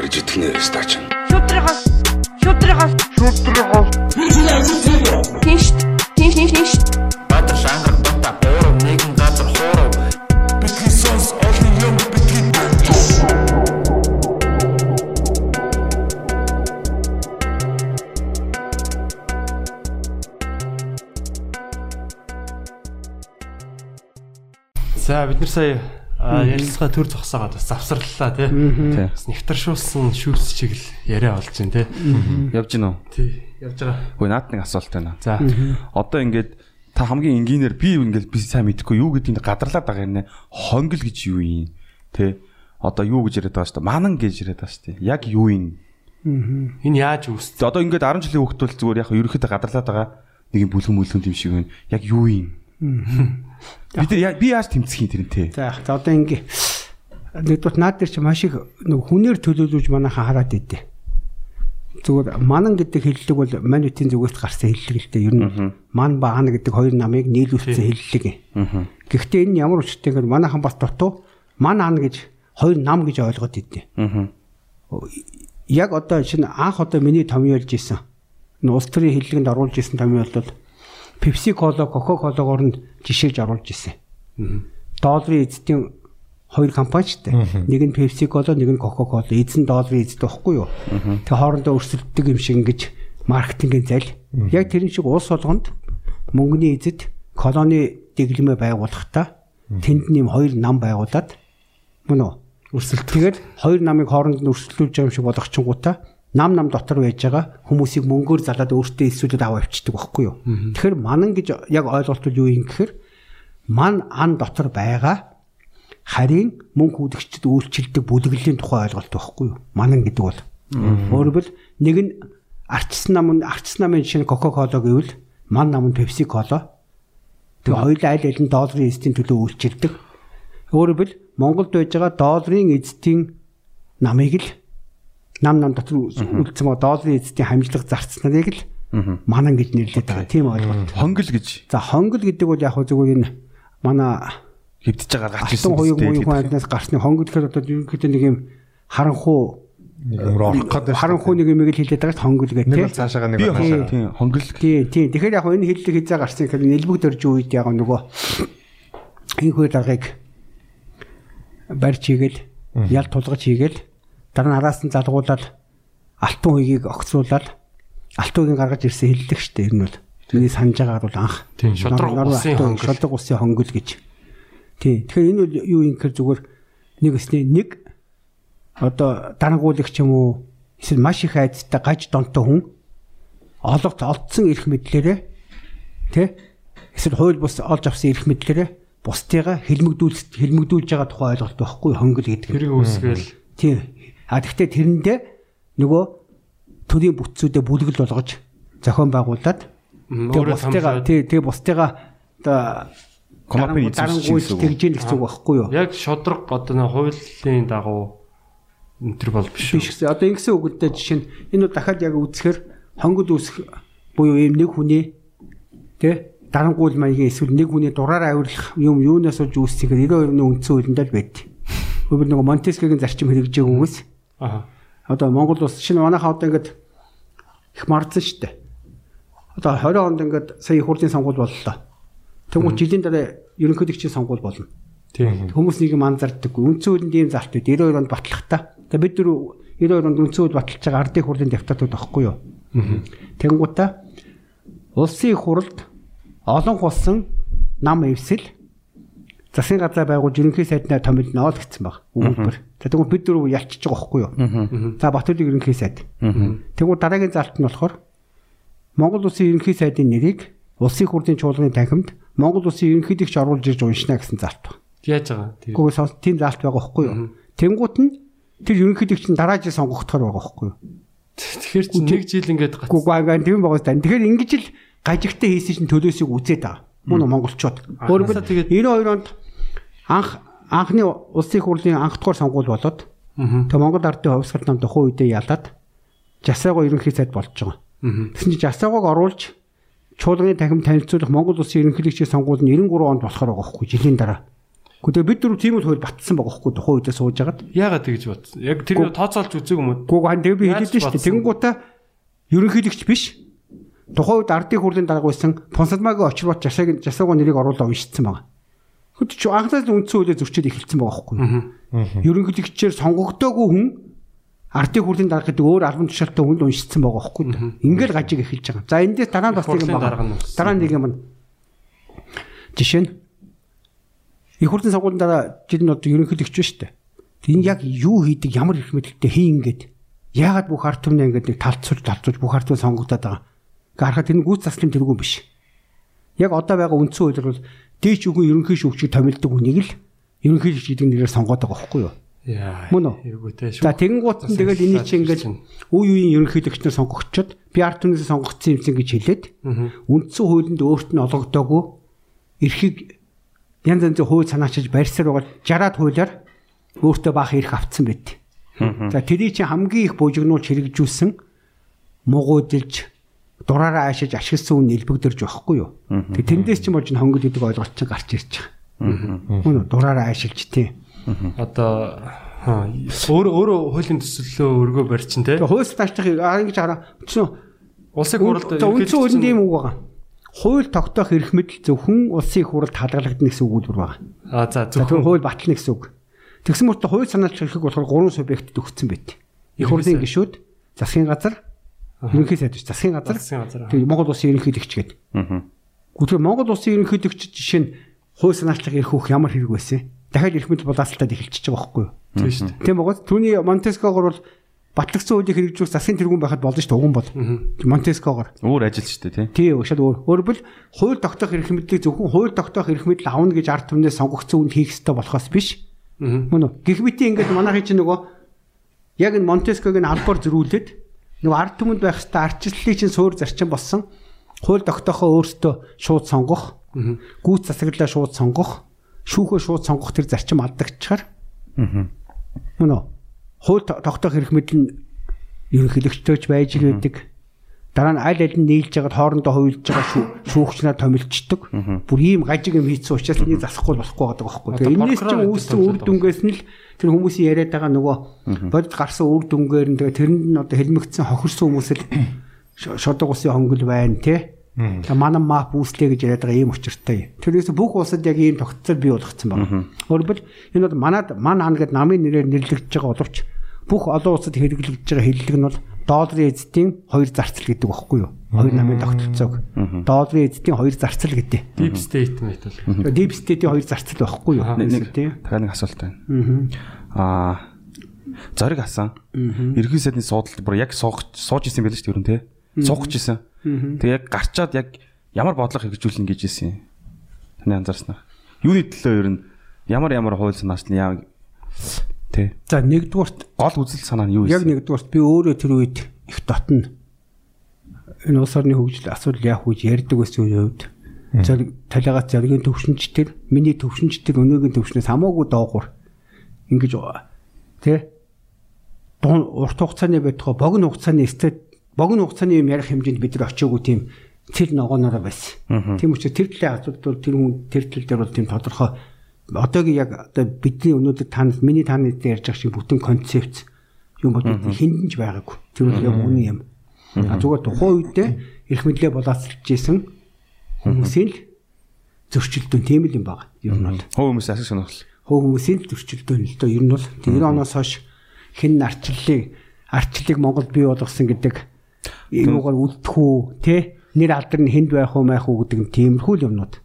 барьж идэх нэ стач. Шүтрихос шүтрихос шүтрихос Тинш тинш тинш тинш Баатар шангар бата гурав нэгэн газар хуурав. Бидний сонс олон юм бидний За бид нар сая ярилцлага төр зогсоогоод бас завсарлаа тий. Тий. Бас нэвтаршуулсан шүүс чиг л яриа болж байна тий. Явж гинөө. Тий. Явж байгаа. Хөөе наад нэг асуулт байна. За. Одоо ингээд та хамгийн энгийнээр би ингээд би сайн мэдэхгүй юу гэдгийг гадарлаад байгаа юм нэ. Хонгил гэж юу юм? Тэ. Одоо юу гэж яриад байгаа шүү дээ. Манан гэж яриад байгаа шүү дээ. Яг юу юм? Энэ яаж үүсдэг? Одоо ингээд 10 жилийн хөвгтөл зүгээр яг ерөөхдөө гадарлаад байгаа нэг юм бүлгэн мүлгэн юм шиг байна. Яг юу юм? Би тэр я- би яаж тэмцэх юм тэрнтэй? За за одоо ингээ нэгдүгээр наад дээр чи маш их нэг хүнээр төлөөлөж манайхаа хараад идэв. Зүгээр манан гэдэг хэллэг бол манитын зүгээс гарсан хэллэг л дээ. Ер нь ман баана гэдэг хоёр намыг нийлүүлсэн хэллэг юм. Гэхдээ энэ ямар учиртай гэвэл манайхан бас дутуу ман ан гэж хоёр нам гэж ойлгоод идэв. Яг одоо чинь анх одоо миний томьёолж исэн. Улс төрийн хэллэгэнд оруулж исэн томьёол бол Pepsi Cola, Coca-Cola-гоор нь жишээж оруулж исэн. Долларын эзэдийн хоёр компани ч гэдэг. Нэг нь Pepsi Cola, нэг нь Coca-Cola. Эзэн долларын эзэд байхгүй юу? Тэг хоорондоо өрсөлддөг юм шиг ингэж маркетингийн зал. Яг тэр шиг улс болгонд мөнгөний эзэд колони дэглэмээ байгуулахдаа тэнд нэм хоёр нам байгуулад мөн үү? Өрсөлд. Тэгээд хоёр намыг хооронд нь өрсөлдүүлж байгаа юм шиг болгочингуудаа нам нам дотор байж байгаа хүмүүсийг мөнгөөр залаад өөртөө эсвэлүүд аваа авчдаг байхгүй юу? Тэгэхээр манан гэж яг ойлголт бол юу юм гэхээр ман ан дотор байгаа харин мөнгө хүлэгчд үйлчилдэг бүлэглэлийн тухай ойлголт байхгүй юу? Манан гэдэг бол. Хэлбэл нэг нь арчсан нам нь арчсан намын нь Coca-Cola гэвэл ман нам нь Cola. Тэгээ хоёулаа аль аль нь долларын эзэдийн төлөө үйлчилдэг. Хэлбэл Монголд байж байгаа долларын эзэдийн намыг л нам нам дотор үлдсэн ба долларын эзэдийн хамжлага зарцснарыг л манан гэж нэрлэдэг байгаа. Тийм ойлголт. Хонгил гэж За хонгил гэдэг бол яг хөө зүгээр энэ манай хэвдэж байгаа гарч ирсэн. хуйг муугийн хүн аднаас гарсны хонгил гэхээр одоо ерөнхийдөө нэг юм харанхуу нэг юм орох гэдэг. харанхуу нэг юм хэлээд байгаа гэх нэг тийм. бол цаашаага нэг хаашаа. тийм хонгил Тий, тий. Тэгэхээр яг энэ хэллэг хязаа гарсан гэхээр нэлбэг дөрж үед яг нөгөө энэ хүү даргаыг барьж хийгээл ял тулгаж хийгээл дараа нь араас нь залгуулаад алтан хуйгийг огцруулаад алтан хуйгийг гаргаж ирсэн хэллэг штэ энэ бол. Миний санаж байгаагаар бол анх. Тийм, шодрог усын хонгил. Шодрог усын хонгил гэж. Тий. Тэгэхээр энэ бол юу юм гэхээр зүгээр нэг өсний нэг одоо дарангуулагч юм уу эсвэл маш их айдтай гаж донтой хүн олгот олдсон эрх мэдлэрээ тий эсвэл хууль бус олж авсан эрх мэдлэрээ бусдыгаа хэлмэгдүүлж хэлмэгдүүлж байгаа тухай ойлголт байхгүй хонгил гэдэг. Хэрэг үүсгээл Тийм. А тэгвэл тэрэндээ нөгөө төрийн бүтцүүдэд бүлгэл болгож зохион байгуулад тэгээ тэгээ бусдыгаа одоо Компани эзэмшиж тэгж яах гэсэн үг байхгүй юу? яг шодрог одоо нэг хуулийн дагуу энэ төр бол биш биш гэсэн. Одоо ингэсэн үгэнтэй жишээ нь энэ бол дахиад яг үзэхээр хонгод үүсэх буюу ийм нэг хүний тэ дарангуул маягийн эсвэл нэг хүний дураараа авирлах юм юунаас олж үүсчихээр 92-ны үндсэн хуулинд л байд. Өөрөөр нөгөө Монтескигийн зарчим хэрэгжээгүйгээс Аа. одоо Монгол улс шинэ манайхаа одоо ингээд их мардсан шүү дээ. Одоо 20 онд ингээд сая их хурлын сонгуул боллоо. Тэгмүү жилийн дараа ерөнхийлөгчийн сонгуул болно. Тийм. Хүмүүс нэг юм анзаардаггүй. Үндсэн хуулинд ийм зарт үед 92 онд батлахтаа. Тэгээ бид нар 92 онд үндсэн хууль баталж байгаа ардын хурлын депутатууд байхгүй юу? Тэнгуута улсын их хурлд олон хусан нам эвсэл засгийн газар байгуулж ерөнхий сайднаа томилноо л гэсэн баг. Өгүүлбэр. Тэгвэл бид дөрөв ялчиж байгаа байхгүй юу? За Батүлэг ерөнхий сайд. Тэгвэл дараагийн залт нь болохоор Монгол улсын ерөнхий сайдын нэрийг улсын хурлын чуулганы танхимд Монгол улсын ерөнхийлөгч оруулж ирж уншина гэсэн залт баг. Яаж байгаа? Гэхдээ сонс тийм залт байгаа байхгүй юу? Тэнгуут нь тэр ерөнхийлөгч нь дараа жил сонгогдохоор байгаа байхгүй юу? Тэгэхээр чи нэг жил ингээд гацсан. Үгүй гаан тийм байгаа сте. Тэгэхээр ингэж л гажигтай хийсэн чинь төлөөсийг үзээд байгаа. Мөн монголчууд. Өөрөөр тэгээд- хэлбэл 92 онд анх анхны улсын их хурлын анх дугаар сонгуул болоод тэгээ Монгол ардын хувьсгал намд тухайн үедээ ялаад Жасаагаа ерөнхий сайд болж байгаа. Тэгсэн чинь Жасаагааг оруулж чуулганы танхим танилцуулах Монгол улсын ерөнхийлөгчийн сонгуул нь 93 онд болохоор байгаа хгүй жилийн дараа. Гэхдээ бид дөрөв тийм л хууль батсан байгаа хөөхгүй тухайн үедээ сууж агаад. Яагаад тэгж бодсон? Яг тэр тооцоолж үзег юм уу? Гүг хан тэг би Яаж хэлээд шүү дээ. батсан? Тэнгуутаа ерөнхийлөгч биш. Тухайн үед ардын хурлын дарга байсан Понсалмагийн очрууд жасаг жасаагаа нэрийг оруулаад уншицсан байгаа. Хөт чи анхнаас нь үндсэн хуулиар зөрчил эхэлсэн байгаа хөөхгүй. Ерөнхийлөгчээр сонгогдоогүй хүн ардын хурлын дарга гэдэг өөр албан тушаалтай хүнд уншицсан байгаа хөөхгүй. Ингээл гажиг эхэлж байгаа. За эндээс дараа нь бас нэг юм байна. Дараа нь нэг юм байна. Жишээ нь их хурлын сонгуулийн дараа жид нь одоо ерөнхийлөгч шүү дээ. Энэ яг юу хийдэг, ямар их мэдлэгтэй хийн ингээд. Яагаад бүх ард түмнээ ингээд нэг талцуулж талцуулж бүх ард түмэн сонгогдоод байгаа. Ингээ харахад энэ гүйц заслын тэргүүн биш. Яг одоо байгаа үндсэн хуулиар бол дээч үгүй ерөнхий шүүгчийг томилдог хүнийг л ерөнхийлөгч гэдэг нэрээр сонгоод байгаа байхгүй юу? Яа. Мөн үү? За тэгэнгუут нь тэгэл энийг чи ингээд үе үеийн ерөнхийлөгч нар сонгогчод би ард түмнээс сонгогдсон юмсан гэж хэлээд үндсэн хуулинд өөрт нь олгодоогүй эрхийг янз янзын хууль санаачиж барьсаар байгаа 60-аад хуулиар өөртөө баах эрх авцсан байт. За тэрий чи хамгийн их бужигнуулж хэрэгжүүлсэн муугуудэлж дураараа аашиж ашигласан үн нэлбэгдэрж байхгүй юу. Тэг тэндээс ч юм болж хонгол гэдэг ойлголт чинь гарч ирж байгаа. Мөн үү? дураараа аашилж тий. Одоо өөр өөрөө хуулийн төсөллөө өргөө барьчин. Тэгээ хууль таачдах аа ингэж хараа. Үндсэн Улсын хурлд үндсэн хуулинд ийм үг байгаа. Хууль тогтоох эрх мэдэл зөвхөн улсын их хурлд хадгалагдана гэсэн үг үлбэр байгаа. А за зөвхөн хууль батлна гэсэн үг. Тэгсэн мөртөө хууль санаач эрхийг болохоор гурван субъектэд өгсөн байт. Их хурлын гишүүд, засгийн газар, ерөнхий сайд биш, засгийн газар. Засгийн газар. Тэгээ Монгол улсын ерөнхийлөгч гэдэг. Аа. Гэхдээ Монгол улсын ерөнхийлөгч жишээ нь хууль санаачлах эрх өгөх ямар хэрэг байсан? Дахиад эрх мэдэл булаацалтад эхэлчихэж байгаа байхгүй юу? тийм шүү дээ. Тийм байгаа. Түүний Монтескогоор бол батлагдсан хуулийг хэрэгжүүлэх засгийн тэргүүн байхад болно шүү дээ. Уган бол. Монтескогоор. Өөр ажил шүү дээ тий. Тий, ушаад өөр. Өөрөөр хууль тогтоох эрх мэдлийг зөвхөн хууль тогтоох эрх мэдэл авна гэж ард түмнээс сонгогдсон үнд хийх ёстой болохоос биш. Мөн үү? Гэх мэт ингээд манайхын чинь нөгөө яг энэ Монтескогийн албаар зөрүүлээд нөгөө ард түмэнд байх ёстой арчлалын чинь суур зарчим болсон. Хууль тогтоохоо өөртөө шууд сонгох, гүйц засаглалаа шууд сонгох, шүүхөө шууд сонгох тэр зарчим алдагдчихаар. Мөн үү? Хууль то- тогтоох эрх мэдэл нь ерөнхийлөгчтөөч байж байдаг. Дараа нь аль аль нь нийлж байгаад хоорондоо хуйлж байгаа шүү шүүгч нар томилчдөг. Бүр ийм гажиг юм хийсэн учраас энийг засахгүй болохгүй байгаа байхгүй. Тэгээ энэс чинь үүссэн үр дүнгээс нь л тэр хүмүүсийн яриад байгаа нөгөө бодит гарсан үр дүнгээр нь тэгээ тэрэнд нь одоо хэлмэгдсэн хохирсон хүмүүс л шодог усын хонгол байна те. Тэгээ манан мап үүслээ гэж яриад байгаа ийм учиртай. Тэрээс бүх улсад яг ийм тогтцол бий болгоцсон байна. Өөрөлд энэ бол манад ман хан гэдэг намын нэрээр нэрлэгдэж байгаа боловч бүх олон улсад хэрэглэгдэж байгаа хэллэг нь бол долларын эзэдийн хоёр зарцал гэдэг багхгүй юу? Хоёр намын тогтолцоог. Долларын эзэдийн хоёр зарцал гэдэг. Deep state мэт бол. Deep state-ийн хоёр зарцал байхгүй юу? Нэг дахиад нэг асуулт байна. Аа зориг асан. Ерхий сайдны суудалд бүр яг суух сууж исэн байл шүү дээ. Суух гэж исэн. Тэгээ яг гарчаад яг ямар бодлого хэрэгжүүлнэ гэж исэн юм. Таны анзаарснаа. Юуны төлөө ер нь ямар ямар хууль санаач нь яа тий. За нэгдүгürt Гол үзэл санаа нь юу яг вэ? нэгдүгürt би өөрөө тэр үед их дотно энэ улс орны хөгжил асуудал яах вэ ярьдаг байсан үед зэрэг талигац зэргийн төвшинч төр миний төвшинч төр өнөөгийн төвшнөөс хамаагүй доогуур ингэж тий дуун урт хугацааны байтугай богино хугацааны эстэд богино хугацааны юм ярих хэмжээнд бид нар очиагүй тийм цэл ногооноор байсан. Тийм учраас тэр талын асуудал бол тэр хүн тэр тал дээр бол тийм тодорхой одоогийн яг одоо бидний өнөөдөр танд миний таны дээр ярьж байгаа шиг бүтэн концепц юм бол хиндэнж байгаагүй. Тэр бол яг үнэн юм. А зүгээр тухайн үедээ эрх мэдлээ болоосолж исэн хүмүүсийн л зөрчилдөөн. Тийм л юм байна. Ер нь бол. Хөө хүмүүс асар сонирхол. хөө хүмүүсийн л зөрчилдөөн л доо ер нь бол 90 оноос хойш хэн арчлалыг арчлалыг Монголд бий болгосон гэдэг юугаар үлдэх үү те нэр алдар нь хэнд байх уу майх уу гэдэг нь тиймэрхүү л юмнууд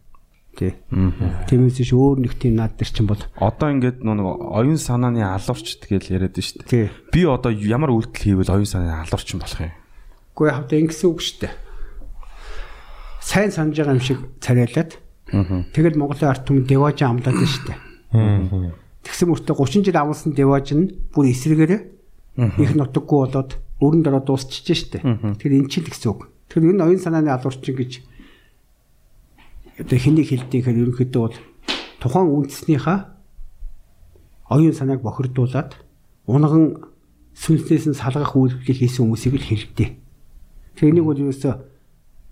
тий. Тиймээс ш өөр нэг тийм над дээр чинь бол Одоо ингээд нэг оюун санааны алуурч гэж яриад байна шүү дээ. Би одоо ямар үйлдэл хийвэл оюун санааны алуурчин болох юм? Гэхдээ яг одоо ингэсэн үг шүү дээ. Сайн санаж байгаа юм шиг царайлаад тэгэл Монголын ард түмэн деваж амлаад байна шүү дээ. Тэгсэн мөртөө 30 жил амлсан деваж нь бүр эсрэгээрээ их нутаггүй болоод өрн дороо дуусчихж штэ. Тэгэхээр эн чинь л гэсэн үг. Тэгэхээр энэ оюун санааны алуурчин гэж одоо хэнийг хэлдгийхээр ерөнхийдөө бол тухайн үндэснийхаа оюун санааг бохирдуулаад унган сүнснээс нь салгах үйлдэлийг хийсэн хүмүүсийг л хэлдэг. Тэр энийг бол ерөөсөө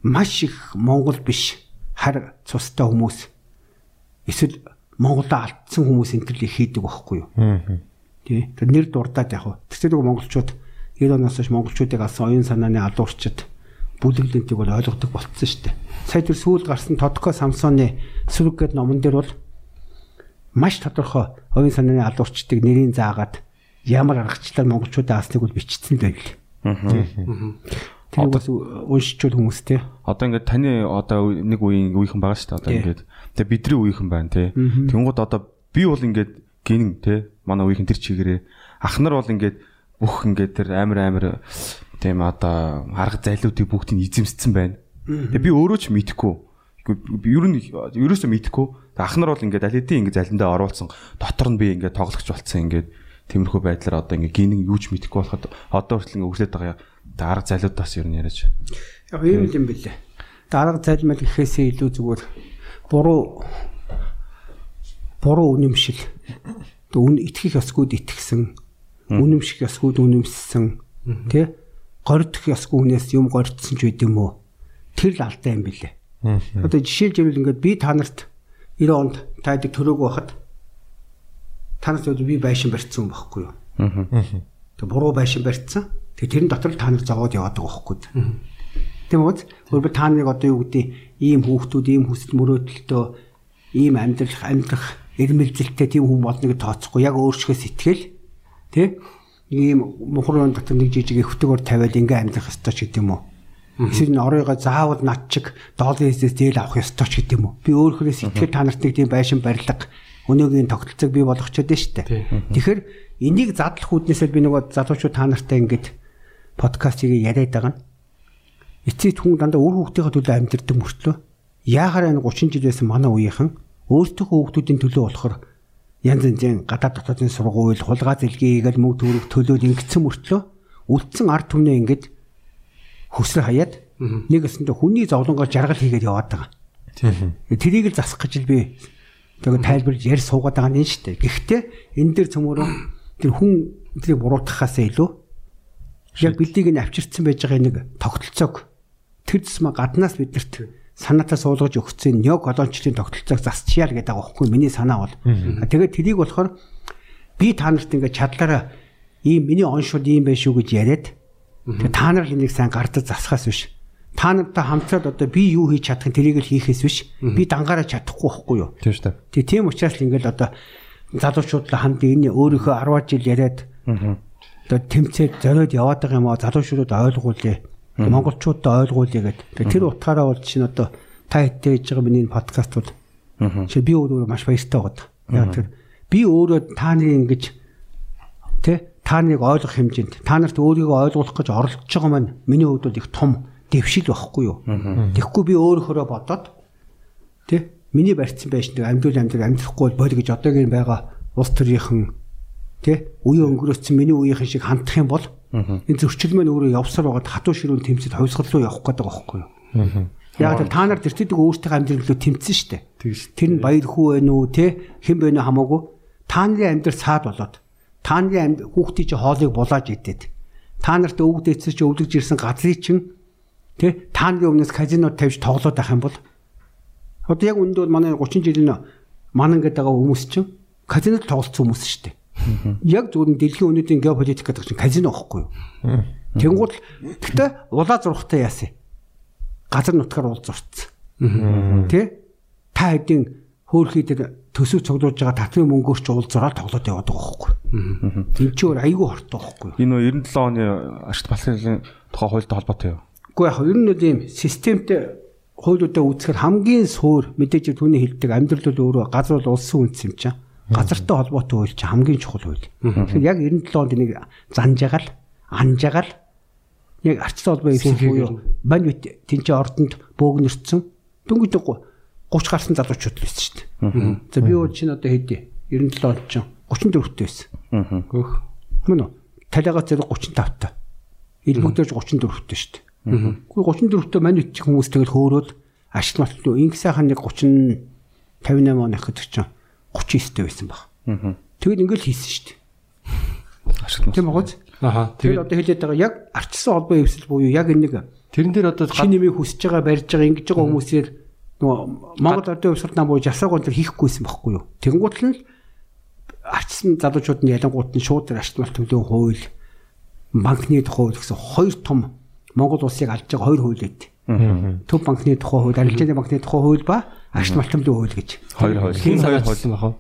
маш их Монгол биш хар цустай хүмүүс эсвэл Монголоо алдсан хүмүүс энэ төр их хийдэг байхгүй юу? Тий. Тэр нэр дурдаад яг хөө. Тэгсээ нөгөө монголчууд 90 оноос хойш монголчуудыг алсан оюун санааны алуурчид бүлэглэнтийг бол ойлгодог болцсон шүү дээ. Сая тэр сүүл гарсан Тодко Самсоны сүрэг гэдэг номон дээр бол маш тодорхой оюун санааны алуурчдыг нэрийн заагаад ямар аргачлаар монголчуудаа алсныг бол бичсэн байв. Тэр бас уншичул хүмүүстэй. Одоо ингээд таны одоо нэг үеийн үеийнхэн байгаа шүү дээ. Одоо ингээд тэгээ бидний үеийнхэн байна тий. Тэнгууд одоо би бол ингээд гинэн тий. Манай үеийнхэн тэр чигээрээ ах нар бол ингээд бүх ингээд тэр амар амар тийм одоо арга зайлуудыг бүгдийг эзэмссэн байна. Тэгээ би өөрөө ч мэдэхгүй. Ер нь ерөөсөө мэдэхгүй. Ах нар бол ингээд аль хэдийн ингээд залиндаа оруулсан. Дотор нь би ингээд тоглогч болсон ингээд тиймэрхүү байдлаар одоо ингээ гинэн юу ч мэдэхгүй болоход одоо хүртэл ингээ өглөөд байгаа дарга залуудаас ер нь яриач. Яг ийм юм бэлээ. Дарга залмал гэхээсээ илүү зүгээр буруу буруу үнэмшил. Үн итгэх ёсгүйд итгэсэн, үнэмших ёсгүйд үнэмссэн, тэ? Гордох ёсгүй хүнээс юм гордсон ч үт юм уу? Тэр л алдаа юм бэлээ. Одоо жишээлжвэл ингээд би та нарт 90 онд таадаг төрөөг байхад танаас бол би байшин барьсан байхгүй юу? Тэг буруу байшин барьсан. Тэг тэрэн дотор л та нар зовоод яваад байгаа байхгүй юу? Тийм үү? Өөрөөр та нарыг одоо юу гэдэг ийм хүүхдүүд ийм хүсэл мөрөөдөлтөө ийм амьдрах амьдрах эрмэлзэлтэй тийм хүн болно гэж тооцохгүй яг өөрсгөө сэтгэл тий ийм мухрын дотор нэг жижиг өвтгөр тавиал ингээ амьдрах ёстой ч гэдэм үү эсвэл оройгоо заавал над чиг долларын эсэс зээл авах ёстой ч гэдэм үү? Би өөрөөр сэтгэл та нарт нэг тийм байшин барилга өнөөгийн тогтолцоог бий болгочод нь шүү дээ. Тэгэхээр энийг задлах үүднээсээ би нөгөө залуучууд та нартай ингээд подкастыг яриад байгаа нь эцэст хүн дандаа өөр хүүхдийнхээ төлөө амьдэрдэг мөртлөө яахаар энэ 30 жил байсан манай үеийнхэн өөртөө хүүхдүүдийн төлөө болохоор янз янзын гадаад дотоодын сургууль, хулгай зэлгээ хийгээл мөнгө төгрөг төлөөд ингэсэн мөртлөө үлдсэн ард түмнээ ингээд хөсрө хаяад нэг өсөндө хүний зовлонгоор жаргал хийгээд яваад байгаа. Тэрийг л засах гэж би тэгээ тайлбарж ярь суугаад байгаа нь шүү дээ. Гэхдээ энэ дээр цөмөрөө тэр хүн тэрийг буруутгахаас илүү яг бэлдийг нь авчирцсан байж байгаа нэг тогтолцоог тэр зэсмэ гаднаас биднэрт санаатаа суулгаж өгсөн нё колончлын тогтолцоог засчихъя л гэдэг байгаа байхгүй миний санаа бол. Тэгээд тэрийг болохоор би та нарт ингээд чадлаараа ийм миний оншууд ийм байх шүү гэж яриад та нар энийг сайн гардаж засахаас биш. Та нартай хамтраад одоо би юу хийж чадах тэрийг л хийхээс биш. Би дангаараа чадахгүй байхгүй юу? Тийм шүү дээ тий тийм учраас л ингээл одоо залуучуудлаа ханд энэ өөрийнхөө 10 жил яриад одоо тэмцээд зориод яваад байгаа юм аа. Залуучуудад ойлгуулъя. Монголчуудад ойлгуулъя гэдэг тэр утгаараа бол чинь одоо та хэдтэй хийж байгаа миний подкаст бол чи би өөрөө маш баяртай байгаа яг тэр би өөрөө тааны ингэж тий тааныг ойлгох хэмжээнд та нарт өөрийгөө ойлгуулах гэж оролдож байгаа маань миний хувьд бол их том дэвшил байхгүй юу. Тэгэхгүй би өөрөөрөө бодоод тий миний барьцсан байж нэг амьдрал амьдрал амьдрахгүй бол гэж одоогийн байгаа улс төрийнхэн тий үе өнгөрөөсөн миний үеийнхэн шиг хандах юм бол энэ зөрчил маань өөрөө явсаар байгаад хатуу ширүүн тэмцэд хойсгол руу явах гэдэг байхгүй юу. Яг л та нар тэртдэг өөртөө амьдралөө тэмцэн штэ. Тэр нь баяр хүү нү тий хэн нэ хамаагүй та нарын амьдрал цаад болоод та нарын хүүхдийн чи хоолыг булааж идээд та нарт өвөг дэцэж өвлөж ирсэн газрыг чин Тэ тааны өмнөөс казинод тавьж тоглоод байх юм бол одоо яг үндэ бол манай 30 жилийн манан гэдэг хүмүүс чинь казинод тоглолцсон хүмүүс шүү дээ. Яг зөвхөн дэлхийн өнөөдрийн геополитик гэдэг чинь казино байхгүй юу? Тэнгууд гэхдээ улаа зурхтай яасан. Газар нутгаар уул зурцсан. Тэ? Та хэдийн хөөхий дээр төсөв цуглуулж байгаа татвын мөнгөөр ч уул зураад тоглоод яваад байгаа байхгүй? Энд чинь айгүй хортой байхгүй? Энэ нөө 97 оны ашигт балхын тухай хуультай холбоотой юу? Гэхдээ яг ер нь бол ийм системтэй хуулиудаа үүсгэр хамгийн суур мэдээж түүний хэлдэг амьдрал бол өөрөө газар бол улсын үндэс юм чинь. Газартай холбоотой хууль чинь хамгийн чухал хууль. Тэгэхээр яг 97 онд энийг занжаагаал, анжаагаал яг арчсан холбоо эвсэх буюу бань бит тэнцээ ордонд бөөгнөрцөн дөнгөж 30 гарсан залуучууд л байсан шүү дээ. За би уу чинь одоо хэдий 97 онд чинь 34-тэй байсан. Гөх. Мөн үү? Талигаа зэрэг 35 та. Илбэгдэж 34-тэй шүү дээ. Гэхдээ 34-т мань итчих хүмүүс тэгэл хөөрөөд ашиг матлуу инх сайхан нэг 30 58 он гэдэг чинь 39-тэй байсан баг. Тэгэл ингээл хийсэн шүү дээ. Ашиг Тийм багц. Аха. Тэгэл одоо хэлээд байгаа яг арчсан холбоо эвсэл буюу яг энэ нэг Тэрэн дээр одоо шин нэмийг хүсэж байгаа барьж байгаа ингэж байгаа хүмүүсээр нөгөө Монгол ордын хувьсрал нам буу жасаагүй тэр хийхгүйсэн байхгүй юу. Тэнгуут л арчсан залуучууд нь ялангуут нь шууд арчтмал төлөө хууль банкны тухай хууль гэсэн хоёр том Монгол улсыг алж байгаа хоёр хууль байд. Төв банкны тухай хууль, арилжааны банкны тухай хууль ба арчтмал төлөө хууль гэж. Хоёр хууль. Хин хоёр хуулсан бахав.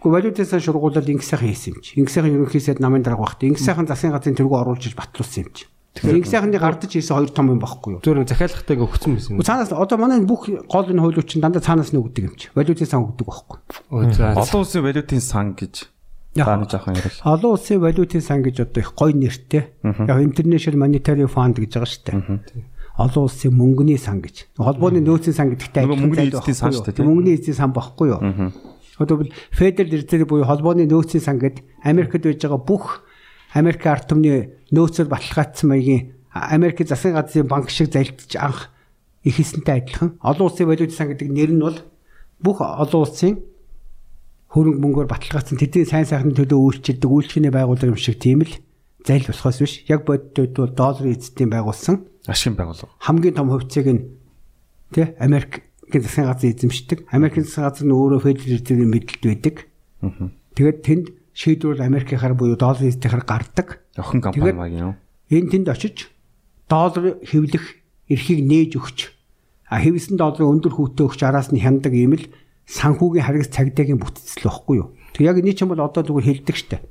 Гэхдээ валютын инх сайхан хийсэн юм чи. Инх сайхан ерөнхий сайд намын дарга багт. Инх сайхан засгийн газрын тэргүү оруулж батлуулсан юм чи. Тэгэхээр инх сайхны гардаж хийсэн хоёр том юм багхгүй юу? Зөвхөн захиалгатайг өгсөн байсан. Уу, Цаанаас одоо манай бүх гол энэ хуулиуд чинь дандаа цаанаас нь өгдөг юм чи. Валютын сан өгдөг багхгүй. Олон улсын валютын сан гэж дааны жоохон ярил. Олон улсын валютын сан гэж одоо их гоё нэртэй. Яг International Monetary Fund гэж байгаа шүү дээ. Олон улсын мөнгөний сан гэж. Холбооны нөөцийн сан гэдэгтэй сан шүү дээ, тийм? Мөнгөний эзэдийн сан багхгүй юу? Одоо бол Federal Reserve буюу холбооны нөөцийн сан гэдэг Америкт байж байгаа бүх Америк ард түмний нөөцөөр баталгаажсан маягийн Америк засгийн газрын банк шиг залилдж анх их хэсэнтэй адилхан олон улсын валютын сан гэдэг нэр нь бол бүх олон улсын хөрөнгө мөнгөөр баталгаажсан тэдний сайн сайхны төлөө үйлчилдэг үйлчлэхний байгууллага юм шиг тийм л залил болохоос биш яг бодитод бол долларын эзэдийн байгуулсан Ашигын байгууллага. хамгийн том хувьцааг нь тий Америкийн засгийн газар эзэмшдэг. Америкийн засгийн газар нь өөрөө Federal Reserve-ийн мэдлэлд байдаг. Тэгээд тэнд шийдвэр Америкийнхаар буюу долларын эзэхээр гардаг. Охин компани маань юу? Энд тэнд очиж доллар хэвлэх эрхийг нээж өгч а хэвсэн долларын өндөр хүүтэ өгч араас нь хяндаг юм л санхүүгийн харгас цагдаагийн бүтцэл واخгүй юу. Тэг яг энэ ч юм бол одоо зүгээр хэлдэг штэ.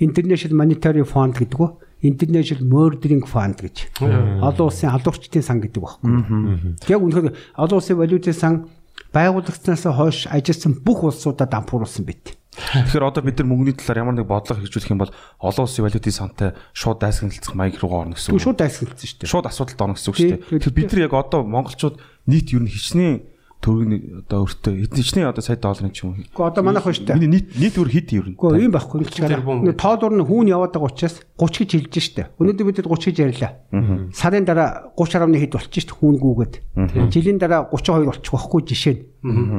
International Monetary Fund гэдэг нь International Murdering Fund гэж. Олон улсын халуурчдын сан гэдэг багхгүй. Яг үнэхээр олон улсын валютын сан байгуулагдсанаас хойш ажилласан бүх улсуудад ампууруулсан бит. Тэгэхээр одоо бид нар мөнгөний талаар ямар нэг бодлого хэрэгжүүлэх юм бол олон улсын валютын сантай шууд дайсагналцах маяг руу орно гэсэн үг. Шууд дайсагналцсан шүү дээ. Шууд асуудалд орно гэсэн үг шүү дээ. Тэгэхээр бид нар яг одоо монголчууд нийт ер нь хичнээн төгөний одоо өртөө эдничний одоо сая долларын ч юм уу. Гэхдээ одоо манайх байна шүү дээ. Нийт нийт өр хэд ер нь. Гэхдээ юм байхгүй нэг чигээр. Тоол өр нь хүүн яваад байгаа учраас 30 гэж хэлж штэ. Өнөөдөр бид 30 гэж ярьлаа. Сарын дараа 30.1 хэд болчих штэ хүүн гүгээд. Жилийн дараа 32 болчих واخгүй жишээ нь.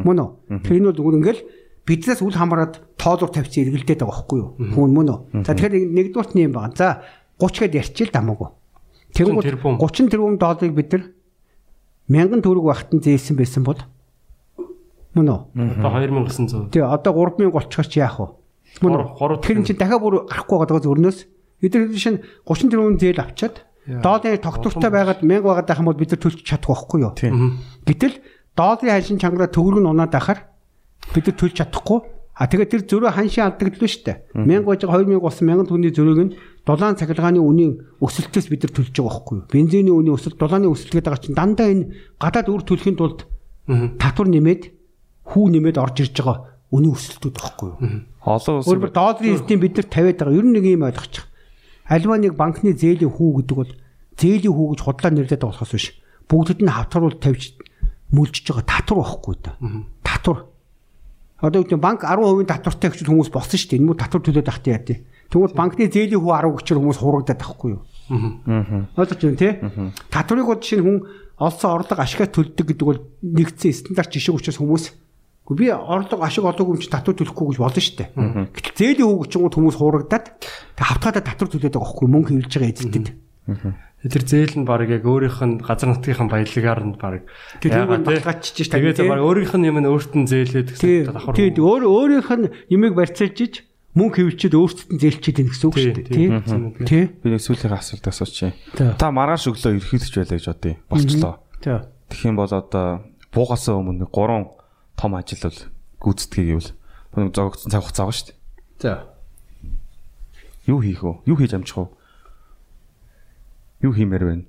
Мөн үү? Тэр нь бол зүгээр ингээл биднээс үл хамааран тоолуур тавьчих эргэлдээд байгаа байхгүй юу? Хүн мөн үү? За тэгэхээр нэгдүгээрт нь юм байна. За 30 гэд ярьчих л дамаагүй. Тэнгүүд 30 тэрбум долларыг бид нар 1000 төгрөг багтан зээлсэн байсан бол мөн үү? Одоо 2900. Тий, одоо 3000 болчихоч яах вэ? Мөн үү? Тэр чинь дахиад бүр гарахгүй байгаа зөрнөөс эдгээр шин 30 тэрбум зээл авчаад долларын тогтвортой байгаад 1000 байгаад байх юм бол бид нар төлчих чадахгүй байхгүй юу? Гэтэл долларын ханшин чангараа төгрөг нь унаад ахаар бид нар төлж чадахгүй. А тэгээд тэр зөрөө ханшийн алдагдлаа шүү дээ. 1000 байж байгаа 2000 болсон 1000 төгрөгийн зөрөөг нь дулаан цахилгааны үнийн өсөлтөөс бид нар төлж байгаа байхгүй юу? Бензиний үнийн өсөлт, дулааны өсөлт гэдэг байгаа чинь дандаа энэ гадаад үр төлөхийн тулд татвар нэмээд хүү нэмээд орж ирж байгаа үнийн өсөлтүүд байхгүй юу? Олон улсын Өөрөөр долларын эзэдийн бид нар тавиад байгаа. Ер нь нэг юм ойлгочих. Альва нэг банкны зээлийн хүү гэдэг бол зээлийн хүү гэж худлаа нэрлэдэг болохоос биш. Бүгдэд нь хавтаруул тавьж мүлжиж байгаа татвар байхгүй да. Татвар. Одоо үгүй банк 10% татвартай гэж хүмүүс болсон шүү дээ. Энэ мөр татвар төлөөд ахтай яа тий. Тэгвэл банкны зээлийн хүү 10 гэчээр хүмүүс хурагдаад байхгүй юу? Ойлгож байна тий. Татварыг бол жишээ нь хүн олсон орлого ашигла төлдөг гэдэг бол нэгдсэн стандарт жишээ учраас хүмүүс Гэхдээ би орлого ашиг олоогүй юм чи татвар төлөхгүй гэж болно шүү дээ. Гэтэл зээлийн хүү гэж хүмүүс хурагдаад тэг хавтгаадаа татвар төлөөд байгаа байхгүй мөнгө хөвлөж байгаа эзэнтэд. Тэр зээл нь баг яг өөрийнх нь газар нутгийнхын баялагаар нь баг нэг те? баталгаажчих Тэгээд тань, баг өөрийнх нь юм нь өөрт нь зээлээд гэсэн давхар. Тий өөр өөрийнх нь юмыг барьцаалж иж мөнгө хөвчөд өөрсдөд нь зээлчээд байна гэсэн үг шүү дээ. тий. Тий. Би нэг сүүлийн асуулт асуучих. Та маргааш өглөө ерхийлж байлаа гэж бодъё. Болчлоо. Тэгэх юм бол одоо буугаас өмнө гурван том ажил бол гүйцэтгэе гэвэл нэг зогцсон цаг хугацаа байгаа шүү дээ. За. Юу хийх вэ? Юу хийж амжих вэ? Юу хиймээр байна?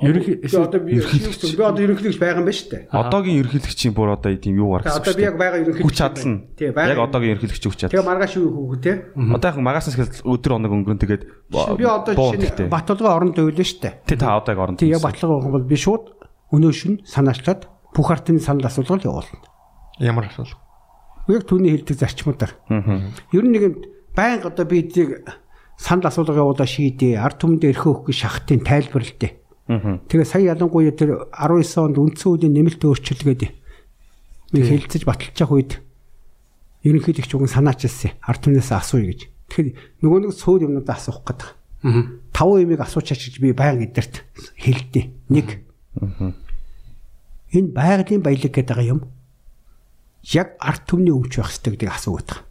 Ерөнхий Би одоо би би одоо ерөнхийлөгч байгаа юм байна шүү дээ. Одоогийн ерхийлэгчийн бүр одоо тийм юу гаргасан Одоо би яг байгаа ерөнхийлөгч. Хүч чадал нь. Тий. Яг одоогийн ерхийлэгч хүч чадал. Тэгээ маргааш юу хүү те. Одоо яг магаас ихэл өдөр оног өнгөрөн тэгээд Би одоо жишээ нь Баталгаа оронд уйлаа шүү дээ. Тэ та одоо яг оронд. Тий яг авах юм бол би шууд өнөө шин санаачлаад бүх артын санал асуулгал явуулна. ямар асуулт? Яг түүний хэлдэг зарчмуудаар. Ер нь нэг байнга одоо би эдийг санал асуулга явуулаа шийдээ. Ард түмэнд эрхөө өгөх шахтын тайлбарлалт. Тэгээ сая ялангуяа тэр 19 онд үндсэн хуулийн нэмэлт өөрчлөлгээд нэг хэлцэж баталчих үед ерөнхийдөө ч уг санаачилсан. Ард түмнээс асууя гэж. Тэгэхээр нөгөө нэг суур юмнуудаа асуух гэдэг. Таван юмыг асуучаач гэж би байнга эдэрт хэлдээ. Нэг. Энэ байгалийн баялаг гэдэг юм. Яг арт түмний өмч байх хэрэгтэй гэдгийг асуугаад байгаа.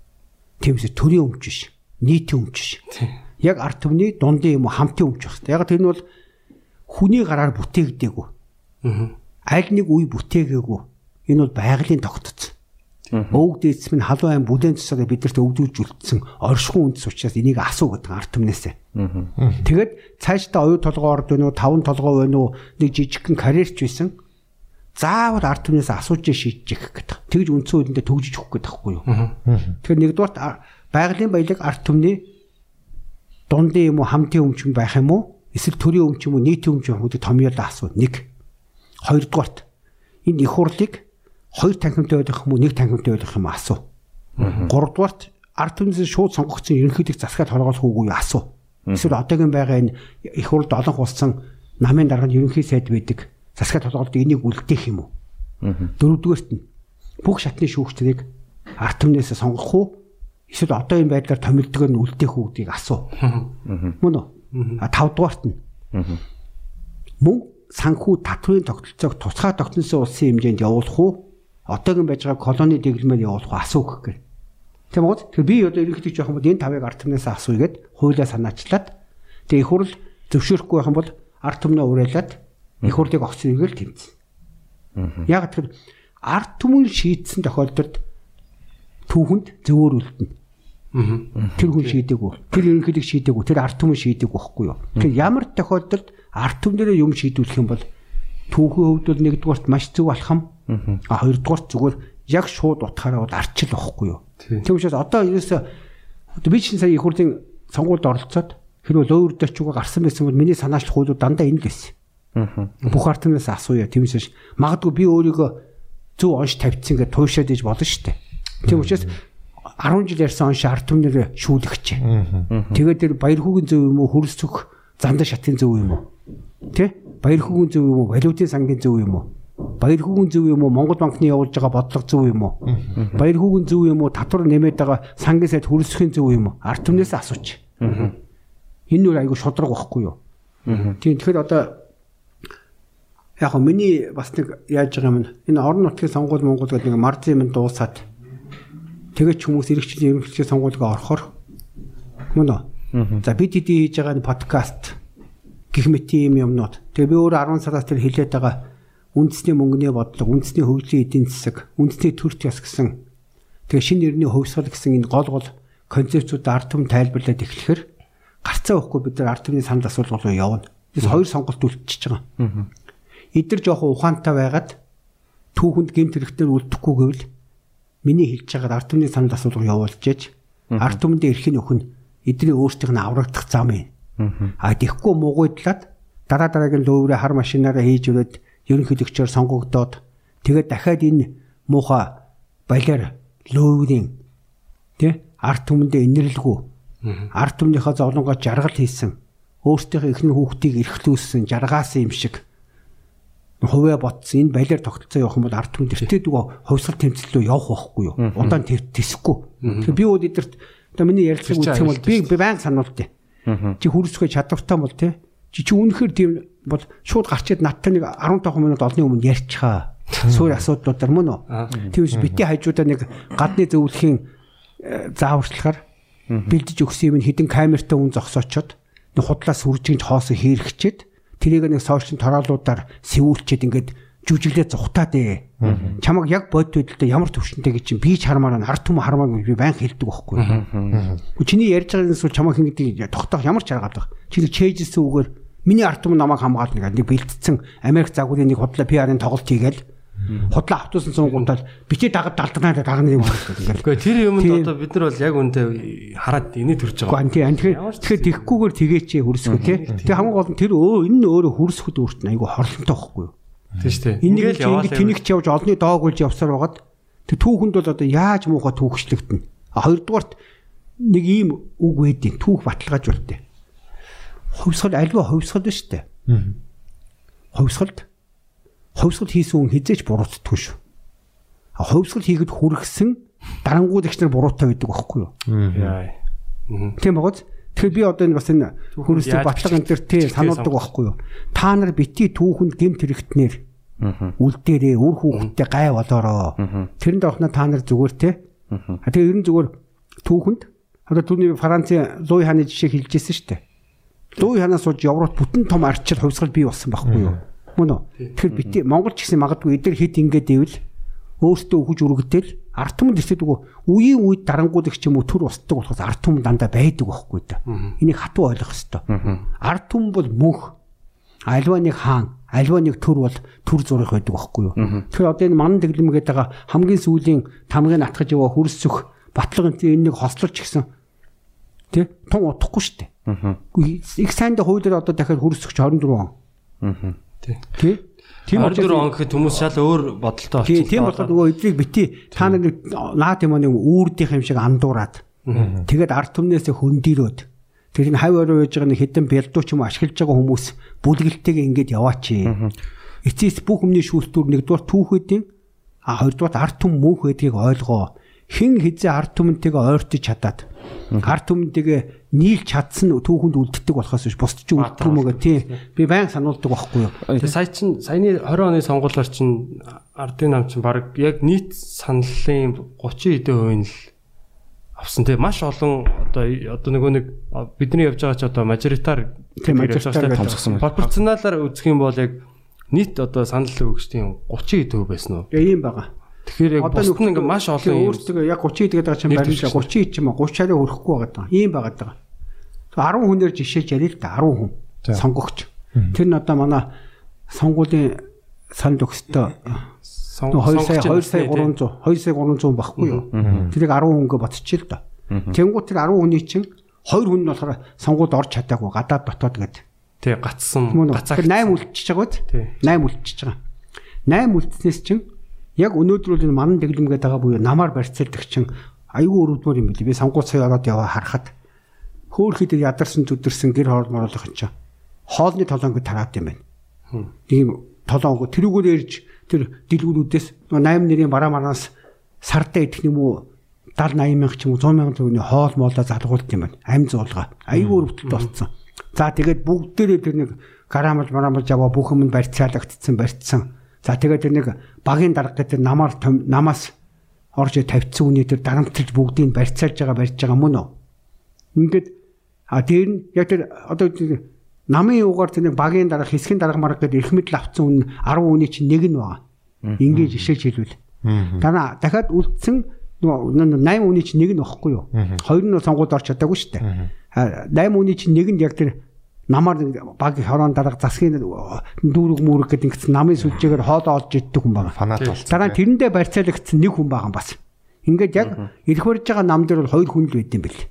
Тиймээс төрийн өмч биш. Нийтийн өмч биш. Яг арт түмний дундын юм уу хамтын өмч хэрэгтэй. Яг тэр нь бол хүний гараар бүтээгдээгүй. Аль нэг үе бүтээгээгүй. Энэ бол байгалийн тогтцсон. Өвөг дээдс минь халуун айн бүлээн цусаар бидэрт өвдүүлж үлдсэн оршихуун үндэс учраас энийг асуу гэдэг арт түмнээсээ. Тэгээд цаашдаа оюу толгоо орд өнөө таван толгоо байна уу нэг жижигхэн карьерч байсан. Заавал арт түмнээс асууж шийдэж их гэдэг. Тэгж үндсэн үедээ төгжиж өгөх гэдэг байхгүй юу? Тэгэхээр нэгдүгээрт а- байгалийн баялаг арт түмний дундын юм уу хамтын өмч юм байх юм уу? Эсвэл төрийн өмч юм уу нийтийн өмч юм уу гэдэг томьёолоо асуу. Нэг. Хоёрдугаарт энэ их хурлыг хоёр танхимтай байх юм уу нэг танхимтай байх юм уу асуу. Гуравдугаарт ард түмнээс шууд сонгогдсон ерөнхийдийг засгаад хоргоолох үгүй юу асуу. Эсвэл одоогийн байгаа энэ их хурлд олон хулсан намын дарганд ерөнхий сайд байдаг. Засгаад хоргоолдог энийг үлдээх юм уу? Дөрөвдүгээрт нь бүх шатны шүүгчдийг ард түмнээс сонгох уу? Эсвэл одоо энэ байдлаар томилдгоор нь үлдээх үү гэдгийг асуу. Мөн үү? А тавдугаарт нь мөн санхүү татврын тогтолцоог тусгай тогтносон улсын хэмжээнд явуулах уу? Одоогийн байж байгаа колони дэглэмээр явуулах уу? Асуух гэх. Тийм үү? Тэгэхээр би одоо ерөнхийдөө жоох юм бол энэ тавыг ард түмнээс асууя гэд хуулиа санаачлаад тэгээ их хурл зөвшөөрөхгүй байх юм бол ард түмнээ уриалаад их хурлыг огцсон эргэл тэмцэн. Яг тэгэхээр ард түмэн шийдсэн тохиолдолд түүхэнд зөвөр үлдэнэ. Тэр хүн шийдэггүй. Тэр ерөнхийлөг шийдэггүй. Тэр арт түмэн шийдэггүй байхгүй юу? Тэр ямар тохиолдолд арт түмнэрээ юм шийдүүлэх юм бол түүхийн хувьд бол нэгдүгээрт маш зөв алхам. А хоёрдугаарт зүгээр яг шууд утгаараа бол арчил واخхгүй юу. Тийм учраас одоо ерөөсөө би чинь сая их хурлын сонгуульд оролцоод хэрвээ өөр дэчүүгээ гарсан байсан бол миний санаачлах хуулиуд дандаа энэ л байсан. Бүх артнаас асууя тийм учраас магадгүй би өөрийгөө зөв онш тавьчихсан гэж туушаад иж болно шүү дээ. Тийм учраас 10 жил ярьсан онш ард түмнэр шүүлгэж. Тэгээд тэр баяр хүүгийн зөв юм уу хөрс цөх занда шатын зөв юм уу? Тэ? Баяр хүүгийн зөв юм уу? Валютын сангийн зөв юм уу? Баяр хүүгийн зөв юм уу? Монгол банкны явуулж байгаа бодлого зөв юм уу? Баяр хүүгийн зөв юм уу? Татвар нэмээд байгаа сангийн сайд хөрсөхийн зөв юм уу? Ард түмнээс асууч. Энэ нь айгүй шудраг байхгүй юу? Тийм тэгэхээр одоо яг миний бас нэг яаж байгаа юм энэ орон нутгийн сонгуул Монгол гэдэг нэг марз юм дуусаад тэгээд хүмүүс иргэжлийн ерөнхийлөгчийн сонгуулийг орохоор мөн үү? За бид хэдий хийж байгаа энэ подкаст гих мэт юм юмнууд. Тэгээ би өөрөө 10 сараас тэр хилээд байгаа үндэсний мөнгөний бодлого, үндэсний хөгжлийн эдийн засаг, үндэсний төр төс гэсэн тэгээ шинэ нэрний хувьсгал гэсэн энэ гол гол концепцууд ард түмэн тайлбарлаад эхлэхээр гарцаа өгөхгүй бид нар ард түмний санал асуулга руу явна. Тэс хоёр сонголт үлдчихэж байгаа. Эдгэр жоохон ухаантай байгаад түүхэнд гэмт хэрэгтээр үлдэхгүй гэвэл миний хэлж байгаа ард түмний санал асуулга явуулж ээж ард түмэндээ эрхийн өхөн эдний өөрсдийнх нь аврагдах зам юм. А тэгэхгүй муугүйдлаад дараа дараагийн лөөврөө хар машинаараа хийж өрөөд ерөнхийлөгчөөр сонгогдоод тэгээд дахиад энэ муухай балиар лөөврийн тий ард түмэндээ инэрлэгүү ард түмнийхээ зовлонгоо жаргал хийсэн өөрсдийнхөө эхнэр хүүхдийг эрхлүүлсэн жаргаасан юм шиг хувиа ботсон энэ балиар тогтолцоо явах юм бол ард түмэнд тэртээ дгөө хувьсгал тэмцэл рүү явах байхгүй юу? Удаан тэсэхгүй тэгэхээр би өөд эдэрт одоо миний ярилцлага үзэх юм бол би баян сануултыг чи хүрсгөө чадвартай бол тий чи чи үнэхээр тийм бол шууд гарчээд надтай нэг 15 минут олны өмнө ярьчихаа. Суур асуудлуудаар мөн үү? Тиймээс бити хажуудаа нэг гадны зөвлөхийн зааварчлагаар бэлдэж өгсөн юм хідэн камертай үн зогсоочод нэг худлаас үржигч хоосоо хийрхчээд тэрийг нэг сошиал тороолуудаар сэвүүлчээд ингээд жүжиглээ зүхтаад ээ. Чамаг яг бод байдалтай ямар төвшөнтэй гэж чинь би ч хармаар ард түмэн хармаар би баян хэлдэг байхгүй. Чиний ярьж байгаа зүйл чамаг ингэдэг тогтоох ямар ч аргадаг. Чи нэг чэйжсэн үгээр миний ард түмэн намайг хамгаална гэдэг нэг бэлтцсэн Америк загварын нэг худлаа PR-ын тоглолт хийгээл худлаа автуусан цунгуунтал битээ дагад далданаа дагна юм байна. Гэхдээ тэр юмд одоо бид нар бол яг үндэ хараад энийг төрж байгаа. Гэхдээ тэгэхээр тэгэхээр тэгхгүйгээр тэгээч хүрсгүү тий. Тэгээ хамгийн гол нь тэр өө энэ нь өөрөө хүрсгэд өөрт нь айгүй хорлонтой байхгүй юу? Тийм шүү дээ. Энийг л ингэ тэнэгч явж олны доогуулж явсаар байгаад тэг түүхэнд бол одоо яаж муухай түүхчлэгдэнэ. А хоёрдугаарт нэг ийм үг байдیں۔ Түүх баталгааж болтой. Хувьсгал альва хувьсгал шүү дээ. Хувьсгалд хувьсгал хийсэн хүн хизээч буруутдаггүй шүү. А хувьсгал хийхэд хүргэсэн дарангуулагч нар буруутай байдаг байхгүй юу? Тийм багц. Тэгэхээр би одоо энэ бас энэ хөрөстэй батлага энэ төр тий сануулдаг байхгүй юу? Та нар бити түүхэнд гэмт хэрэгтнэр Үлдээрээ үр хүүхэдтэй гай болоороо. Тэрэнд орохно та нар зүгээр те. А тэгээ ерэн зүгээр түүхэнд одоо түүний Францын Луи хааны жишээ хэлжсэн шүү дээ. Луи ханаас сууж Европт бүтэн том арчил хувьсгал бий болсон байхгүй юу? Мөн үү? Тэгэхээр бити Монгол ч гэсэн магадгүй эдгээр хит ингээд ивэл өөртөө өгж үргэтэл арт түмэнд ирсэдэг үеийн үед дарангууд их ч юм уу төр устдаг болохоос арт түмэн дандаа байдаг байхгүй да. Энийг хатуу ойлгох хэрэгтэй. Арт түмэн бол мөнх. Альва нэг хаан, альва нэг төр бол төр зураг байдаг байхгүй юу. Тэгэхээр одоо энэ манан дэглэмгээд байгаа хамгийн сүүлийн тамгыг атгаж яваа хөрс цөх батлагын энэ нэг хослолч гисэн тий тун утахгүй шүү дээ. Их сайндаа хуулиар одоо дахиад хөрс цөхч 24 он. Тий. Тий. Тийм 24 он гэхэд хүмүүс шал өөр бодолтой болчихсон. тийм болохоор нөгөө эдрийг бити та нар юм нэг үүрдийнх юм шиг андуураад тэгээд арт түмнээсээ хөндөрөөд тэр энэ хав орой байж байгаа нэг хэдэн бэлдүү ч юм ашиглаж байгаа хүмүүс бүлгэлтэйгээ ингэж яваач. Эцэс бүх өмнө шүүлтүүр нэгдүгээр түүхэдийн а хоёрдугаар арт түм мөнх гэдгийг ойлгоо. Хэн хизээ арт түмэнтэйгээ ойртож чадаад арт түмэнтэйгээ нийлж чадсан түүхэнд үлддэг болохоос биш. Бусд ч үлдэх юм гэх тийм. Би баян сануулдаг байхгүй юу. Тэгээ сая чин саяны 20 оны сонгуулиар чин ардын нам чин баг яг нийт саналын 30 хэдэн хувийн л авсан те. Маш олон одоо одоо нөгөө нэг бидний явж байгаа ч одоо мажоритар Тийм, мажоритар томсгсон байна. пропорционалаар үзэх юм бол яг нийт одоо санал өгчдийн 30 хэдэн хувь байсан уу? Тэгээ ийм байгаа. Тэгэхээр яг бусд нь ингээ маш олон юм өөртөө яг 30 гэдэг байгаа чинь дэвшсэн. 30 ч юм уу 30 чараа өрөхгүй байгаа даа. Ийм байгаа даа. 10 хүнээр жишээж ярил л да 10 хүн сонгогч. Тэр нь одоо манай сонгуулийн санд өгсдөө сон- 2 сая 2 сонгогч сая нь, 300 2 сая 300 багхгүй юу. Тэрийг 10 хүнгээ ботчих л да. Тэнгуут тэр 10 хүний чинь 2 хүн нь болохоор сонгуульд орж чадаагүй гадаад дотоод гэдэг. тий гацсан гацаагч Тэр 8 үлдчихэж байгаа. Тий. 8 үлдчихэж байгаа. 8 үлдснээс чинь яг өнөөдөр бол энэ манан дэглэмгээд байгаа буюу намаар барьцаалдаг чинь айгүй өрөвдмөр юм билий. Би сонгуул цай ороод яваа харахад хөөхөд ядарсан зүдэрсэн гэр хоолмор болох чинь хоолны толонг тараад юм байна. Тийм толонг тэрүүгээр ирж тэр дэлгүүрүүдээс 8 нэрийн бараа мараас сардаа идэх юм уу 70 80 мянга ч юм уу 100 мянган төгрөгийн хоол моолоо залгуулт юм байна. Амь зуулга. Айгүй өрөвдөлт болсон. За тэгээд бүгдээрээ тэр нэг гарамж марамж аваа бүх юм барьцаалагдсан барьцсан. За тэгээд тэр нэг багийн дарга гэдэг намаар намаас орж тавьчихсан үний тэр дарамтлж бүгдийг барьцаалж байгаа барьж байгаа мөн үү? Ингээд а тэр нь яг тэр одоо намын юугаар тэр нэг багийн дарга хэсгийн дарга марга гэдэг их мэдл авцсан үн 10 үний чинь нэг нь байгаа. Ингээд жишээж хэлвэл. Дараа дахиад үлдсэн нөгөө 8 үний чинь нэг нь واخхгүй юу? Хоёр нь сонгуульд орч чадаагүй шүү дээ. 8 үний чинь нэгэнд яг тэр намаар баг хорон дарга засгийн дүүрэг мүрэг гэдэг ингэсэн намын сүлжээгээр хоолоо олж иддэг хүн байгаа. Фанат болсон. Дараа нь тэрэндээ барьцаалагдсан нэг хүн байгаа юм бас. Ингээд яг ирэх барьж байгаа нам дээр бол хоёр хүн л байд юм бэл.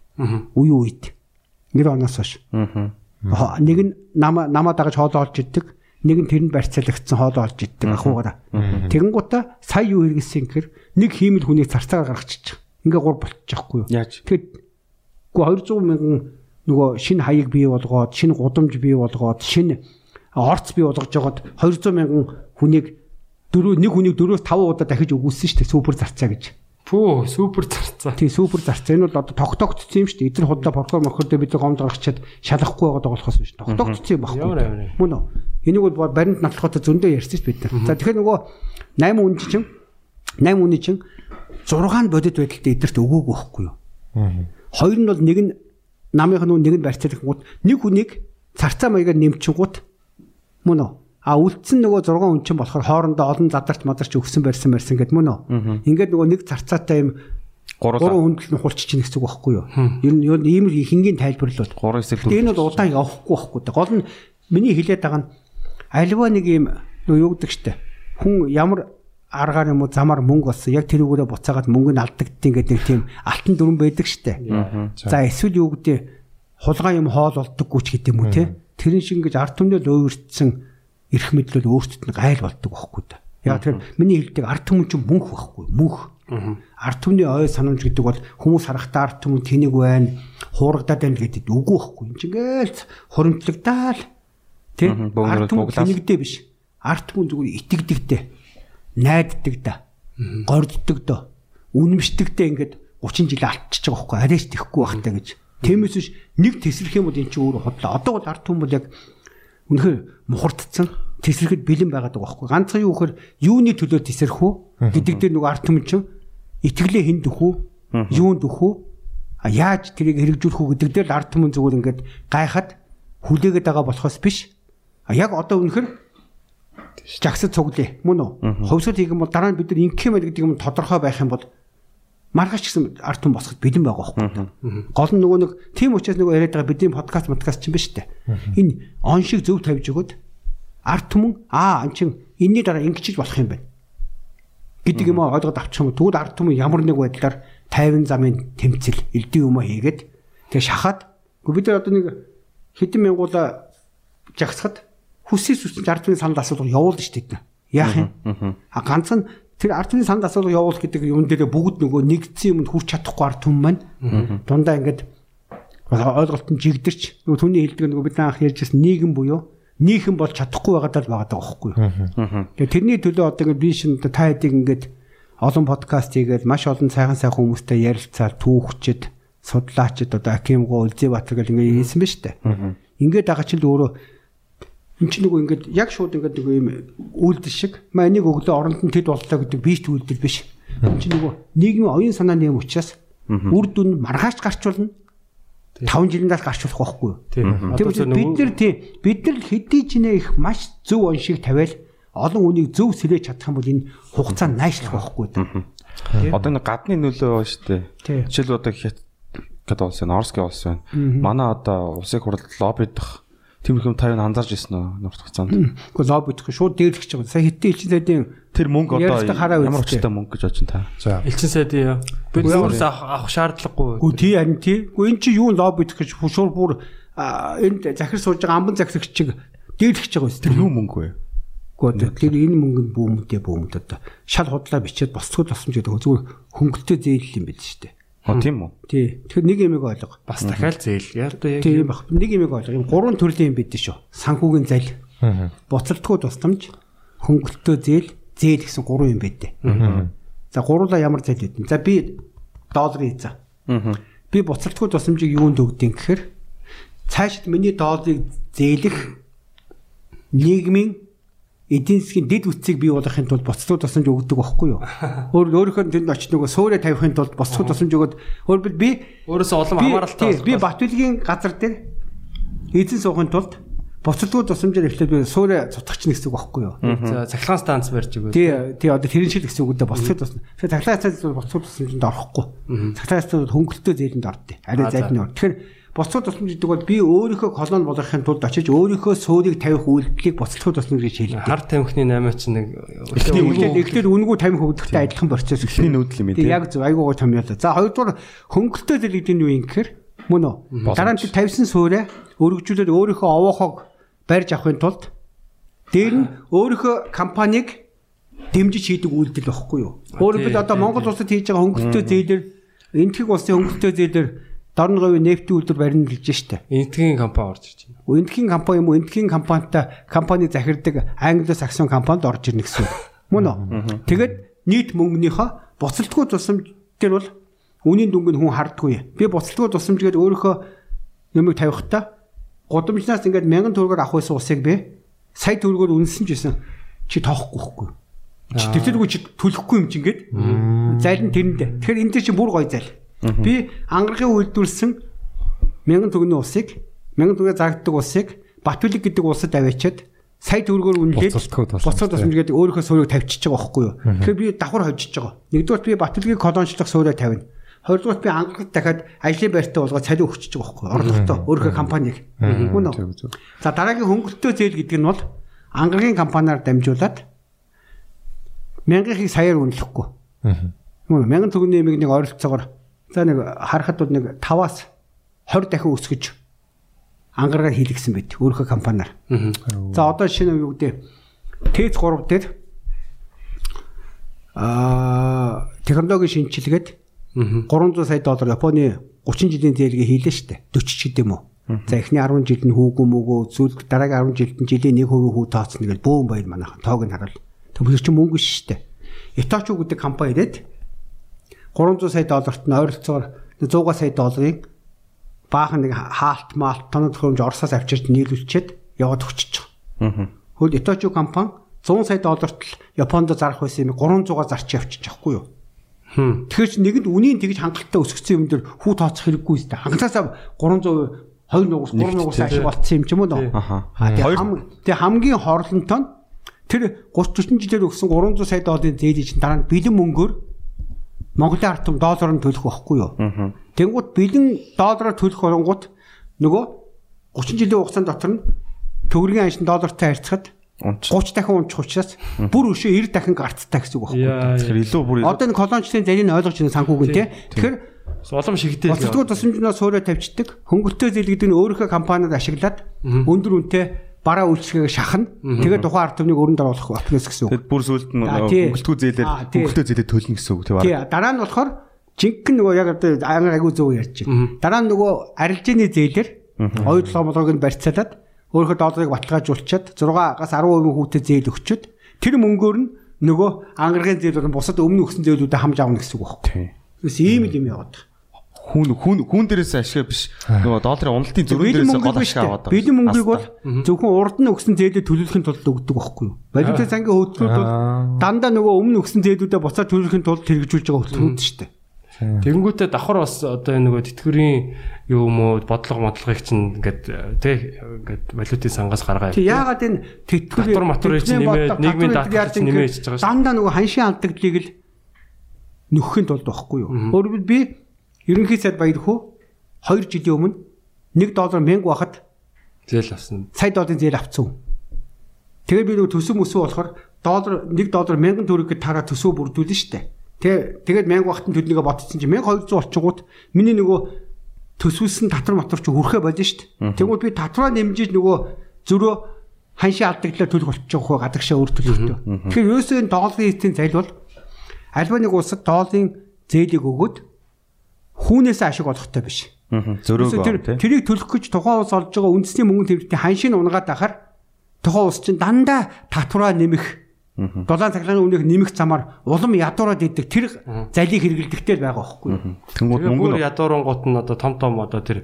Үе үед. 90 оноос хойш. Аа. Нэг нь намаа намаа дагаж хоолоо олж иддэг. Нэг нь тэрэнд барьцаалагдсан хоолоо олж иддэг ахуугаараа. Тэгэнгუта сая юу хэрэгсэн гэхээр нэг хиймэл хүнийг зарцаагаар гаргачих. Ингээ гур болчихгүй юу? Гоо 200 мянган нөгөө шинэ хаяг бий болгоод, шинэ гудамж бий болгоод, шинэ орц бий болгож жогоод 200 мянган хүнийг дөрөв нэг хүнийг дөрөөс 5 удаа дахиж өгүүлсэн шүү дээ супер зарцаа гэж. пүү супер зарцаа Тийм супер зарцаа энэ бол одоо тогтоогдсон юм шүү дээ. Эдгээр худлаа прокурор мохордөө бид гомд гаргачаад шалахгүй байгаа болохоос биш. Тогтоогдсон юм баггүй. Мөн үү? Энийг бол баримт натлахад зөндөө ярьсан шүү бид нар. За тэгэхээр нөгөө 8 үн чинь 8 үний чинь 6 бодит байдалтай эдгэрт өгөөгүй байхгүй юу? Хоёр нь бол нэг нь намынх нь нэг нь барьцаалгангууд нэг хүнийг царцаа маягаар нэмчингууд мөн үү? А үлдсэн нөгөө 6 хүн чинь болохоор хоорондоо олон задарч мадарч өгсөн барьсан барьсан гэд мөн үү? Ингээд нөгөө нэг царцаатай юм гурван хүндэл нь хурч чинь гэсэн үг байхгүй юу? Ер нь ер нь ийм хингийн гурван эсрэг Гэтэ энэ бол удаан явахгүй байхгүй. Гол нь миний хэлээд байгаа нь альва нэг юм юу гэдэг штэ. Хүн ямар аргаар юм уу замаар мөнгө олсон яг тэрүүгээрээ буцаагаад мөнгө нь алдагдтiin гэдэг нэг тийм алтан дүрэн байдаг штэ. За эсвэл юу гэдэг хулгай юм хоол болдоггүй ч гэдэг юм уу те. Тэрэн шиг ингэж ард түмнэл өөрчлөсөн эрх мэдлэл өөртөд нь гайл болдог байхгүй да. Яг тэр миний хэлдэг ард түмэн чинь мөнх байхгүй мөнх. Ард түмний ой санамж гэдэг бол хүмүүс харахтаа ард түмэн тэнэг байна, хуурагдаад байна гэдэг үгүй байхгүй. Энд ингээл хуримтлагдаал. Тэ? Мгм, бөөгнөрөд Ард түмэн тэнэгдээ биш. Ард түмэн зүгээр итгэдэгтэй. Найддаг да. Горддог доо. Үнэмшдэгтэй ингээд 30 жил алдчихж байгаа байхгүй. Арайч тэхгүй байхтаа гэж. Тиймээс биш нэг тесрэх юм бол эн чинь өөрөө худлаа. Одоо бол ард бол яг үнэхээр мухардцсан. тесрэхэд бэлэн байгаад байгаа байхгүй. Ганцхан юу гэхээр юуны төлөө тесрэх үү гэдэг дээр нөгөө арт түмэн чинь итгэлээ хинд өгөх үү? Юунд өгөх үү? А яаж тэрийг хэрэгжүүлэх үү гэдэг дээр арт түмэн зүгээр ингээд гайхад хүлээгээд байгаа болохоос биш. Яг одоо үнэхээр жагсад цуглая мөн үү? Ховсгол хийх юм бол дараа нь бид нар ингэх юм байл гэдэг юм тодорхой байх юм бол маргааш гэсэн арт түмэн босоход бэлэн байгаа байхгүй. Гол нь нөгөө нэг тийм учраас нөгөө яриад байгаа бидний подкаст подкаст чинь биш үү? Энэ он шиг зөв тавьж өгöd арт түмэн аа ан чин энэний дараа ингэчиж болох юм байна гэдэг юм ойлгоод авчих юм. Тэгвэл ард түмэн ямар нэг байдлаар 50 замын тэмцэл элдэн юм хийгээд тэгээ шахаад бид нар одоо нэг хэдэн мянгуула жагсахад хүсээс үсч ард түмний санал асуулга явуулна шүү дээ. Яах юм? А ганц нь тэр ард түмний санал асуулга явуул гэдэг юм дээр бүгд нөгөө нэгдсэн юмд хүрч чадахгүй ард түмэн маань дундаа ингээд ойлголт нь жигдэрч нөгөө түүний хэлдэг нөгөө бид анх ярьжсэн нийгэм буюу нийхэм бол чадахгүй байгаад л байгаа байхгүй юу. Тэгээ тэрний төлөө одоо ингээд би шин та хэдийг ингээд олон подкаст хийгээд маш олон сайхан сайхан хүмүүстэй ярилцаар түүхчэд судлаачид одоо Акимгоо Үлзэбаатар гэл ингээд хийсэн ба штэ. Ингээд байгаа чинь өөрөө эн чинь нөгөө ингээд яг шууд ингээд нөгөө юм үйлдэл шиг маа энийг өглөө оронд нь тэд боллоо гэдэг биш үйлдэл биш. Эн чинь нөгөө нийгмийн оюун санааны юм учраас үр дүн маргааш гарч болно 5 жилиндээс гарч болох байхгүй юу? Тийм. бид нар тийм бид нар хэдий ч нэ их маш зөв оншиг тавиал олон үнийг зөв сэлэж чадах юм бол энэ хугацаа найшлах байхгүй юу? Одоо нэг гадны нөлөө ба штэ. Жишээл одоо хят гэдэг улс байна, Орсгийн улс байна. Манай одоо улсын хурал лоббидох Тиймэрхүү та юу анзаарч ирсэн үү нурт хугацаанд? Гэхдээ лоб идэх шууд дээрлэх гэж байгаа. Сая хитэн элчин сайдын тэр мөнгө одоо ямар хүчтэй мөнгө гэж бодож та. За. Элчин сайдын бид өөрөөс авах шаардлагагүй. Гү тий харин тий. Гү эн чи юу лоб идэх гэж шууд бүр энд захир сууж байгаа амбан захирагч чиг дээрлэх гэж байгаа юм. Тэр юу мөнгө вэ? Гэхдээ тэр энэ мөнгө нь бүүмдээ бүүмд одоо шал худлаа бичээд босцгол болсон ч гэдэг зүгээр хөнгөлтөө зээл юм байл шүү дээ. Оо тийм үү? Тий. Тэгэхээр нэг юмыг ойлго. Бас дахиад зээл. Яг одоо яг тийм баг. Нэг юмыг ойлго. Ийм гурван төрлийн юм бид шүү. Санхүүгийн зал. Буцалтгүй тусламж, хөнгөлтөө зээл, зээл гэсэн гурван юм байдэ. За гурлаа ямар зээл байдэн. За би долларын за. Би буцалтгүй тусламжийг юунд өгдөг гэхээр цаашид миний долларыг зээлэх нийгмийн эдийн засгийн дэд үтцийг бий болгохын тулд боцлууд тусламж өгдөг байхгүй юу? Өөр өөрөөхөө тэнд очиж нөгөө суурэ тавихын тулд боцлууд тусламж өгöd өөрөөр би өөрөөсөө олон хамааралтай би Батүлгийн газар дээр эзэн суухын тулд боцлууд тусламжаар эхлээд би суурэ цутгах чинь гэсэн үг байхгүй юу? За цахилгаан станц барьж өгöd. Тий, тий одоо тэрэн шиг гэсэн үг дээ боцлууд тусна. Тэгэхээр цахилгаан станц боцлууд тусламжинд орохгүй. Цахилгаан станц хөнгөлтөө зээлэнд ордё. Арай зайлны ор. Тэгэхээр Боцлог тусламж гэдэг бол би өөрийнхөө колон болгохын тулд очиж өөрийнхөө суурийг тавих үйлдэлийг боцлог тусламж гэж хэлдэг. Хар тамхины 8 чинь нэг эхний үйлдэл эхлээд үнгүй тамхи өгдөгтэй адилхан процесс эхний нүүдэл юм тийм. Яг зөв айгуугаа томьёолоо. За хоёрдугаар хөнгөлтөө зэрэгдэн юу юм гэхээр мөн үү? Дараа нь тавьсан суурэ өргөжүүлээд өөрийнхөө овоохог барьж авахын тулд дээр нь өөрийнхөө компанийг дэмжиж хийдэг үйлдэл багхгүй юу? Өөрөөр хэлбэл одоо Монгол улсад хийж байгаа хөнгөлтөө зээлэр энтхэг улсын хөнгөлтөө зээлэр дорн говийн нефтийн үйлдвэр барина гэлж штэ. Энтхийн компани орж ирж байна. Энтхийн компани юм уу? Энтхийн компанитай компани захирдаг англо-саксон компанид орж ирнэ гэсэн үг. Мөн үү? Тэгээд нийт мөнгөнийхөө буцалтгүй тусламж тэр бол үнийн дүнгийн хүн хардггүй. Би буцалтгүй тусламж гээд өөрийнхөө юмыг тавихтаа гудамжнаас ингээд мянган төгрөгөөр авах байсан усыг би сая төгрөгөөр үнсэн ч гэсэн чи тоохгүй байхгүй. Чи тэртэргүй чи төлөхгүй юм чи ингээд зайлн тэрэндээ. Тэгэхээр энэ чинь бүр гоё зайл. Би ангарахын үйлдвэрлсэн мянган төгрөгийн усыг мянган төгрөгийн зарагддаг усыг Батүлэг гэдэг улсад аваачаад сая төгрөгөөр үнэлээд боцоод тусамж гэдэг өөрийнхөө суурийг тавьчихж байгаа байхгүй юу. Тэгэхээр би давхар хожиж байгаа. Нэгдүгээр би Батүлгийг колоничлох суурийг тавина. Хоёрдугаар би ангарахад дахиад ажлын байртаа болгоод цалин өгчөж байгаа байхгүй юу. Орлоготой өөрийнхөө компаниг. Мөн үү. За дараагийн хөнгөлтөө зээл гэдэг нь бол ангарахын компаниар дамжуулаад мянгахыг саяар үнэлэхгүй. Мөн мянган төгрөгийн нэмийг нэг ойролцоогоор За нэг харахад бол нэг 5-аас 20 дахин өсгөж ангаргаар хийлгсэн байт өөрийнхөө компаниар. За одоо шинэ юу гэдэг ТЭЦ 3 дээр аа технологийн шинжилгээд 300 сая доллар Японы 30 жилийн зээлгээ хийлээ штэ 40 ч гэдэм үү. За эхний 10 жилд нь хүүгүү мөгөө зүйл дараагийн 10 жилд нь жилийн 1% хүү тооцно гэж бөөн баяр манайхан тоог нь харуул. Төмөр чи мөнгө штэ. Итачу гэдэг компани ирээд 300 сая долларт нь ойролцоогоор 100 сая долларыг баахан нэг хаалт маалт тоног төхөөрөмж Оросоос авчирч нийлүүлчихэд яваад өгчөж байгаа. Хөл Иточи компани 100 сая долларт л Японд зарах байсан юм 300-аар зарч явчих чадахгүй юу? Хм. Тэгэхээр чи нэгэнд үнийн тэгж хангалттай өсгсөн юм дээр хүү тооцох хэрэггүй юм да. Анхнаасаа 300 2 нугас 3 нугас ашиг болцсон юм ч юм уу нөө. Аха. А тэгээ хам тэгээ хамгийн хорлонтой нь тэр 30 40 жилээр өгсөн 300 сая долларын зээлийг чинь дараа нь бэлэн мөнгөөр Монголын ард түмэн доллараар нь төлөх байхгүй юу? Тэнгууд бэлэн доллараар төлөх оронгууд нөгөө 30 жилийн хугацаанд дотор нь төгрөгийн аншин доллартай харьцахад Унч. 30 дахин унчих учраас бүр өшөө 90 дахин гарттай гэсэн үг байхгүй. Тэгэхээр илүү бүр Одоо энэ колончлын зарийг ойлгож байгаа санхүүгэн тий. Тэгэхээр Улам шигтэй. Боцтгоо тусламжнаас суурэ тавьчихдаг. Хөнгөлтөө зээл гэдэг нь өөрийнхөө компаниуд ашиглаад өндөр үнэтэй бараа үйлчлэгийг шахна. Тэгээд тухайн ард түмнийг өрөнд оруулах батгээс гэсэн үг. Тэгэд бүр сүулт нь А, тий. хөнгөлтгөө зээлээр хөнгөлтөө зээлээр төлнө гэсэн үг тий Тий, баг. дараа нь болохоор жинхэнэ нөгөө яг одоо агуу зөв ярьж байна. Дараа нь нөгөө арилжааны зээлэр оюутлага молгог нь барьцаалаад өөрийнхөө долларыг баталгаажуулчаад 6-аас 10% хүүтэй зээл өгчөд тэр мөнгөөр нь нөгөө ангаргийн зээл болон бусад өмнө өгсөн зээлүүдэд хамж авна гэсэн үг байхгүй. Тий. Тэс ийм л юм яваад байна. Хүн хүн хүн дээрээс ашиг биш. Нөгөө долларын уналтын Бэлэн дээрээс гол биш ашиг аваад дээ. Бэлэн мөнгөийг бол зөвхөн урд нь өгсөн зээлээ төлөвлөхийн тулд өгдөг байхгүй юу? Валютын сангийн хөтөлбөрүүд бол дандаа нөгөө өмнө өгсөн зээлүүдэд буцаад төлөвлөхийн тулд хэрэгжүүлж байгаа хөтөлбөрүүд шүү дээ. Тэгэнгүүтээ давхар бас одоо энэ нөгөө тэтгэврийн юу юм уу бодлого модлогыг чинь ингээд тий ингээд валютын сангаас гаргаа Тэг яагаад энэ тэтгэврийн Татвар матврыг чинь нэмээд, нийгмийн даатгалыг чинь нэмээд хийж байгаа шүү. Дандаа нөгөө ханшийн алдагдлыг л нөхөхийн тулд байхгүй юу? Өөрөөр би ерөнхий сайд баяр хөө 2 жилийн өмнө 1 доллар мянга байхад зээл авсан. сая долларын зээл авцсан. Тэгээ би нөгөө төсөв мөсөө болохоор доллар 1 доллар 1000 төгрөг тараа төсөө бүрдүүлнэ штэ. Тэгээ тэгээд 1000 багтан төднийгээ ботсон чинь 1200 орчингууд миний нөгөө төсвөлсөн татвар матвар чи хүрхэ болно штэ. Тэгвэл би татвараа нэмжиж нөгөө зөрөө ханшийн алдагдлаар төлөх болчих жоох гадагшаа өөр төлөхтэй. Тэгэхээр ерөөсөө энэ долларын эцсийн зайл бол альва нэг улсад долларын зээлийг өгөөд хүүнээс ашиг олохтой биш. Аа. Зөрөөгөө Тэр тэрийг төлөх гэж тухайн улс олж байгаа үндэсний мөнгө тэмдэгтийн ханшийн унгаад ахаар тухайн улс чинь дандаа татвараа нэмэх дулаан цахилгааны үнэийг нэмэх замаар улам ядуураад идэг тэр залийг хэрэгэлдэхтэй л байгаа байхгүй Тэгээ мөнгө нь ядуурангууд нь одоо том том одоо тэр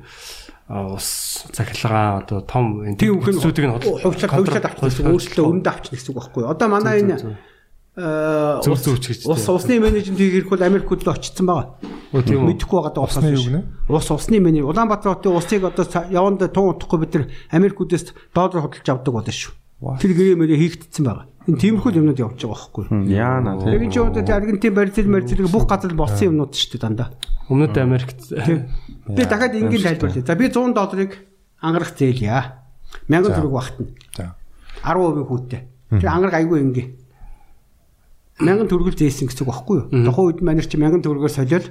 ус цахилгаан одоо том энэ төсүүдийг нь хувьчлаад хувьчлаад авчихсан өөрчлөлтөө өрөндө авчихна гэсэн үг байхгүй юу? Одоо манай энэ Зөв ус- зөв ч гэж Ус усны менежмент хийх хэрэг бол Америкт л очсон байгаа. Өө, тийм үү? Мэдэхгүй байгаа даа Усны юу гэнэ? Ус усны менежмент Улаанбаатар хотын усыг одоо яванд тун утахгүй бид нар Америкудээс доллар хөдөлж авдаг болно шүү. Тэр гэрэмээр хийгдсэн байгаа. Энэ тиймэрхүү юмнууд явж байгаа байхгүй юу? яана энэ ч удаа Аргентин Бразил Мерцэл бүх газар болсон юмнууд шүү дээ дандаа. Өмнөд Америкт Би дахиад энгийн тайлбарлая. За би 100 долларыг ангарах зээлье. 1000 төгрөг багтана. За. 10% хүүтэй. Тэр ангараг айгүй ингээ. 1000 төгрөгөл зээсэн гэсэн үг байхгүй юу? Тухайн үед манер чи 1000 төгрөгөөр солиод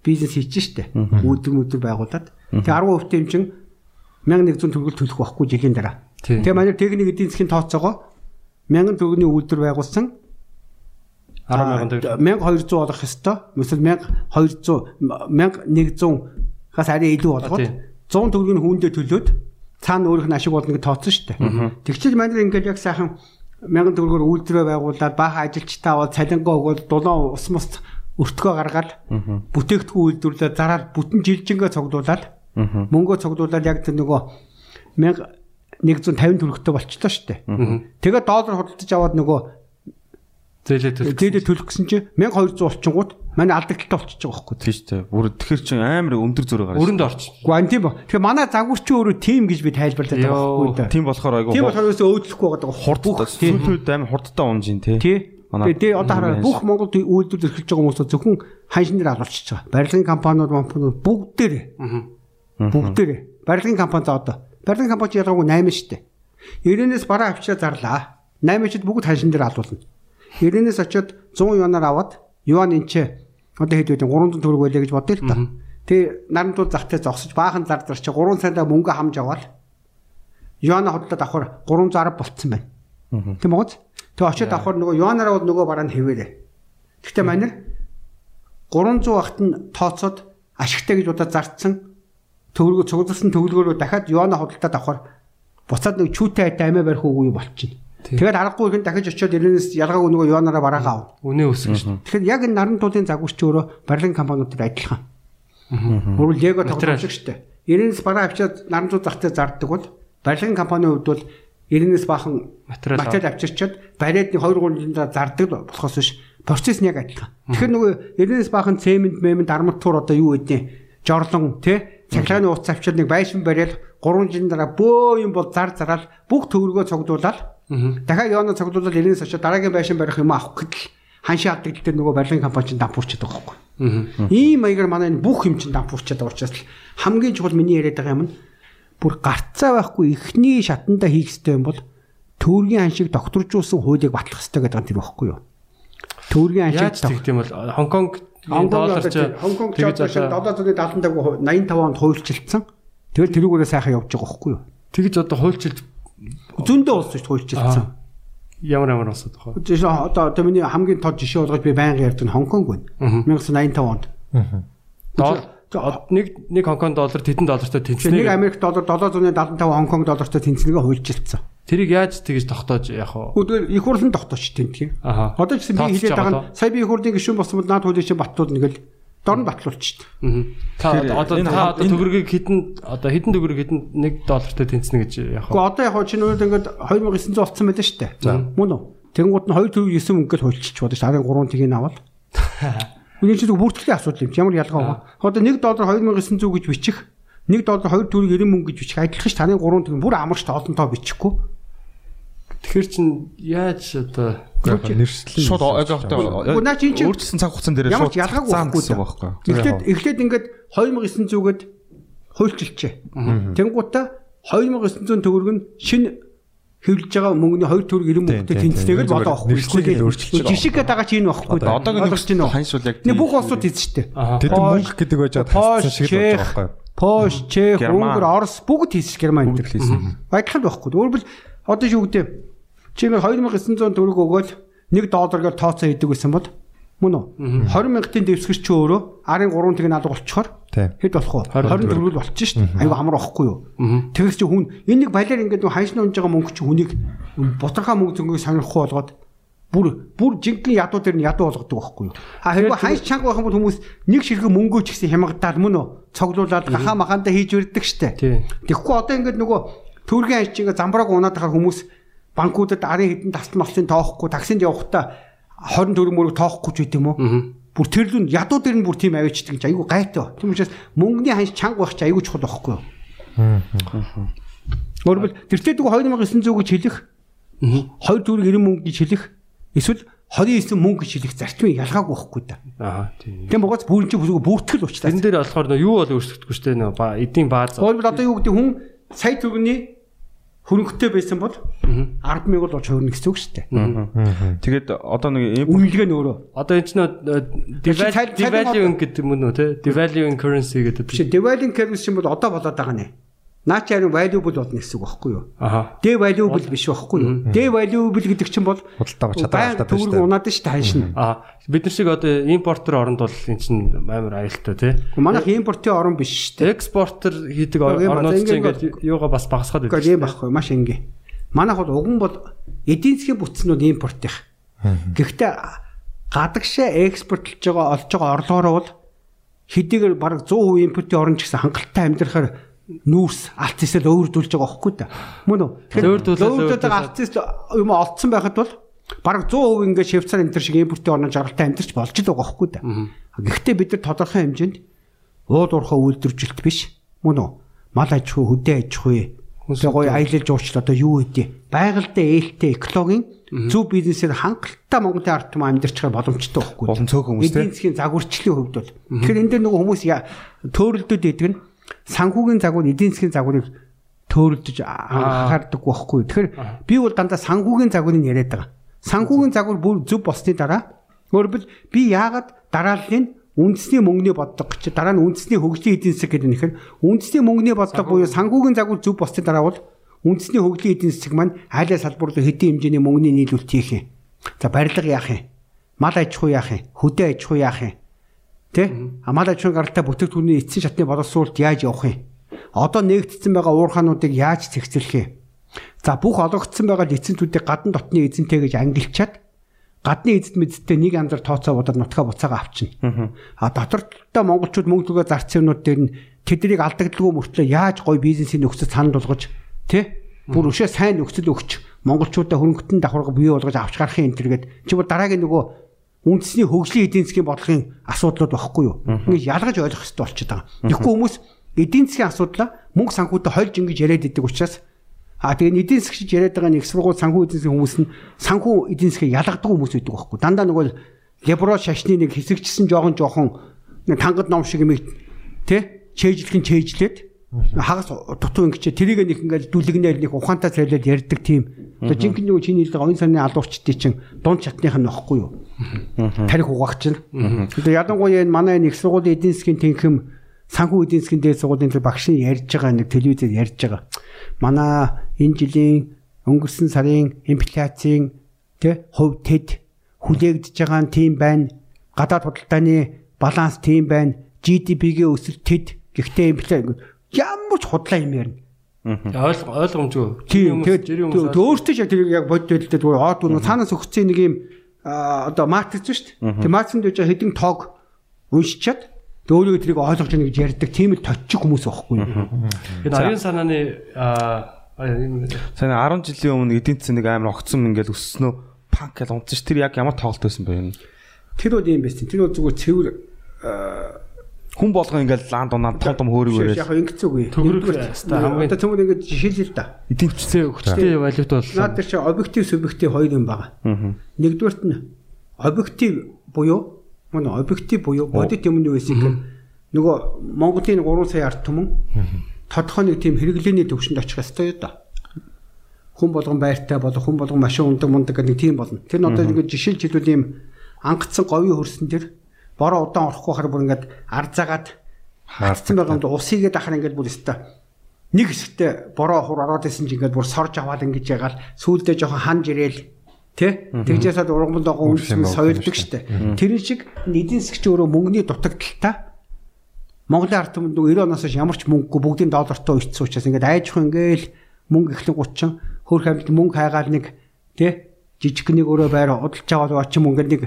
бизнес хийчих штэ. Үүдэр мүдэр байгуулад. Тэгээ 10% тэй юм чин 1100 төгрөгөл төлөх байхгүй жилийн дараа. Тэгээ манер техник эдийн засгийн тооцоогоо 1000 төгрөгийн үйлдвэр байгуулсан 100000 төгрөг. 1200 болох ёстой. Эсвэл 1200 1100-аас арай илүү болгоод тийм. 100 төгрөгийн хүүндээ төлөөд цаана өөрийнх нь ашиг болно гэж тооцсон шүү дээ. Тэгчил манайд ингээд яг сайхан 1000 төгрөгөөр үйлдвэрээ байгуулад баахан ажилчтай аваад цалингоо өгөөд дулаан ус мус өртгөө гаргаад бүтээгдэхүүн үйлдвэрлээд зараад бүтэн жилжингээ цуглуулад мөнгөө цуглуулад яг тэр нөгөө 1150 төгрөгтэй болчихлоо шүү дээ. Тэгээ доллар худалдаж аваад нөгөө зээлээ төлөх. зээлээ төлөх гэсэн чинь 1200 орчингууд манай алдагдaltaй болчихж байгаа байхгүй. Тийш тий. Бүр тэгэхэр чин амар өндөр зөрөө гараад. Өрөнд орч. Гэхдээ ан тийм ба. Тэгэхээр манай загварч өөрөө тим гэж би тайлбарлаад байгаа байхгүй. Тийм болохоор айгу Тийм болохоорөөсөө өөдлөхгүй байгаа хурдтай сүүлүүд амар хурдтай унжин тий. Тий. Манай- Тэгээ одоо хараа бүх Монголд үйлдвэр эрхэлж байгаа хүмүүс зөвхөн ханшин дээр алуулчихж байгаа. Барилгын компаниуд компаниуд бүгдээрээ. Бүгдээрээ. Барилгын компани за одоо. Барилгын компани ялгаагүй 8 шүү дээ. 90-ээс бараа авчираа зарлаа. 8-д бүгд ханшин дээр алуулна. 90-ээс очиод 100 юанаар аваад юан энэ ч одоо хэд вэ 300 төгрөг байлаа гэж бодъё л та. Тэгээ нарантууд захтай зогсож баахан зар зар чи 3 сая мөнгө хамж аваад юана хотлоод авахар 310 болцсон байна. Тийм үү? Тэгээ очиод авахар нөгөө юанаараа бол нөгөө бараа нь хэвээрээ. Гэхдээ манер 300 багт нь тооцоод ашигтай гэж удаа зарцсан төгрөгөө цуглуулсан төгрөгөөрөө дахиад юана хөдөлтөд авахар буцаад нэг чүүтэй айтай амиа барих үгүй болчихно. Тэгээд аргагүй ихэн дахиж очиод ирэнэс ялгаагүй нөгөө юанаараа бараагаа авна. Үнэ өсгөн шүү. Тэгэхээр яг энэ наран туулын загварч өөрөө барилгын компаниудад адилхан. Өөрөөр Лего Материал. тоглоомч штэ. Ирэнэс бараа авчиад наран туул захтай зарддаг бол барилгын компанийн хувьд бол Ирэнэс бахан Материал материал авчирчаад бариад нэг 2 3 жилдээ зардаг болохоос биш процесс нь яг адилхан. Тэгэхээр нөгөө ирэнэс бахан цемент, мемент, арматур одоо юу гэдэг жорлон тий цахилгааны ууц авчирд нэг байшин бариад 3 жилийн дараа бөө юм бол зар зараал бүх төвөргөө цогдуулаад дахиад явна цогдуулаад ирэнэс очоод дараагийн байшин барих юм авах гэтэл ханшаа авдаг дээр нөгөө барилгын компани чинь дампуурчаад байгаа байхгүй. Ийм маягаар манай энэ бүх юм чинь дампуурчаад байгаа учраас хамгийн чухал миний яриад байгаа юм нь бүр гарцаа байхгүй эхний шатанда хийх хэрэгтэй юм бол төвөргийн аншиг докторжуулсан хуулийг батлах хэрэгтэй гэдэг нь тэр байхгүй юу? Төвөргийн аншиг Яаж тэгт юм бол Хонконг доллар чи Хонконг одоо 775 85 онд хуульчилсан. Тэгэл тэрүүгээрээ сайхан явж байгаа байхгүй юу? тэгж одоо хуульчилж Зөндөө улс шүү дээ хуульчилсан. ямар ямар усад тохоо. Жишээ одоо одоо миний хамгийн тод жишээ болгож би байнга ярьдаг нь Хонконг байна. 1985 онд. Нэг нэг Хонконг доллар тэдэн доллартай Тэгэхээр нэг тэнцэнэ. Америк доллар 775 Хонконг доллартай тэнцэнэгээ хуульчилсан. Тэрийг яаж тэгж тогтоож яах вэ? Өдөр их хурлын тогтооч тэнтгий. Одоо ч гэсэн би хэлээд байгаа байгаа нь сая би их хурлын гишүүн болсон бол наад хуулийн чинь баттууд нэгэл дор нь батлуулчих. Тэгэхээр одоо энэ та одоо төгрөгийг хитэн одоо хитэн төгрөг хитэн нэг доллартай тэнцэнэ гэж яах вэ? Гэхдээ одоо яг чинь үед ингээд 2900 олцсон байлаа шүү дээ. Мөн үү? Тэнгууд нь 2 төгрөг 9 мөнгөд хуульчих бодож шарын 3 тгийг аваад. Үнийг чинь бүртгэлийн асуудал юм. чи. Ямар ялгаа вэ? Одоо 1 доллар 2900 гэж бичих 1 доллар 2 төгрөг 90 мөнгө гэж бичих адилхан ш таны 3 төгрөг бүр амарч тоолонтоо бичихгүй. Тэгэхээр чин яаж одоо Шууд Уу, наа чи энэ чинь өөрчлөсөн цаг хугацаан дээр шууд ялгаагүй байхгүй гэсэн да. байхгүй. Эхлээд эхлээд ингээд 2900-гээд хуульчилчээ. Тэнгуутаа 2900 төгрөг нь шинэ хэвлэж байгаа мөнгөний 2 төгрөг 90 мөнгөтэй тэнцтэйгээр бодоо авахгүй. Өөрчилж байгаа. Жишг гэдэг байгаа чинь байхгүй да. Одоогийн Ойлгож байна уу? ханьшвал яг Нэг бүх улсууд эзэжтэй. Тэд мөнгө гэдэг байж байгаа Польш, хасцсан шиг л болж байгаа байхгүй? Польш, Чех, Герман. Унгар, Орос бүгд хийсэн Герман энэ хийсэн. Адилхан байхгүй. Өөрөөр хэл одоо юу гэдэг Чи нэг 2900 төгрөг өгөөл 1 долларгаар тооцоо хийдэг гэсэн бол мөн үү? 20 мянгатын дэвсгэрч чи өөрөө арын 3 тэг наалга болчихоор хэд болох вэ? 20 төгрөг л болчих шүү дээ. Айгу амар واخгүй юу? Тэгээс чи хүн энэ нэг балер ингээд ханшны унж байгаа мөнгө чи хүнийг бутархаа мөнгө зөнгөийг сонирхгүй болгоод бүр бүр жинхэнэ ядуу дээр нь ядуу болгодог байхгүй юу. А хэрвээ ханш чанга байх юм бол хүмүүс нэг ширхэг мөнгөө ч гэсэн хямгадаал мөн үү? Цоглуулад гахаа махаанда хийж өрддөг штэ. Тэгэхгүй одоо ингээд нөгөө төргийн ханш ингээ замбрааг унаад тахаар хүмүүс банкудад арын хідэн тасал малцын тоохгүй таксинд явахдаа 20 төгрөг мөрөг тоохгүй ч гэдэм үү? Бүр тэр лүн ядуу дээр нь бүр тийм авчихдээ чи айгу гайтай. Тийм учраас мөнгөний ханш чанга байх чи айгу чухал байхгүй юу? Өөрөөр тэртээ дгүй 2900 гэж хэлэх 2 төгрөг 90 мөнгө гэж хэлэх эсвэл 29 мөнгө гэж хэлэх зарчмын ялгаагүй байхгүй да. Аа тийм. Тийм богоц бүрэн чи бүртгэл уучтаа. Тэрэн дээр болохоор юу бол өөрчлөгдөхгүй шүү дээ эдийн бааз. Өөрөөр одоо юу гэдэг хүн сая төгрөгийн хөрөнгөтэй байсан бол 10 мянга болж хувирна гэсэн үг шүү дээ. Тэгээд одоо нэг Үнэлгээ нь өөрөө. Одоо энэ ч нөө цай- цай- devaluing гэдэг юм уу те devaluing currency гэдэг. Биш devaluing currency чинь бол одоо болоод байгаа нэ. Харин valuable болно гэсэн үг байхгүй юу? Аха. Devaluable биш байхгүй юу? Devaluable гэдэг чинь бол Худалдаа чадвар шүү төгрөг дээ. унаад шүү дээ ханшина. Аа бид нар шиг одоо импортер оронд бол энэ чинь амар аюултай те. Манайх импортын орн биш шүү дээ. Экспортер хийдэг орнууд чинь ингээд юугаа бас багасгаад Гэхдээ юм байхгүй маш энгийн. Манайх бол уган бол эдийн засгийн бүтцнүүд импортих. Гэхдээ гадагшаа экспортлж байгаа олж байгаа орлогоороо бол хэдийгээр бараг 100% импортын орн ч гэсэн хангалттай амьдрахаар нүүрс эсэл өөрдүүлж байгаа байхгүй да. Мөн үү? Өөрдүүлээд, эсэл юм олцсон байхад бол бараг 100% ингээд Швейцар энэ төр шиг импортын орноо жаргалтай амьдарч болж л байгаа байхгүй да. Гэхдээ бид нар тодорхой хэмжээнд ууд уурхай үйлдвэржилт биш. Мөн үү? Мал аж ахуй, хөдөө аж ахуй Тэгээ гоё аялал жуулчлал одоо юу гэдэг байгальтай ээлтэй экологийн зөв бизнесээр хангалттай Монголын ард түмэн амьдарч байгаа боломжтой байхгүй. Болон цөөхөн те. Эдийн засгийн загварчлалын хувьд бол. Тэгэхээр энэ дээр нөгөө хүмүүс төөрөлдөд идэг нь санхүүгийн загвар эдийн засгийн загварыг төөрөлдөж анхаардаг байхгүй. Тэгэхээр би бол дандаа санхүүгийн загварыг яриад байгаа. Санхүүгийн загвар бүр зөв болсны дараа өөрөлд би яагаад дарааллын үндэсний мөнгөний бодлого гэж дараа нь үндэсний хөгжлийн эдийн засаг гэдэг нь ихэр үндэсний мөнгөний бодлого буюу санхүүгийн загвар зөв болсны дараа бол үндэсний хөгжлийн эдийн засаг маань айлаа салбар руу хэдийн хэмжээний мөнгөний нийлүүлэлт хийх юм. За барилга яах юм? Мал аж ахуй яах юм? Хөдөө аж ахуй яах юм? Тэ? А мал аж ахуйн гаралтай бүтээгдэхүүний эцсийн шатны боловсруулалт яаж явах юм? Одоо нэгдсэн байгаа уурхаануудыг яаж цэгцлэх юм? За бүх олгогдсон байгаа эзэнтүүдийг гадна дотны эзэнтэй гэж ангилчаад гадны эзэд мэдтэй нэг янзаар тооцоо бодоод нутгаа буцаага авчна. А дотортой монголчууд мөнгө төгөө зарц юмнууд дээр нь тэднийг алдагдaltaгүй мөртлөө яаж гоё бизнесийн нөхцөл санал болгож тэ Бүр өшөө сайн нөхцөл өгч монголчуудаа хөрөнгөтөн давхарга бий болгож авч гарахын энэ төргээд чи бүр дараагийн нөгөө үндэсний хөгжлийн эдийн засгийн бодлогын асуудлууд багхгүй юу? Ингээд ялгаж ойлгох хэрэгтэй болчиход байгаа. Тэгэхгүй хүмүүс эдийн засгийн асуудлаа мөнгө санхүүтэй хольж ингэж яриад идэг учраас А тэгээ эдийн засгч яриад байгаа нэг сургууль санхүү эдийн засгийн хүмүүс нь санхүү эдийн засгийг ялгадаг хүмүүс байдаг байхгүй. Дандаа нөгөө либерал шашны нэг хэсэгчсэн жоохон жоохон нэг тангад ном шиг юм тий чэйжлэх нь чэйжлээд хагас дутуу ингэчээ тэрийг нэг ингээд дүлгнээр нэг ухаантай цайлаад ярьдаг тийм. Одоо жинхэнэ нөгөө чиний хэлдэг оюун санааны алуурчдын чинь дунд чатных нь нохгүй юу? Тарих угаах чинь. Одоо ядангуяа энэ манай нэг сургуулийн эдийн засгийн тэнхэм санхүү эдийн засгийн дээд сургуулийн тэр багш нь ярьж байгаа нэг телевизээр ярьж байгаа. Манай энэ жилийн өнгөрсөн сарын инфляцийн тэ хувь тэд хүлээгдэж байгаа нь тийм байна. Гадаад худалдааны баланс тийм байна. GDP-гийн өсөлт тэд гэхдээ инфляци ямар ч худлаа юм ярина. Ойлгом ойлгомжгүй. Тийм тэгээд өөртөө яг тэр яг бодит байдлаа зүгээр оод үнэ цаанаас өгсөн нэг юм одоо матриц шүү дээ. Тэр матрицнд үж хэдин тоог уншичаад өөрөө тэрийг ойлгож яах гэж ярьдаг тийм л точчих хүмүүс байхгүй. Энэ аюун санааны сайн 10 жилийн өмнө эдийн засаг нэг амар огцсон ингээл өссөнөө панк гэж унтсан ш тэр яг ямар тоглолт байсан бэ энэ? Тэр бол юм байсан. Тэр бол зүгээр цэвэр хүн болгоо ингээл лаан дунаа том том хөөрөг яг ингэсэн үгүй. Төгрөг хамгийн одоо цөмөр ингэж жишээлээ л да. эдийн засгийн хүчтэй валют бол Наад дээр чи объектив субъектив хоёр юм байгаа. Нэгдүгээрт нь объектив буюу мөн объектив буюу бодит юмны үсийг нөгөө Монголын 3 сая ард түмэн тодорхой нэг тийм хэрэглээний төвшөнд очих ёстой да. Хүн болгон байртай болох хүн болгон машин ундаг мундаг гэх нэг тийм болно. Тэр нь одоо ингэ жишээлж хэлбэл ийм ангацсан говийн хөрсөн тэр бороо удаан орохгүй хахаар бүр ингээд арзаагаад хаарцсан байгаа юм да усыгээд ахаар ингээд бүр өстой нэг хэсэгтээ бороо хур ороод исэн чинь ингээд бүр сорж аваад ингэж ягаал сүүлдээ жоохон ханж ирээл Тэ? Тэгжээсээ ургамал дагуу үндэс соёлдог штэ. Тэрэн шиг эдийн засгч өөрөө мөнгөний дутагдaltaа Монголын ард түмэнд 90 оноос ямар ч мөнгөгүй бүгдийн доллартай өчсөн учраас ингээд айжх ингээл мөнгө ихлэн 30 хөрх амьд мөнгө хайгаал нэг тэ? Жижиг нэг өөрөө байр худалж аваад очим ингээд нэг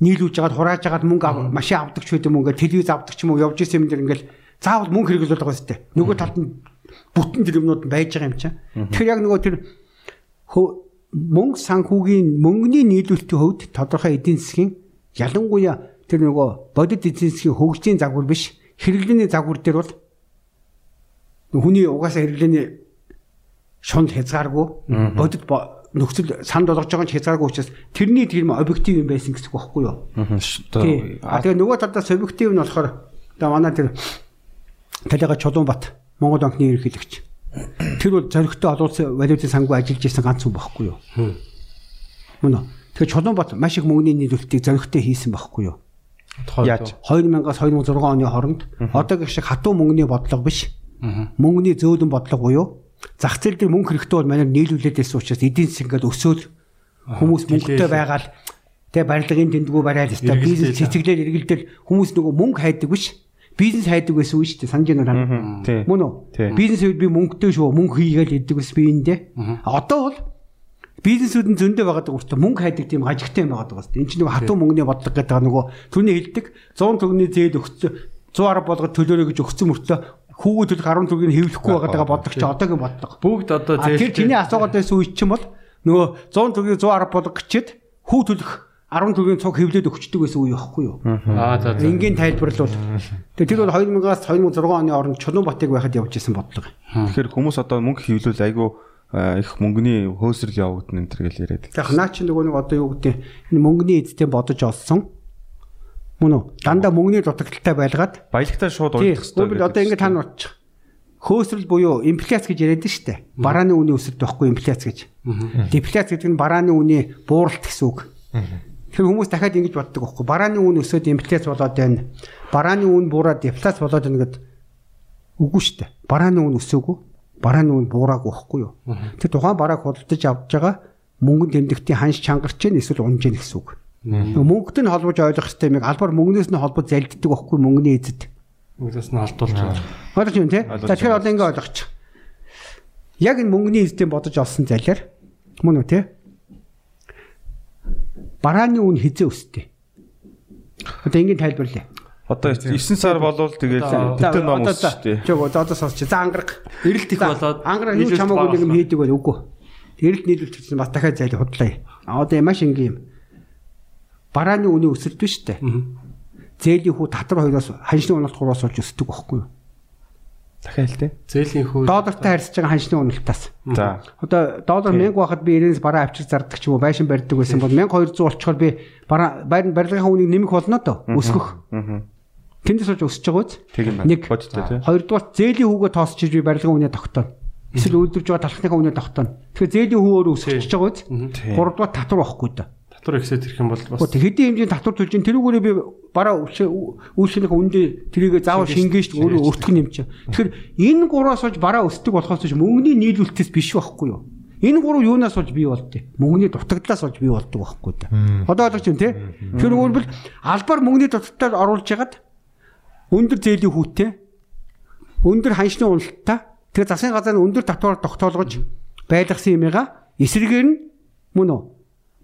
нийлүүлж жагаад хурааж жагаад мөнгө машин авдаг ч юм ингээд телевиз авдаг ч юм уу явж исэн юм дэр ингээд заавал мөнгө хэрэглүүлдэг байгаа сте. Нөгөө талд нь бүтэн юмнууд байж байгаа юм чинь. Тэгэхээр яг нөгөө тэр мөнгө санхүүгийн мөнгөний нийлүүлэлтийн хувьд тодорхой эдийн засгийн ялангуяа тэр нөгөө бодит эдийн засгийн хөгжлийн загвар биш хэрэглээний загвар дээр бол хүний угаасаа хэрэглээний шунд хязгааргүй бодит нөхцөл санд болгож байгаа ч хязгааргүй учраас тэрний тийм объектив юм байсан гэсэн үг байхгүй юу? Аа тэгээ нөгөө талдаа субъектив нь болохоор одоо манай тэр талига Чулуунбат Монгол банкны ерөнхийлөгч Тэр бол зоригтой олуулсан валютын сангүй ажиллаж исэн ганц хүн байхгүй юу? Мөн үү? Тэгэхээр Чулуунбат маш их мөнгөний нийлүүлэлтийг зоригтой хийсэн байхгүй юу? Яаж 2000-аас 2006 оны хооронд одоогийн шиг хатуу мөнгөний бодлого биш. Мөнгөний зөөлөн бодлого буюу зах зээл дээр мөнгө хэрэгтэй бол манайд нийлүүлээд байсан учраас эдийн засаг ингээд өсөөл. Хүмүүс мөнгөтэй байгаад тэгээ барилгын дэндгүү барайл өстой. Бизнес цэцэглэл эргэлдэл. Хүмүүс нөгөө мөнгө хайдаг биш. Бизнес хайдаг байсан үү шүү дээ санаж байна уу? Мөн үү? Бизнес үед би мөнгөтэй шүү. Мөнгө хийгээл идэг бас би эндээ одоо бол бизнесүүд нь зөндөө байгаа учраас мөнгө хайдаг тийм ажигтай юм байгаа дээ энэ чинь нөгөө хатуу мөнгөний бодлого гэдэг нөгөө түүний хэлдэг. 100 төгрөгийн зээл өгсөн 110 болгоод төлөөрэй гэж өгсөн мөртөө хүүгөө төлөх 10 төгрөгийг хэвлэхгүй байгаа бодлого чи одоогийн бодлого. Бүгд одоо зээл. Тэр чиний асуугаад байсан үе чинь бол нөгөө 100 төгрөгийг 110 болгох гэчихэд хүү төлөх 10 төгрөгийн цуг хэвлээд өгчдөг байсан үе байхгүй юу? Аа за за. Энгийн тайлбарлал. Тэгээ тэр бол 2000-аас 2006 оны оронд Чулуунбатыг байхад явж исэн бодлого. Тэгэхээр хүмүүс одоо мөнгө хэвлүүл айгүй их мөнгөний хөөсрөл явагдана энэ төр гэж яриад. Тэгээ наа чи нөгөө нэг одоо юу гэдэг энэ мөнгөний эзэдээ бодож олсон Мөн үү? Дандаа мөнгөний дутагдaltaй байлгаад баялагтай шууд уйлдах хэрэгтэй. Үгүй одоо ингэ тань утчих. Хөөсрөл буюу инфляц гэж яриад штэ. Барааны үнийн өсөлт байхгүй инфляц гэж. Дефляц гэдэг нь барааны үнийн бууралт гэсэн үг. Тэгэхээр хүмүүс дахиад ингэж боддог байхгүй. Барааны үн өсөөд инфляц болоод байна. Барааны үн буураад дефляц болоод байна гэд үгүй штэ. Барааны үн өсөөгүй. Барааны үн буураагүй байхгүй юу? Тэр тухайн барааг худалдаж авч байгаа мөнгөн тэмдэгтийн ханш чангарч чинь эсвэл унж гин гэсэн үг. Мөнгөд нь холбож ойлгох юм. Албаар мөнгнөөс нь холбож залддаг байхгүй мөнгөний эзэд. Мөнгнөөс нь холдуулж байгаа. Ойлгож байна тий? За тэгэхээр одоо ингэ ойлгочих. Яг энэ мөнгөний эзэдээ бодож олсон залиар мөн үү тий? Барааны үн хизээ өстэй. Одоо ингэ тайлбарлая. Одоо 9 сар болвол тэгэл бүтэн ном шүү дээ. Жог одоо сонсч. За ангараг. Эрэлт их болоод ангараг юу чамаагүй нэг юм хийдэг байл үгүй. Эрэлт нийлүүлэлт гэсэн бас дахиад зайлыг худлаа. А одоо маш энгийн юм барааны үнийн өсөлт биш үү? Зээлийн хүү татвар хоёроос ханшны уналт хураас олж өсдөг байхгүй юу? Дахиад л тий. Зээлийн хүү доллартай харьцаж байгаа ханшны уналтаас. За. Одоо доллар 1000 байхад би 90-с бараа авчир зардаг ч юм уу байшин барьдаг байсан бол 1200 болчихоор би бараа байрны барилгынхаа үнийг нэмэх болно доо. Өсгөх. Тэндээс болж өсөж байгаа үз. Нэг бодтой тий. Хоёрдугаар зээлийн хүүгээ тоосч би барилгын үнэ тогтооно. Эсвэл үйлдвэрж байгаа талхныхаа үнэ тогтооно. Тэгэхээр зээлийн хүү өөрөө өсөж байгаа үз. Гуравдугаар татвар واخхгүй доо татвар ихсээд ирэх юм бол бас хэдийн хэмжээнд татвар төлж ин тэрүүгээрээ би бараа үйлчлэхийнхээ үндэ тэрийг заавал шингээж шүү өөрөө өөртөө нэмч. Тэгэхээр энэ гураас болж бараа өсдөг болохоос ч мөнгөний нийлүүлэлтээс биш байхгүй юу? Энэ гурав юунаас болж бий болдё? Мөнгөний дутагдлаас болж бий болдог байхгүй да. Одоо ойлгож байна тий? Тэр өөрөлд албаар мөнгөний дутагдлаар оруулж ягаад өндөр зээлийн хүүтэй өндөр ханшны уналттай тэгээ засгийн газар нь өндөр татвар тогтоолгож байлгасан юмгаа эсрэгээр нь мөн үү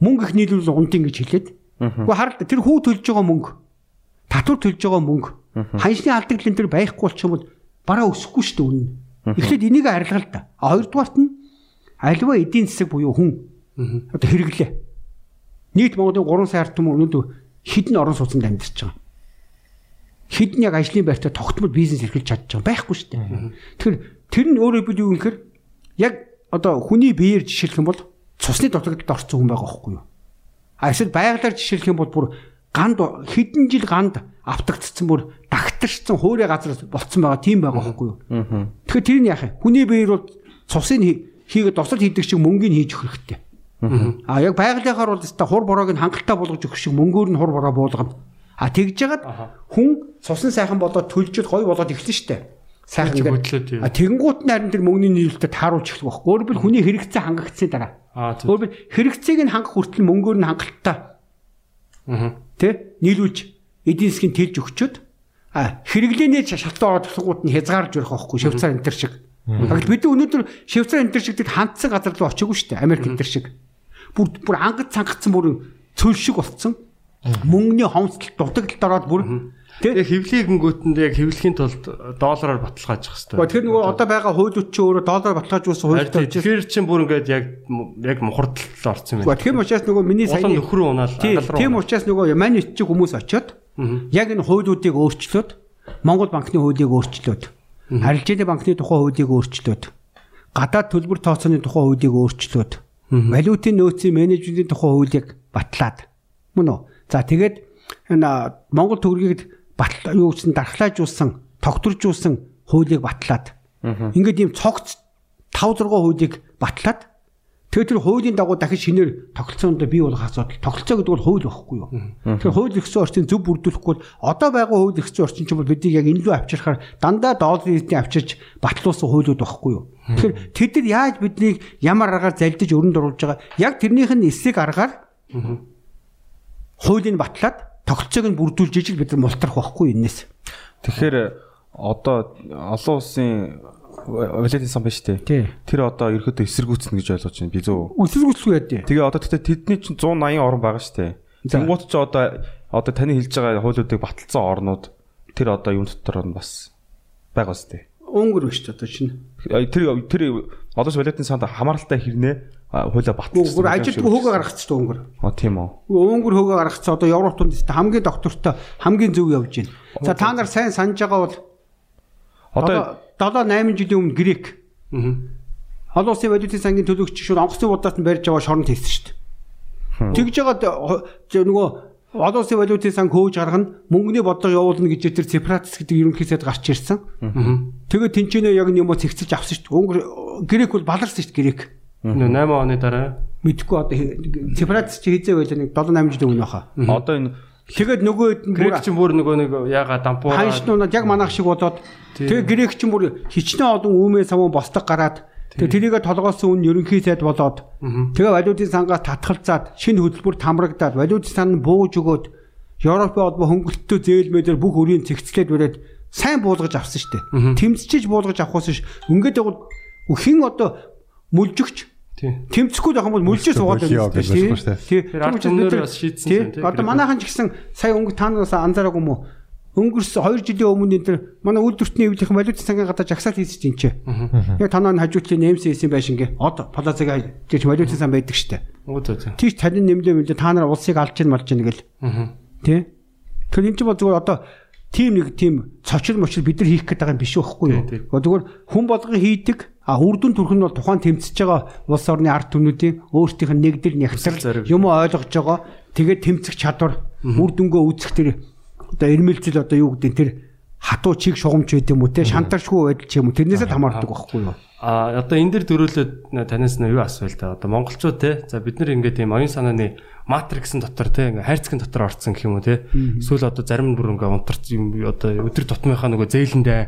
мөнгө их нийлүүл унтын гэж хэлээд үгүй харалт тэр хүү төлж байгаа мөнгө татвар төлж байгаа мөнгө ханшны алдагдлын тэр байхгүй болчих юм бол бараа өсөхгүй шүү дээ үнэн. Эхлээд энийг арилгал та. А хоёрдугаарт нь альва эдийн засаг буюу хүн одоо хэрэглээ. Нийт Монголын 3 сая ард түмэн өнөөдөр хідэн орон сууцнд амьдарч байгаа. Хідэн яг ажлын байртаа тогтмол бизнес эрхэлж чадж байгаа байхгүй шүү дээ. Тэгэхээр тэр нь өөрөө бид юу гэхээр яг одоо хүний биеэр жишээлх юм бол цусны дутагдалд орсон хүн байгаа байхгүй юу? А эсвэл байгалаар жишээлх юм бол бүр ганд хэдэн жил ганд автагдсан бүр дагтарчсан хуурай газар болцсон байгаа тийм байгаа байхгүй юу? Тэгэхээр тэр нь яах вэ? Хүний биеэр бол цусыг хий- хийгээд досол хийдэг шиг мөнгөний хийж өгөх хэрэгтэй. А яг байгалийнхаар бол өстой хур бороог нь хангалттай болгож өгөх шиг мөнгөөр нь хур бороо буулгана. А тэгж жагаад хүн цусан сайхан болоод төлжөд гоё болоод эхэлнэ штэ. Сайхан ингээд. А тэгэнгуут нь харин тэр мөнгөний нийлүүлэлтэд тааруулж эхлэх байхгүй. Өөрөөр хэл хүний хэрэгцээ хангагдсны дараа. Өөрөөр хэл хэрэгцээг нь хангах хүртэл мөнгөөр нь хангалттай Аа. тэ нийлүүлж эдийн засгийн тэлж өгчөөд а хэрэглээний шалтгаан ороод тусгууд нь хязгаарж өрөх байхгүй Швейцар энэ төр шиг. Гэтэл бид өнөөдөр Швейцар энэ төр шиг тэр хандсан газар руу очиагүй шүү дээ. Америк энэ төр шиг. Бүр бүр ангад цангацсан бүр цөл шиг болцсон. Мөнгөний хомсдолд дутагдалд ороод бүр Тэгээ тэ хевлийг гингүүтэнд яг хевлэхийн тулд доллараар баталгаажих хэрэгтэй. тэр нөгөө одоо байгаа хуулиуд чи өөрөө доллар баталгаажуулсан хуультай учраас Тэгэхээр чин бүр ингээд яг яг мухардтал орсон юм Гэхдээ тийм учраас нөгөө миний саяны нөхрөө унаал ангал руу тийм учраас нөгөө мань ичиг хүмүүс очиод яг энэ хуулиудыг өөрчлөөд Монгол банкны хуулийг өөрчлөөд арилжааны банкны тухай хуулийг өөрчлөөд гадаад төлбөр тооцооны тухай хуулийг өөрчлөөд валютын нөөцийн менежментийн тухай хуулийг батлаад. Мөн үү? За тэгээд энэ Монгол төгрөгийг батал юу гэсэн дархлаажуулсан тогтворжуулсан хуулийг батлаад ингээд ийм цогц 5 6 хуулийг батлаад Тэгээ тэр хуулийн дагуу дахиж шинээр тогтолцоонд бий болох асуудал. Тогтолцоо гэдэг бол хууль байхгүй юу? Тэр хууль эрхсэн орчин зөв бүрдүүлэхгүй бол одоо байгаа хууль эрхсэн орчин ч бол бидийг яг энэ рүү авчирхаар дандаа долларын эзний авчирч батлуулсан хуулиуд байхгүй юу? Тэгэхээр тэд нар яаж биднийг ямар аргаар залдиж өрөнд оруулж байгаа? Яг тэрнийх нь эсрэг аргаар хуулийг батлаад тогтолцоог нь бүрдүүлж ижил бид нар мултрах байхгүй энэс? Тэгэхээр одоо олон улсын валютын сан дээ. Тий. Тэр одоо ерөөдөө эсэргүүцнэ гэж ойлгож байна. Би зөв. Үсэргүүцлгүй яа. Тэгээ одоо тэгтээ тэдний чинь 180 орн байгаа шүү дээ. Тэнгуут ч одоо одоо таны хэлж байгаа хуулиудыг баталсан орнууд тэр одоо юм дотор нь бас байгаа шүү дээ. Өнгөр биш ч одоо чинь. Тэр тэр одоо валютын санд хамааралтай хэрнээ хуулиа баталсан. Гүр ажилтг хөөгөө гаргацдаг өнгөр. А тийм үү. Өнгөр хөөгөө гаргацсан одоо Европ тунд хамгийн доктортой хамгийн зөв явж байна. За та нар сайн санаж байгаа бол Одоо 7 8 жилийн өмнө Грек. Олон улсын валютын сангийн төлөөгч шууд онгоцны будаас нь барьж аваа шоронд хийсэн шүү дээ. Тэгж э, нөгөө олон улсын валютын санг хөөж гаргана мөнгөний бодлого явуулна гэж тэр сепаратис гэдэг ерөнхийдөө гарч ирсэн. Тэгээд тэнцэнэ яг юм цэгцэлж авсан шүү дээ. Өнгөр Грек бол баларсан шүү дээ Грек. Нөө 8 оны дараа Мэдхгүй одоо сепаратис чи хийзээ байлаа нэг 7 8 жилийн өмнө хаа. одоо энэ Тэгээд нөгөө грек чин бүр нөгөө нэг яага дампуу ханшнууд яг манайх шиг болоод тэгээ грек ч бүр хичнээн олон үүмээ самуу бостог гараад тэгээ тэрийгэ толгоосон үн ерөнхий сайд болоод тэгээ валютын сангаас татгалзаад шинэ хөтөлбөр тамрагдаад валютын сан нь бууж өгөөд Европын холбоо хөнгөлөлтөө зээлмээр бүх өрийн цэгцлээд бариад сайн буулгаж авсан шүү дээ. Тэмцчиж буулгаж авахаас ш ингээд яг хин одоо мүлжигч. Тэмцэхгүй байх юм бол мүлжээ суугаад Болио байна гэж шүү байна дээ. Тий. Тэр ард түмнэр бас шийдсэн тий. сайн, тий. Одоо манайхан ч гэсэн сая өнгө таанаас анзаараагүй юм уу? өнгөрсөн 2 жилийн өмнө энэ төр манай үйлдвэртний эвлийнхэн валютын сангийн гадаа жагсаал хийсэж энэ ч. Яг танаа хажуутлын нэмсэн хийсэн байшин гээ. Од плазаг гэж валютын сан байдаг штэ. Тийч танин нэмлээ мэлээ та нар улсыг алж ийн малж ийн гэл. Аа. Тэ? Тэр энэ ч бол зүгээр одоо тим нэг тим цочил мочил бид нар хийх гээд байгаа юм биш байхгүй юу? Зүгээр хүн болгон хийдэг. А үрдүн төрх нь бол тухайн тэмцэж байгаа улс орны ард түмнүүдийн өөрсдийнх нь нэгдэл нягтрал юм ойлгож байгаа. Тэгээд тэмцэх чадвар үр дүнгөө үүсэх тэр одоо эрмэлзэл одоо юу гэдэг нь тэр хатуу чиг шугамч байд юм уу те шантаршгүй байдал ч юм уу тэрнээсээ хамаардаг байхгүй юу? А одоо энэ дэр дөрүүлээд танаас нь юу асууя л да. Одоо монголчууд те. За бид нар ингээд тийм оюун санааны матриксын дотор те ингээ хайрцагын дотор орцсон гэх юм уу те. Эсвэл одоо зарим нь бүр ингээ унтарч юм одоо өдөр тутмынхаа нөгөө зээлэндээ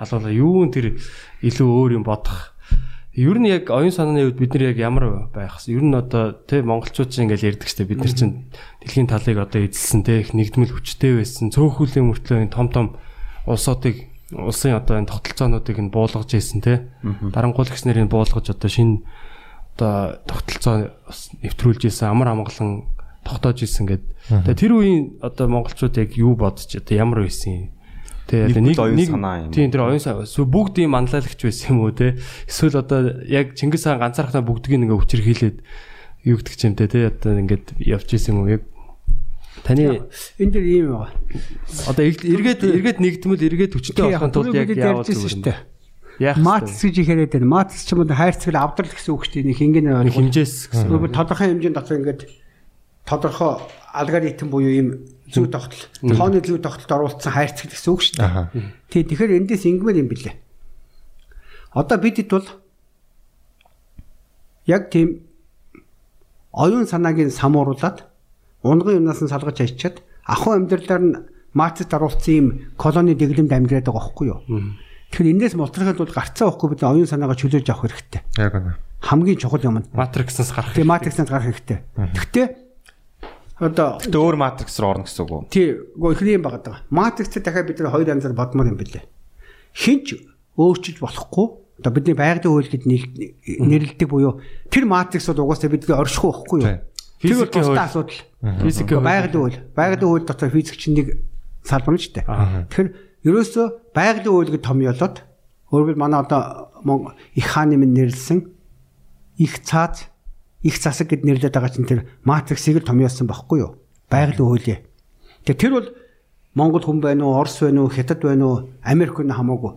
халуула юу н тэр илүү өөр юм бодох. Ер нь яг оюун санааны үед бид нар яг ямар байх вэ? Ер нь одоо те монголчууд чинь ингээл ярьдаг штэ бид нар чинь дэлхийн талыг одоо эзэлсэн те их нэгдмэл хүчтэй байсан. Цөөхөлийн мөртлөө том том улсуудыг улсын одоо энэ тогтолцоонуудыг нь буулгаж ийсэн те. Дарангуулагч нарын буулгаж одоо шинэ одоо тогтолцоо нэвтрүүлж ийсэн амар амгалан тогтоож ийсэн гэд. Тэгээ тэр үеийн одоо монголчууд яг юу бодож одоо ямар байсан юм? Тэгээ Нэг юм. Тийм тэр оюун санаа. Бүгд ийм манлайлагч байсан юм уу те? Эсвэл одоо яг Чингис хаан ганцаархнаа бүгдгийг ингээ гэдэг ч юм те те одоо ингээд явж ийсэн юм уу? Яг таны Энэ дэр ийм байгаа. одоо эрг- эргээд эргээд нэгдмэл эргээд хүчтэй болохын тулд яг яавал зүгээр. Яах Матс гэж ихэрэд байна. Матс ч юм уу хайрцаг авдрал гэсэн үг шүү дээ. Нэг хингийн Нэг хэмжээс гэсэн. Тодорхой хэмжээнд дотор ингээд тодорхой алгоритм буюу ийм зөв тогтол, тооны зөв тогтолд оруулсан хайрцаг гэсэн үг шүү дээ. Тий, тэгэхээр эндээс ингэмээр юм билээ. Одоо бидэд бол яг тийм оюун санааг нь самууруулад унган юмнаас нь салгаж хайчаад ахуй амьдралаар нь матцд оруулсан юм колони дэглэмд амьдраад байгаа байхгүй юу? Тэгэхээр эндээс мултрахад бол гарцаа байхгүй бид оюун санаагаа чөлөөж авах хэрэгтэй. Яг үнэ. Хамгийн чухал юм нь. Матриксаас гарах. Тэгээ матриксанд гарах хэрэгтэй. Гэхдээ одоо Гэтэ өөр матрикс руу орно гэсэн үг үү? тий гоо ихний юм багт байгаа. Матрикс дахиад бид нар хоёр янзаар бодмоор юм билээ. Хинч өөрчилж болохгүй. Одоо бидний байгалийн хууль гэд нэрлэдэг буюу тэр матрикс бол угаасаа бидний оршихгүй байхгүй юу? Физикийн хууль. асуудал. Физикийн. Байгалийн хууль. Байгалийн хууль дотор физик чинь нэг салбар нь шүү дээ. Тэгэхээр ерөөсөө байгалийн хууль гэд томьёолоод өөрөөр манай одоо их хааны минь нэрлсэн их цааз их засаг гэд нэрлээд байгаа чинь тэр матриксыг л томьёолсон байхгүй юу? Байгалийн хуулийг. Тэгээ тэр бол Монгол хүн байна уу, Орос байна уу, Хятад байна уу, Америк уу хамаагүй.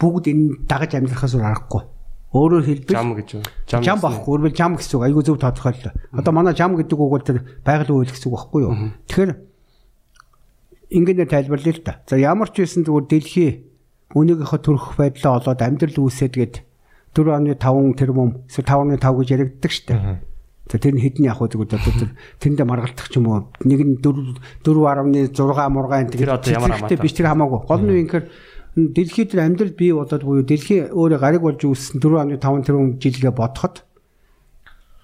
Бүгд энэ дагаж амьдрахаас өөр аргагүй. Өөрөөр хэлбэл Жам гэж юу? Жам багхгүй өөрөөр жам гэсэн үг айгүй зөв тодорхойллоо. Одоо манай жам гэдэг үг бол тэр байгалийн үйл гэсэн үг байхгүй юу? Тэгэхээр ингээд тайлбарлая л да. За ямар ч байсан зүгээр дэлхий өнөөгийнхөө төрөх байдлаа олоод амьдрал үүсээд гээд 4.5 тэрбум эсвэл 5.5 гэж яригддаг штэ. За тэр нь хэдний яг зүгээр одоо тэр тэрэндээ маргалдах ч юм уу нэг нь 4 4.6 мургаан Тэр одоо ямар хамаатай? биш тэр хамаагүй. Гол нь ингээр дэлхийд амьдрал бий болоод буюу дэлхий өөрөө гариг болж үүссэн 4.5 тэрбум жилгээ бодоход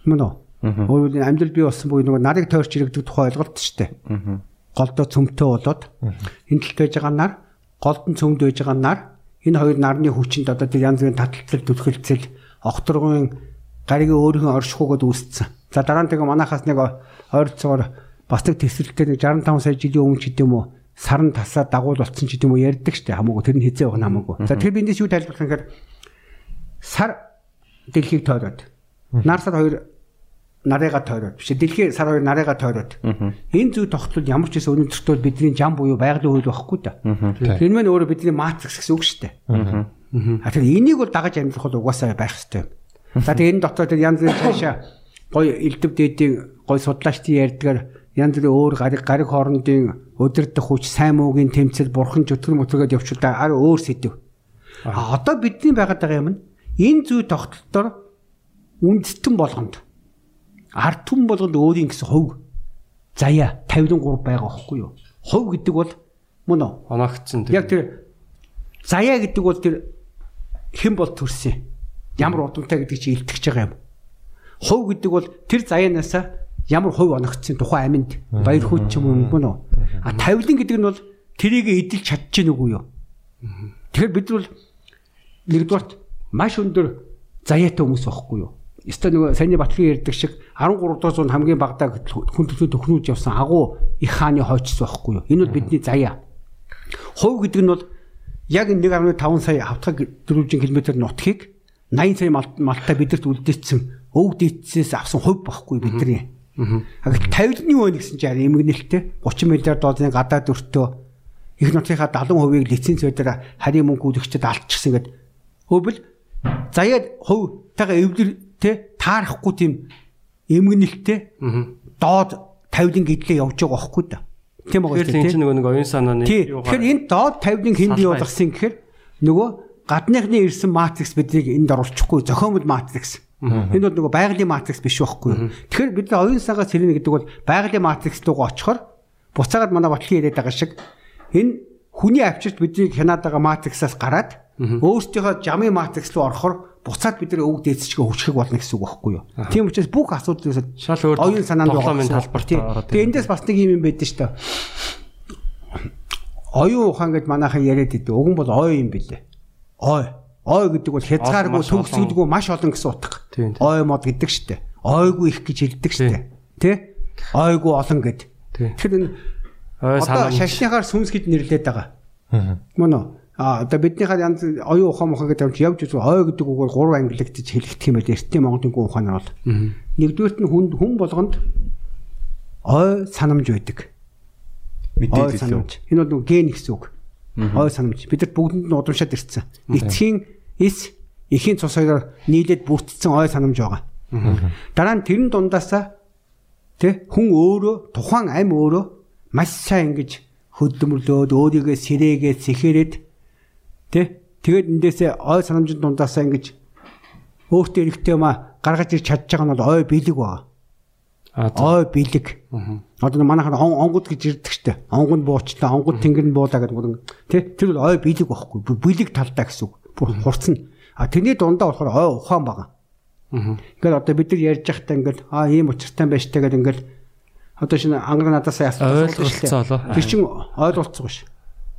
мөн үү? Өөрөөр хэлбэл амьдрал бий болсон буюу нөгөө нарыг тойрч иргэдэг тухай ойлголт шүү дээ. Голдоо цөмтөө болоод энэ талд байж байгаа нар, голд нь цөмд байж байгаа нар энэ хоёр нарны хүчинд одоо тэр янз бүрийн таталцал түлхэлцэл огторгын гаригийн өөрийнхөө оршихуйгод үүссэн. За дараа нь тэгээ манахаас нэг ойрцоогоор бас нэг төсөлтөд нэг 65 сая жилийн өмнө ч гэдэм үү сарн тасаа дагуул болцсон ч гэдэм үү ярьдаг штэ. Хамаагүй тэр нь хизээ байгаа хамаагүй. За тэр биндээс юу тайлбарлах гэхээр сар дэлхийг тойроод. Нар сар хоёр нарыга тойроод. Биш дэлхий сар хоёр нарыга тойроод. Энэ зүй тогтвол ямар ч гэсэн өнөөдөртөө бидний жам буюу байгалийн хууль байхгүй да. Тэр нь өөрөө бидний матрикс гэсэн үг дээ. А тэр энийг бол дагаж амьдрах бол угаасаа байх юм. За тэгээ энэ дотор тэр янз бүрийн цаашаа гой элдв дээдийн гой судлаачдын ярьдгаар янз бүрийн өөр гариг гариг хоорондын өдөрдох хүч сайн муугийн тэмцэл бурхан чөтгөр мөтгөрөд явчлаа ар өөр сэдв. А одоо бидний байгаад байгаа юм нь энэ зүй тогтолтоор үндэстэн болгонд ард түмэн болгонд өөрийн гэсэн хувь заяа 53 байгаа байхгүй юу? Хувь гэдэг бол мөн үү? Оногцсон Яг тэр заяа гэдэг бол тэр хэн бол төрсөн. Ямар удамтай гэдэг чинь илтгэж байгаа юм. Хувь гэдэг бол тэр заяанаасаа ямар хувь оногцсон тухайн аминд баяр хөт ч юм уу мөн үү? А тавилан гэдэг нь бол тэрийг эдэлж чадчих нүггүй юу? Тэгэхээр бид бол нэгдүгээрт маш өндөр заяатай хүмүүс байхгүй юу? Эсвэл нөгөө саяны Батлын ярьдаг шиг 13 дугаар зуунд хамгийн багадаа хүн төлөө төхнүүлж явсан агуу их хааны хойчс байхгүй юу? Энэ бол бидний заяа. Хувь гэдэг нь бол яг 1.5 сая хавтгаг дөрвөлжин км нутгийг 80 сая мал- малтай бидэрт үлдээсэн өв дээдсээс авсан хувь багхгүй бидний. Аа. 50 нь юу вэ гэсэн чинь эмгэнэлттэй 30 миллиард долларын гадаад өртөө их нутгийнхаа 70%-ийг лиценз байдлаар харийн мөнгө үлэгчдэд алдчихсан гэдэг. Хөвөл заяад хувьтайгаа эвлэр тэ таарахгүй тийм эмгэнэлттэй доод 50-ын гэдлээ явж байгаа байхгүй да. Тийм байгаа Тэгэхээр энэ чинь нөгөө нэг оюун санааны Тий. Тэгэхээр энэ доод 50-ын хэн бий Салбай. болгосон гэхээр нөгөө гадныхны ирсэн матрикс биднийг энд оруулчихгүй зохиомжтой матрикс. Энэ бол нөгөө байгалийн матрикс биш байхгүй. Тэгэхээр бид нар оюун санаа сэрнэ гэдэг бол байгалийн матрикс руу очихоор буцаагаад манай батлын яриад байгаа шиг энэ хүний авчирт бидний хянаад байгаа матриксаас гараад өөрсдийнхөө жамын матрикс руу орохоор буцаад бид нар өвөг дээдсчгээ хөвчхөг болно гэсэн үг байхгүй юу. Тийм учраас бүх асуудлаас Шал өөр оюун санаанд тоглоомын талбарт Тийм. Тэгээ эндээс бас нэг юм юм байдэн шүү дээ. Оюун ухаан гэж манайхан яриад идэв. Уг нь бол ой юм билээ. Ой. Ой гэдэг бол хязгааргүй төгсгөлгүй маш олон гэсэн утга. Ой мод гэдэг шүү дээ. Ойгүй их гэж хэлдэг шүү дээ. Тэ? Ойгүй олон гэд. Тэгэхээр энэ ой санаа шашныхаар сүнс гэд нэрлээд байгаа. Мөн үү? А одоо биднийхээ янз оюун ухаан ухаан гэдэг юм явж үзвэл ой гэдэг үгээр гурван ангиллэгдэж хэлэгдэх юм байл эртний Монголын ухаанаар бол. Нэгдүгээрт нь хүн хүн болгонд ой санамж байдаг. Мэдээд илүү. санамж. Энэ бол нөгөө ген гэсэн үг. Ой санамж. Бид нар бүгдэнд нь удамшаад ирсэн. Эцгийн эс эхийн цус хоёроор нийлээд бүрдсэн ой санамж байгаа. Дараа нь тэрэн дундаасаа тэ хүн өөрөө тухайн ам өөрөө маш сайн ингэж хөдөлмөрлөөд өөрийгөө сэрээгээд сэхээрэд тэ тэгээд эндээсээ ой санамжийн дундаасаа ингэж өөртөө эрэхтэй маа гаргаж ирч чадж байгаа нь бол ой бэлэг байгаа. Ой бэлэг. Одоо манайхаар он онгод гэж ирдэг штэ. Онгод буучлаа, онгод тэнгэр нь буулаа гэдэг нэг тий тэр бол ой бэлэг байхгүй. Бэлэг талдаа гэсэн үг. Бүр хурцна. А тэрний дундаа болохоор ой ухаан байгаа. Ингээд одоо бид нар ярьж байхдаа ингээд аа ийм учиртай байж таа гэдэг ингээд одоо шинэ анга надаасаа асуусан Ойлголцоо. Тэр чин ойлголцоо биш.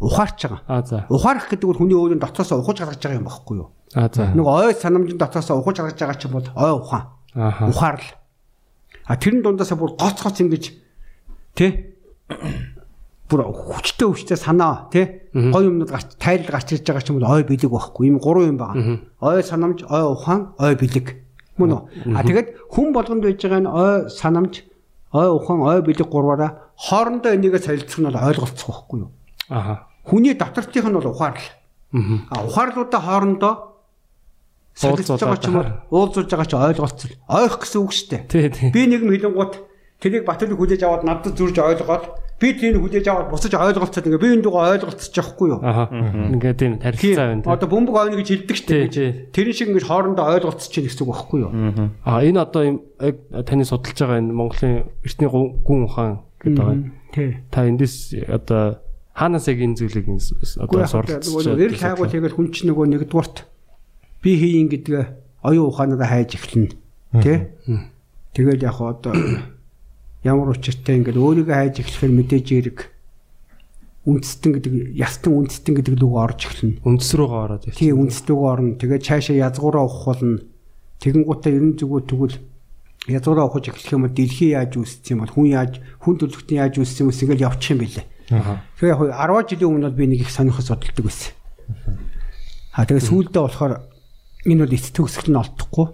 Ухаарч байгаа. А за. Ухаарах гэдэг бол хүний өөрийн дотоосоо ухаж гаргаж байгаа юм багхгүй юу? А за. Нэг ой санамжийн дотоосоо ухаж гаргаж байгаа ч юм бол ой ухаан. Ухаарл. А тэрэн дундаасаа бүр гоц гоц ингэж тэ бүр хүчтэй хүчтэй санаа тэ гой юмнууд гарч тайлал гарч ирж байгаа ч юм бол ой бэлэг байхгүй юм гурван юм байгаа. Ой санамж, ой ухаан, ой бэлэг. Мөн үү? А тэгээд хүн болгонд байж байгаа нь ой санамж, ой ухаан, ой бэлэг гурваараа хоорондоо энийгээ солилцох нь бол ойлголцох байхгүй юу? Аха. Хүний дотортийнх нь бол ухаарл. А ухаарлуудаа хоорондоо солилцож байгаа ч юм уу уулзуулж байгаа ч ойлголцол. Ойх гэсэн үг шүү дээ. Би нэг нь хилэнгуут тэрийг Батөлийг хүлээж аваад надад зурж ойлгоод би тэрийг хүлээж аваад бусаж ойлголцоод ингээ би энэ дугаа ойлголцож яахгүй юу? Аха. Ингээд тийм тарилцаа байна. Одоо бөмбөг ойно гэж хэлдэг шүү дээ. тий. Тэр шиг ингээ хоорондоо ойлголцож чинь гэсэн үг байхгүй юу? А энэ одоо юм яг таны судалж байгаа энэ Монголын эртний гүн ухаан гэдэг байгаа. Тий. Та эндээс одоо хаанаас яг энэ зүйлийг одоо суралцж нөгөө эрл хайгуул тэгэл хүн чинь нөгөө нэгдүгürt би хийн гэдэг оюун ухаанаараа хайж эхэлнэ. Тэ? Тэгэл яг одоо ямар учиртай ингээд өөрийгөө хайж эхлэхээр мэдээж эрг үндэстэн гэдэг ястан үндэстэн гэдэг лүг орж эхэлнэ. үндэс рүүгээ ороод ирсэн. Тий үндэстүүг орно. Тэгээд цаашаа язгуураа ухах болно. Тэгэнгუутаа ерэн зүгөө тэгвэл язгуураа ухаж эхлэх юм бол дэлхий яаж үүсэх юм бол хүн яаж хүн төлөвтний яаж үүсэх юм бэ ингээл явчих юм билээ. Тэгээ яг 10 жилийн өмнө бол би нэг их сонирхож судалдаг байсан. А тэгээ сүүлдээ болохоор энэ бол эц төгсгөл нь олдохгүй.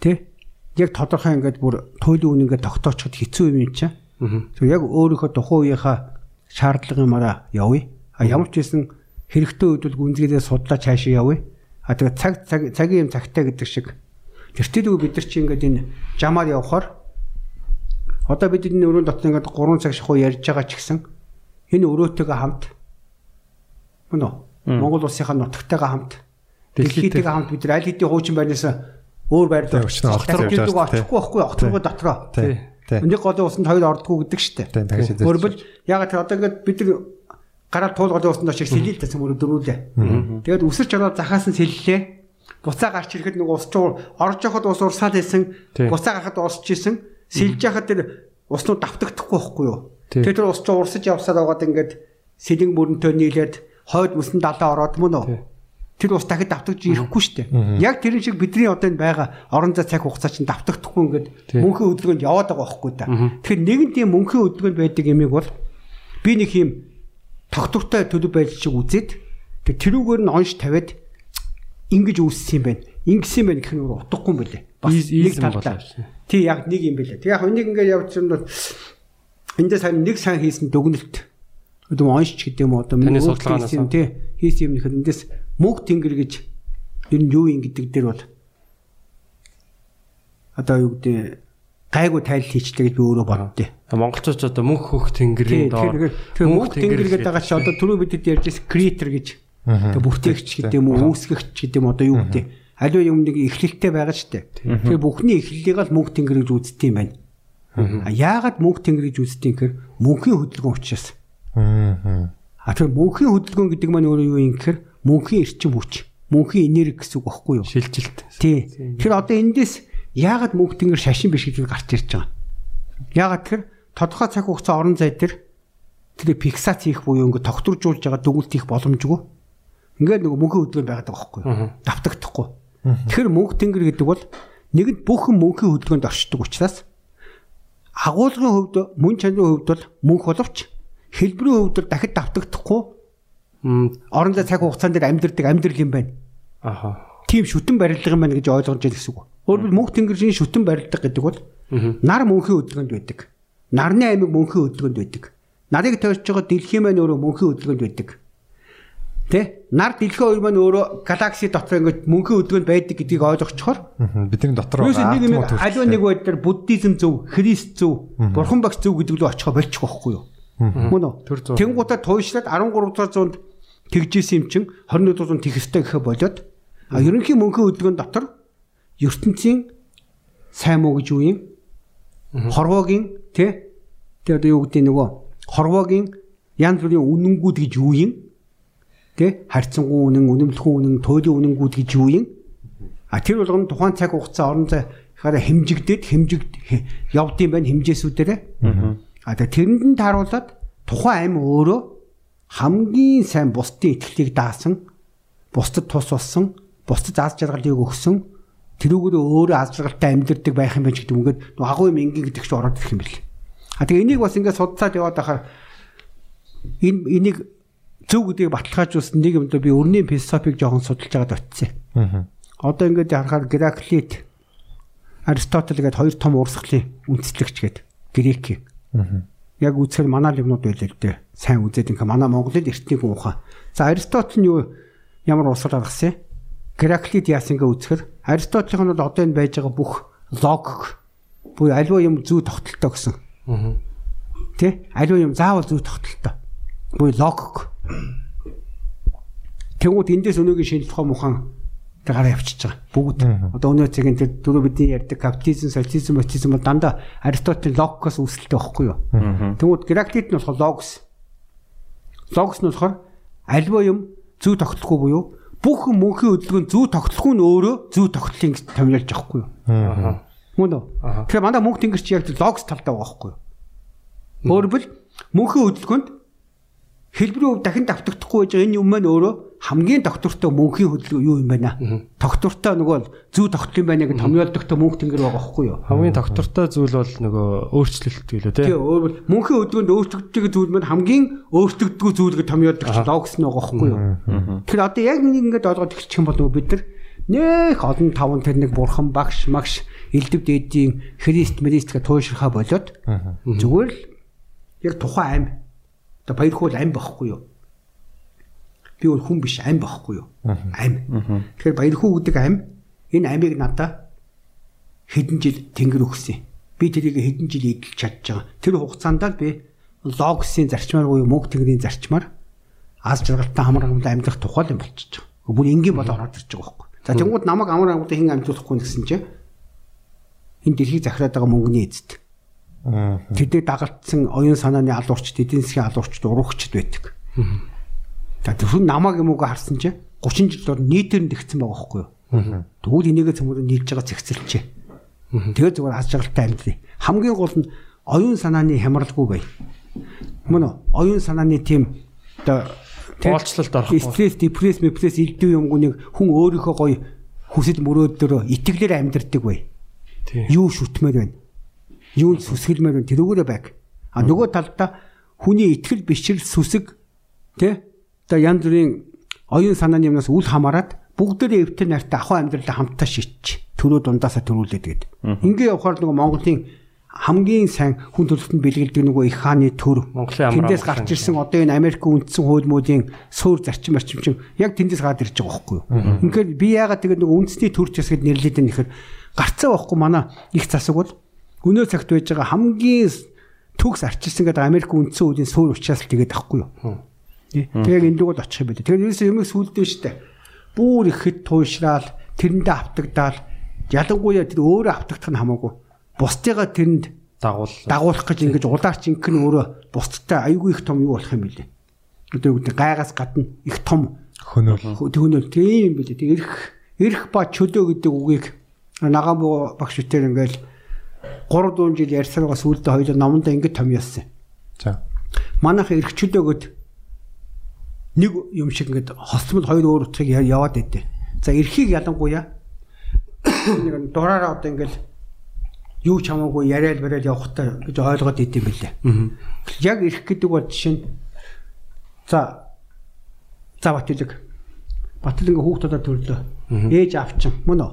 Тэ? Яг тодорхой ингээд бүр туйлын үн ингээд тогтоочход хэцүү юм чинь. Тэгээ яг өөрийнхөө тухайн үеийнхаа шаардлага юмараа явъя. А ямар ч байсан хэрэгтэй үед бол гүнзгийдээ судлаач хаашаа явъя. А тэгээ цаг цаг цагийн юм цагтай гэдэг шиг тэртэлгүй бид нар чи ингээд энэ жамаар явхаар одоо бид энэ өрөөнд дотор ингээд 3 цаг шахуу ярьж байгаа ч гэсэн энэ өрөөтэйгээ хамт мөн үү Монгол улсынхаа нутагтайгаа хамт дэлхийтэйгээ хамт бид аль хэдийн хуучин байрнаас өөр огт явж очихгүй байхгүй очихгүй дотроо. Энийг голын усанд хоёр ордгоо гэдэг хэлж Өөрөөр яг тэр одоо ингээд бид нар гараад туул голын усанд очиж сэлэл тасан мөрө дөрүүлээ. Тэгээд үсэрч ороод захаас нь сэллээ. Буцаа гарч ирэхэд нэг ус чуу орж явахад ус урсаад. Тий. Буцаа гарахад усч исэн. Сэлж яхад тэр уснууд давтагдахгүй байхгүй юу? Тэгээд тэр ус чуу урсаж явсаар байгаад ингээд сэлэн мөрөнтөө нийлээд хойд мөсөн далаа ороод мөн үү? Тэр ус дахид давтагж ирэхгүй шүү дээ. Яг тэр шиг бидний одоо энэ байгаа орон зай цаг хугацаа чинь давтагдахгүй ингээд мөнхийн хөдөлгөөнд яваад байгаа байхгүй да. Тэгэхээр нэгэн тийм мөнхийн хөдөлгөөнд байдаг юмыг бол би нэг юм тогтвортой төлөв байдал шиг үзээд тэг тэрүүгээр нь онш тавиад ингэж үүссэн юм байна. Ингэсэн байна гэх нь утгагүй юм бэлээ. Бас нэг болоо. Тий яг нэг юм бэлээ. Тэг яг энийг ингээд байгаа бол эндээс харин нэг сайн хийсэн дүгнэлт одоо оншч гэдэг юм уу одоо миний судалгаанаас тий хийсэн юм нэхэд эндээс мөнх тэнгэр гэж ер нь юу юм гэдэг дээр бол одоо юу гэдэг гайгүй тайл хийчлээ гэж би өөрөө боддөө. Монголчууд одоо мөнх хөх тэнгэрийн доор мөнх тэнгэр гэдэг байгаа чи одоо түрүү бидэд ярьж байсан creator гэж. Тэг бүтээгч гэдэг юм уу үүсгэгч гэдэг юм одоо юу гэдэг. Аливаа юмныг эхлэлтэй байгаа шүү дээ. Тэгэхээр бүхний эхлэлийг л мөнх тэнгэр гэж үздэг юм байна. А яагаад мөнх тэнгэр гэж үздэг юм гэхээр мөнхийн хөдөлгөөн учраас. А тэр мөнхийн хөдөлгөөн гэдэг маань өөрөө юу юм гэхээр мөнхийн эрчим хүч, мөнхийн энерги гэсэн үг багхгүй юу? шилжилт. Тий. Тэр одоо эндээс яагаад мөнх тэнгэр шашин биш гэж гарч ирж байгаа. Яагаад тэр тодорхой цаг хугацаа орон зай дээр тэр фиксац хийх буюу ингээд тогтворжуулж байгаа дүгнэлт хийх боломжгүй. Ингээд нөгөө мөнхийн хөдөлгөөн байгаад байгаа байхгүй юу? Давтагдахгүй. Тэгэхээр мөнх тэнгэр гэдэг бол нэгд бүхэн мөнхийн хөдөлгөөнд оршдог учраас агуулгын хувьд мөн чанарын хувьд бол мөнх боловч хэлбэрийн хувьд дахид давтагдахгүй орондоо цаг хугацаан дээр амьдрдаг амьдрал юм байна. Аха. Тийм шүтэн барилга юм байна гэж ойлгож ял гэсэн үг. Өөрөөр мөнх тэнгэрийн шүтэн барилга гэдэг бол нар мөнхийн хөдөлгөнд байдаг. Нарны аймаг мөнхийн хөдөлгөнд байдаг. Нарыг тойрч байгаа дэлхийн маань өөрөө мөнхийн хөдөлгөнд байдаг. Тэ? Нар дэлхийн хоёр маань өөрөө галакси дотор ингээд мөнхийн хөдөлгөнд байдаг гэдгийг ойлгочхоор бидний дотор байгаа. Юу нэг аливаа нэг байдлаар буддизм зөв, христ зөв, бурхан багш зөв гэдэг лөө очихо болчих واخгүй юу? Мөн үү? Тэнгуудаа туйшлаад 13 дугаар зуунд тэгжсэн юм чин 21 дугаар зуунд тэгэх ёстой гэхэ болоод а ерөнхий мөнхийн хөдөлгөөн дотор ертөнцийн сайн муу гэж юу юм? Хорвоогийн тэ тэ одоо юу гэдэг нөгөө хорвоогийн янз бүрийн үнэнгүүд гэж юу юм? Тэ харьцангуй үнэн, үнэмлэхүүн үнэн, туйлын үнэнгүүд гэж юу юм? А тэр болгоно тухайн цаг хугацаа орон зай хараа хэмжигдээд хэмжигд явдсан байна хэмжээсүүдээрээ. А тэрэнд нь тааруулаад тухайн ам өөрөө хамгийн сайн бусдын итгэлийг даасан, бусдад тус болсон, бусдад аз жаргалыг өгсөн, тэрүүгээр өөрөө аз жаргалтай амьдэрдэг байх юм байна гэдэг нөгөө агуу юм ингийн гэдэг чинь ороод ирэх юм бэл. А тэгээ энийг бас ингээд судалцаад яваад байхаар энэ энийг зөв гэдгийг баталгаажуулсан нэг юм доо би өрнийн философиг жоохон судалж байгаад очив. Одоо ингээд харахаар Гераклит, Аристотель гэдэг хоёр том урсгалын үндэслэгч гээд Грекийн. Яг үзэхээр манай юмнууд байлаа л дээ. Сайн үзээд ингээ манай Монголд эртнийг ухаан. За Аристотель нь юу ямар урсгал гаргасан юм? Гераклит яасан ингээ үзэхээр Аристотелийнх нь бол одоо энэ байж байгаа бүх логик буюу аливаа юм зүй тогтолтой гэсэн. Тэ? Аливаа юм заавал зүй тогтолтой. Буюу логик. Тэнгууд эндээс өнөөгийн шинжлэх ухаан гараа явчихж байгаа. Бүгд. Одоо өнөө цагийн тэр дөрөв бидний ярьдаг капитализм, социализм, ботизм бол дандаа Аристотель логикоос үүсэлтэй байхгүй юу? Тэнгууд Гераклит нь болохоор логос. Логос нь болохоор альва юм зүй тогтолохгүй буюу бүх мөнхийн хөдөлгөөн зүй тогтолохгүй нь өөрөө зүй тогтолын гэж томьёолж байхгүй юу? Мөн үү? Тэгэхээр манай мөнх тэнгэр чи яг тэр логос талдаа байгаа байхгүй юу? Өөрөвл мөнхийн хөдөлгөөнд хэлбэрийн хувь дахин давтагдахгүй байж байгаа энэ юм маань өөрөө хамгийн доктортой мөнхийн хөдөлгөөн юу юм байна? Доктортой нөгөө зүү юм байна гэж томьёолдогтой мөнх тэнгэр байгаа байхгүй юу? Хамгийн доктортой зүйл бол нөгөө өөрчлөлт гэлөө Тий, тий. өөрөөр мөнхийн хөдөлгөөнд өөрчлөгддөг зүйл маань хамгийн өөрчлөгддөг зүйл гэж томьёолдог логос нь байгаа байхгүй юу? Тэгэхээр одоо яг нэг ингэж ойлгоод эхэлчих юм бол нөгөө бид нар нэх олон таван тэр нэг бурхан багш магш элдв дээдийн христ мрист гэх туушрахаа болоод зүгээр л яг тухайн ам одоо баярхуул ам байхгүй юу? Би бол хүн биш ам байхгүй юу? Ам. Тэгэхээр баярхуу гэдэг ам энэ амийг надаа хэдэн жил тэнгэр өгсөн. Би тэрийг хэдэн жил эдэлж чадж байгаа. Тэр хугацаанд л би логосын зарчмаар буюу мөнх тэнгэрийн зарчмаар аз жаргалтай амар амгалан амьдрах тухай юм болчихж байгаа. Бүр энгийн бол ороод ирж байгаа байхгүй. За тэнгууд намайг амар амгалан хэн амжуулахгүй гэсэн чинь энэ дэлхийг захираад байгаа мөнгөний эзэд. Тэдний дагалтсан оюун санааны алуурчд, эдийн засгийн алуурчд, урагчд байдаг. За тэр намайг юм уу харсан чинь 30 жил дор нийтээр нь тэгсэн байгаа байхгүй юу? Тэгвэл энийгээ цөмөр нийлж байгаа зэгцэлчээ. Тэгээ зүгээр аз жаргалтай амьдрий. Хамгийн гол нь оюун санааны хямралгүй бай. Мөн? Оюун санааны тийм оо Боолчлолд орохгүй. Стресс, депресс, мепресс илдэв юмгүйг хүн өөрийнхөө гоё хүсэл мөрөөдлөөрөө итгэлээр амьдрдаг бай. Тий. Юу шүтмээр байна? Юу сүсгэлмээр байна? Тэрүүгээрээ байг. А нөгөө талдаа хүний итгэл бишрэл сүсэг Тэ? Одоо янз бүрийн оюун санааны юмнаас үл хамааран бүгдээрээ эвтэр нартай ахуй амьдралаа хамтдаа шийдчих. Төрөө дундаасаа төрүүлээд гээд. Ингээ явахаар нөгөө Монголын хамгийн сайн хүн төрөлхтөнд бэлгэлдэг нөгөө их хааны төр Монголын амар тэндээс гарч ирсэн одоо энэ Америк үндсэн хууль муулийн суур зарчим марчим чинь яг тэндээс гараад ирж байгаа байхгүй юу. Инхээр би яагаад тэгээд нөгөө үндэсний төрч хэсгэд нэрлээд байгаа нэхэр гарцаа байхгүй манай их засаг бол өнөө цагт байж байгаа хамгийн төгс арчилсан гэдэг Америк үндсэн хуулийн суур учраас л тэгээд ахгүй юу. Тэгээд энэ дүүг очих юм байна. Тэгээд ерөөсөө юм сүлдээ штэ. Бүүр ихэд туйшраал тэрэндээ автагдаал ялангуяа тэр өөрөө автагдах нь хамаагүй. Бусдыгаа тэрэнд дагуул дагуулах гэж ингэж улаарч инхэн өөрөө бусдтай айгүй их том юу болох юм бэлээ. Одоо үгтэй гайгаас гадна их том Хөнөөл. төгнөл тийм юм бэлээ. Тэг эрх эрх ба чөлөө гэдэг үгийг Нагамбу багш үтээр ингээл 3 4 жил ярьсараа сүүлдээ хоёул номондоо ингэж томьёосон. За. Манайх эрх чөлөө гэд нэг юм шиг ингээд хосмол хоёр өөр утгыг яваад байдэ. За эрхийг ялангуяа нэг дураараа одоо ингээд юу ч хамаагүй яриад бариад явахтай гэж ойлгоод идэм билээ. Яг эрх гэдэг бол жишээ нь за за батлаг батл ингээ хүүхдүүдэд төрлөө. Ээж авчин мөн үү?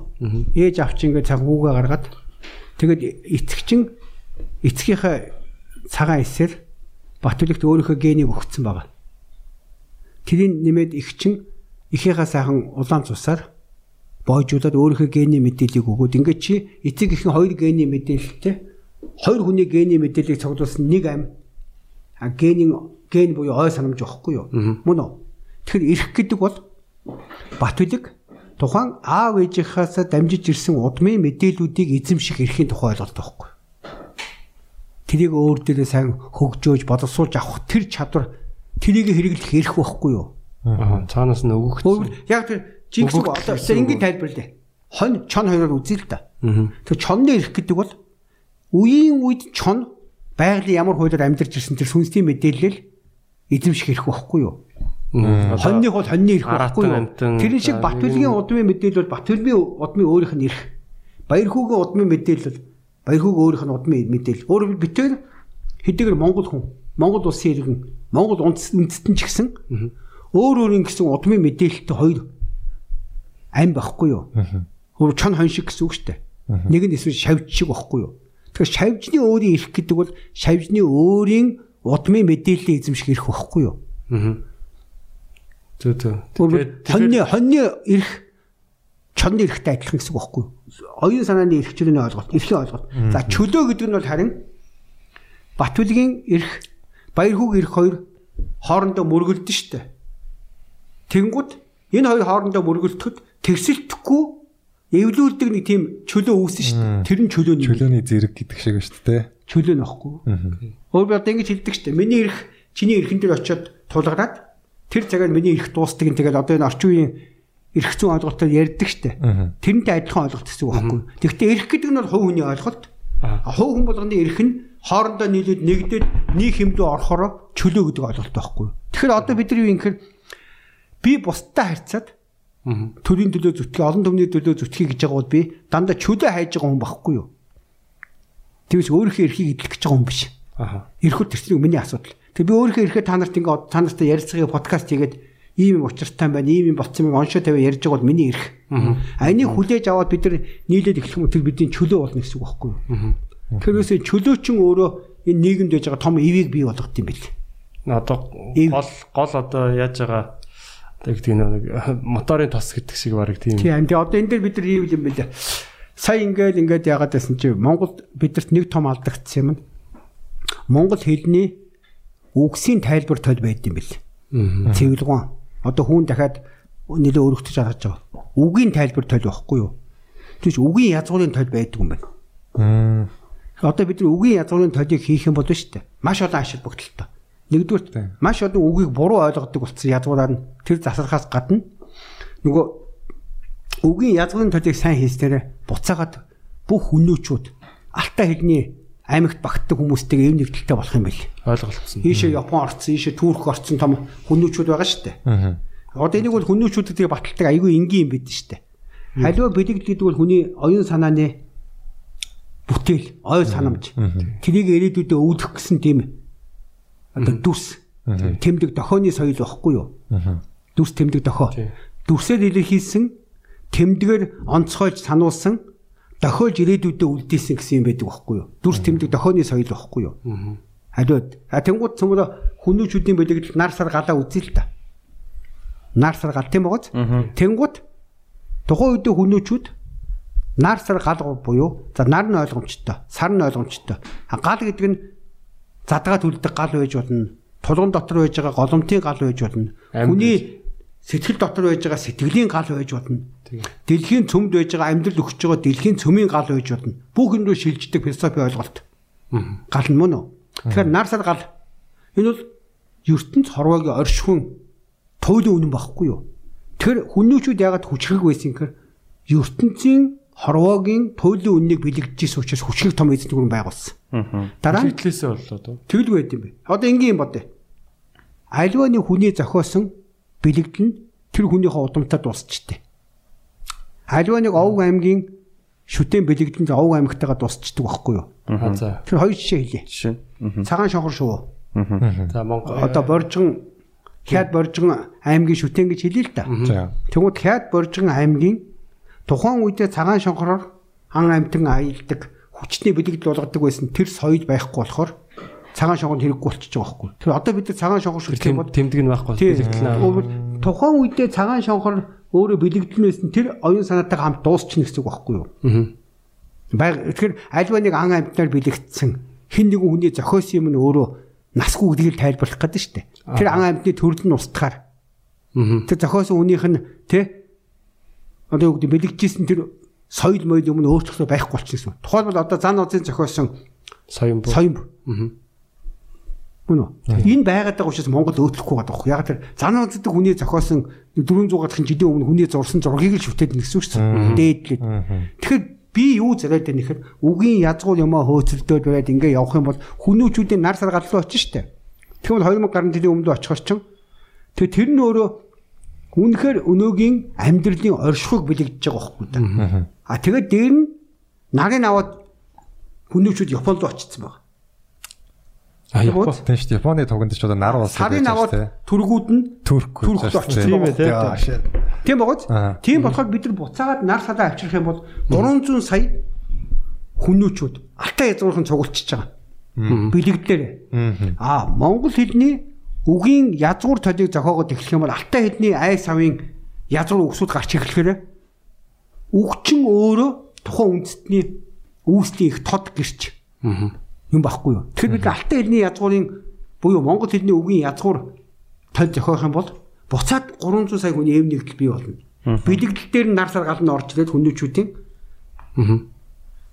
Ээж авчин ингээ цаг хүүгээ гаргаад тэгээд эцэгчин эцгийнхээ цагаан эсээр батлагт өөрийнхөө генийг өгсөн байгаа. Тэрийг нэмээд их чин ихийнхаа сайхан улаан цусаар боожуулаад өөрийнхөө гений мэдээллийг өгөөд ингээд чи эцэг ихэн хоёр гений мэдээлэлтэй хоёр хүний гений мэдээллийг цуглуулсан нэг ам а генийн ген буюу ой санамж واخгүй юу? Мөн үү? Тэгэхээр эрх гэдэг бол бат үлэг тухайн аав ээжийнхээс дамжиж ирсэн удмын мэдээллүүдийг эзэмших эрхийн тухай ойлголт байхгүй. Тэрийг өөр дээрээ сайн хөгжөөж боловсруулж авах тэр чадвар тэрийг хэрэглэх эрх байхгүй юу Аа, цаанаас нь өгөх. Яг тэр жинкс одоо ингэ тайлбарлаа. Хонь чон хоёроор үзээ л да. Тэр чонны эрх гэдэг бол үеийн үед чон байгалийн ямар хуулиар амьдарч ирсэн тэр сүнсний мэдээлэл эзэмших эрх байхгүй юу? Хоньных бол хоньны эрх байхгүй юу? Тэр шиг Батүлгийн удмын мэдээлэл бол Батүлмын удмын өөрийнх нь эрх. Баярхүүгийн удмын мэдээлэл Баярхүүгийн өөрийнх нь удмын мэдээлэл. Өөрөөр хэлбэл битээр хэдийгээр Монгол хүн, Монгол улсын иргэн, Монгол үндэстэн ч гэсэн өөр өөр ингэсэн удмын мэдээлэлтэй хоёр ам байхгүй юу? Өөр чон хон шиг гэсэн үг шүү дээ. Нэг нь эсвэл шавж шиг байхгүй юу? Тэгэхээр шавжны өөрийн эрх гэдэг бол шавжны өөрийн удмын мэдээллийн эзэмших эрх байхгүй юу? Зөө зөө. Тэгээд хоньны хоньны эрх чонны эрхтэй адилхан гэсэн үг байхгүй юу? Оюун санааны эрх чөлөөний ойлголт, эрхийн ойлголт. За чөлөө гэдэг нь бол харин Батүлгийн эрх, Баярхүүгийн эрх хоёр хоорондоо мөргөлдөн штэ. Тэнгүүд энэ хоёр хоорондоо мөргөлдөд тэгсэлтэхгүй эвлүүлдэг нэг тийм чөлөө үүсэн штэ. Тэр нь чөлөөний Чөлөөний зэрэг гэдэг шиг шүү дээ. чөлөө нөхгүй. Өөр би одоо ингэж хэлдэг штэ. Миний эрх чиний эрхэн дээр очиод тулгараад тэр цагаар миний эрх дуустдаг нь тэгээд одоо энэ орчин үеийн эрх зүйн ойлголтоор ярьдаг штэ. Тэрнтэй адилхан ойлголт гэсэн үг байхгүй. Тэгэхдээ эрх гэдэг нь бол хувь хүний ойлголт. Хувь хүн болгоны эрх нь хоорондоо нийлээд нэгдээд нэг хэмдүү орохоор чөлөө гэдэг ойлголт байхгүй. Тэгэхээр одоо бид нар юу юм гэхээр би бусдад харьцаад төрийн төлөө зүтгэе, олон түмний төлөө зүтгэе гэж байгаа бол би дандаа чөлөө хайж байгаа хүн байхгүй юу? Тэгвч өөрийнхөө эрхийг эдлэх гэж байгаа хүн биш. Аха. Эрхүүд төрснийг миний асуудал. Тэг би өөрийнхөө эрхээ та нарт ингээ та нартай ярилцлагыг подкаст хийгээд ийм юм учиртай байна, ийм юм болцсон юм оншоо тавиа ярьж байгаа бол миний эрх. А энийг хүлээж аваад бид нар нийлээд эхлэх юм тэр бидний чөлөө болно гэсэн үг байхгүй юу? Тэгэхээр үсээ чөлөө чин өөрөө энэ нийгэмд байж байгаа том ивийг бий болгох юм бэл. Одоо гол гол одоо яаж байгаа гэдэг нэг моторын тос гэдэг шиг барыг тийм. Тийм. Тэгээ одоо энэ дээр бид нар ийм юм бэлээ. Сая ингээл ингээд яагаад байсан чи Монголд бидэрт нэг том алдагдсан юм. Монгол хэлний үгсийн тайлбар толь байд юм бэл. Цэвэлгон. Одоо хүн дахиад нэлээ өөрөгдөж харж байгаа. Үгийн тайлбар толь байхгүй юу? Тэгвэл үгийн язгуурын толь байдаг юм байна. Одоо бид нар үгийн язгуурын толийг хийх юм болно шүү дээ. Маш олон ашиг бүгдэлтэй. Нэгдүгээр маш олон үгийг буруу ойлгодог болсон язгуураар нь тэр засархаас гадна нөгөө үгийн язгуурын толийг сайн хийснээр буцаагаад бүх хүнөөчүүд алтай хэлний аймагт багтдаг хүмүүстэйгээ эв нэгдэлтэй болох юм байл. ойлголцсон. Ийшээ Япон орцсон, ийшээ Турк орцсон том хүнөөчүүд байгаа шүү дээ. Одоо энийг бол хүнөөчүүдэд тэгээ баталдаг айгүй энгийн юм бид шүү дээ. Халиваа бэлэгдэл гэдэг бол хүний оюун санааны бүтээл, ой санамж. Тэрийг ирээдүйдээ өвдөх гэсэн тийм одоо дүрс. Тэмдэг дохооны соёл байхгүй юу? Дүрс тэмдэг дохоо. Дүрсээр илэрхийлсэн тэмдгээр онцгойж сануулсан дохиолж ирээдүйдээ үлдээсэн гэсэн юм байдаг байхгүй юу? Дүрс тэмдэг дохооны соёл байхгүй юу? Хариуд. А тэнгууд цөмөрө хүнүүчүүдийн бэлэгдэл нар сар галаа үзье л та. Нар сар гал тийм байгааз. Тэнгууд тухайн үедээ хүнүүчүүд нар сар гал буюу за нар нь ойлгомжтой, сар нь ойлгомжтой. Гал гэдэг нь задгаа төлдөг гал байж болно. Тулган дотор байж байгаа голомтын гал байж болно. Хүний сэтгэл дотор байж байгаа сэтгэлийн гал байж болно. Дэлхийн цөмд байж байгаа амьдрал өгч байгаа дэлхийн цөмийн гал байж болно. Бүх юм руу шилждэг философи ойлголт. Гал нь мөн үү? Тэгэхээр нар сар гал энэ бол ертөнц хорвоогийн оршихуйн туйлын үнэн багхгүй юу? Тэр хүннүүчүүд ягаад хүчрэг байсан гэхээр ертөнцийн хорвоогийн туйлын үннийг бэлэгдэж ирсэн учраас хүчрэг том эзэн гүрэн байгуулсан. Дараа нь Хитлээсээ боллоо дөө. Тэгэлгүй байт юм бэ. Одоо энгийн юм бодъё. Альваны хүний зохиосон бэлэгдэл нь тэр хүнийхээ удамтад дуусчихдээ. Альваныг Овг аймгийн шүтэн бэлэгдэл нь Овг аймагтайгаа дуусчдаг байхгүй юу? Тэр хоёр жишээ хэлье. Цагаан шонхор шүү. За Монгол Одоо боржгон Хяд боржгон аймгийн шүтэн гэж хэлээ л да. Тэгвэл Хяд боржгон аймгийн тухайн үедээ цагаан шонхороор ан амьтан аялдаг хүчний бэлэгдэл болгодог байсан тэр соёл байхгүй болохоор цагаан шонхор хэрэггүй болчихж байгаа байхгүй. Тэр одоо бид цагаан шүтэн тэм бод тэмдэг нь байхгүй бэлэгдэл тухайн үедээ цагаан шонхор өөрөө бэлэгдэлнээс нь тэр оюун санаатайгаа хамт дуусчихна гэсэн үг байхгүй юу? Аа. Тэгэхээр альва нэг ан амьтнаар бэлэгдсэн хин нэгэн хүний зохиосон юм нь өөрөө насгүй гэдгийг тайлбарлах гэдэг шүү дээ. Тэр ан амьтны төрөл нь устгаар. Аа. Тэр зохиосон хүнийх нь тэ одоо юу гэдэг бэлэгдэжсэн тэр соёл моёл юм нь өөрчлөлтөө байхгүй болчихсон. Тухайлбал одоо зан узын зохиосон Соён буу. соём Аа. Мөн үү? Энэ байгаад байгаа учраас Монгол өөдлөхгүй байгаа байхгүй. Яг тэр зан уздаг хүний зохиосон 400 гаруй жилийн өмнө хүний зурсан зургийг л шүтээд нэгсэн шүү дээ. Дээдлээд. Тэгэхээр би юу зараад байна гэхээр үгийн язгуул юмаа хөөцөлдөөд бариад ингээ явах юм бол хүнүүчүүдийн нар сар галлуу очиж штэ. Тэгвэл 2000 гаруй жилийн өмнө очихоос ч тэр нь өөрөө үнэхээр өнөөгийн амьдралын оршихуйг бэлэгдэж байгаа байхгүй да. А тэгээд дээр нь нарыг аваад хүнүүчүүд Японд руу очсон байгаа. А Япон. Тийм шүү дээ. Японы туганд ч одоо нар улс Сарын аваад түргүүд нь Турк Турк гэж очсон тийм. Яа, shit. Тийм багц. Аа. Тийм болохоор бид нар буцаагаад нар садаа авчрах юм бол 300 сая хүнүүчүүд алтай язгуурхан цугулчихж байгаа. Бэлэгдлэр. Аа монгол хэлний үгийн язгуур толийг зохиогоод эхлэх юм бол алтай хэлний ай савын язгуур өксүүд гарч эхлэхээр үгчин өөрөө тухайн үндэстний үүслийн их тод гэрч юм баггүй юу. Тэгэхээр бид алтай хэлний язгуурын буюу монгол хэлний үгийн язгуур толь зохиох юм бол буцаад 300 сая хүний эв нэгдэл бий болно. Бэлэгдэл дээр нь нар сар гал нь орж ирээд хүнүүчүүдийн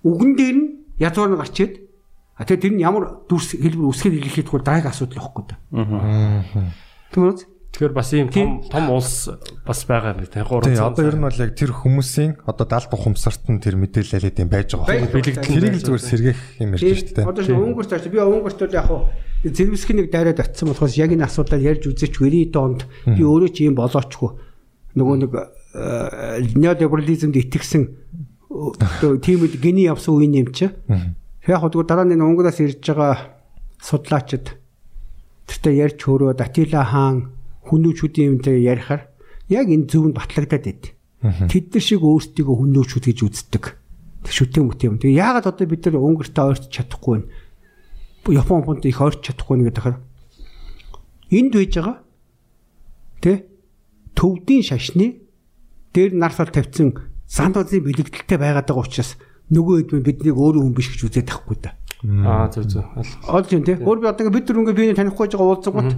үгэн дээр нь язгуур нь гарч ирээд А тэгээ тэр нь ямар дүрс хэлбэр үсгээр хэлэхэд хөө дараагийн асуудал واخхгүй да. Тэгмээс тэгэхээр бас ийм том том улс бас байгаа юм байна. 300. Тэгээ одоо ер нь бол яг тэр хүмүүсийн одоо 70 бухимсарт нь тэр мэдээлэлээд юм байж байгаа юм. Тэрийг л зүгээр сэргэх юм ярьж шүү дээ. Одоо шинэ өнгөрт очив. Би өнгөрт бол яг хуу зэрвсхийн нэг дайраад очисан болохоос яг энэ асуудлаар ярьж үзэж гэрээ доонд би өөрөө ч юм болоочгүй нөгөө нэг э, неолиберализмд итгэсэн тийм үед гений явсан үе юм чи яг хөө дараа нь Унгараас ирж байгаа судлаачид тэртээ ярьж хөрөөд Атила хаан хүнүүчүүдийн юмтай ярихаар яг энэ зөв нь батлагдаад байд. Тэд нар шиг өөрсдийгөө хүнүүчүүд гэж үздэг. Тэг шүтэн мүт юм. Тэгээ яагаад одоо бид нар өнгөртөө ойрч чадахгүй вэ? Япон фонд их ойрч чадахгүй нэг гэхээр энд байж байгаа тэ төвдийн шашны дээр нарсал тавьсан санд узын бэлэгдэлтэй байгаад байгаа учраас нөгөө хэд биднийг өөрөө хүн биш гэж үзээд тахгүй да. Аа зөв зөв. Олж юм те. Өөр би одоо бид нар ингээд биений танихгүй байгаа уулзгууд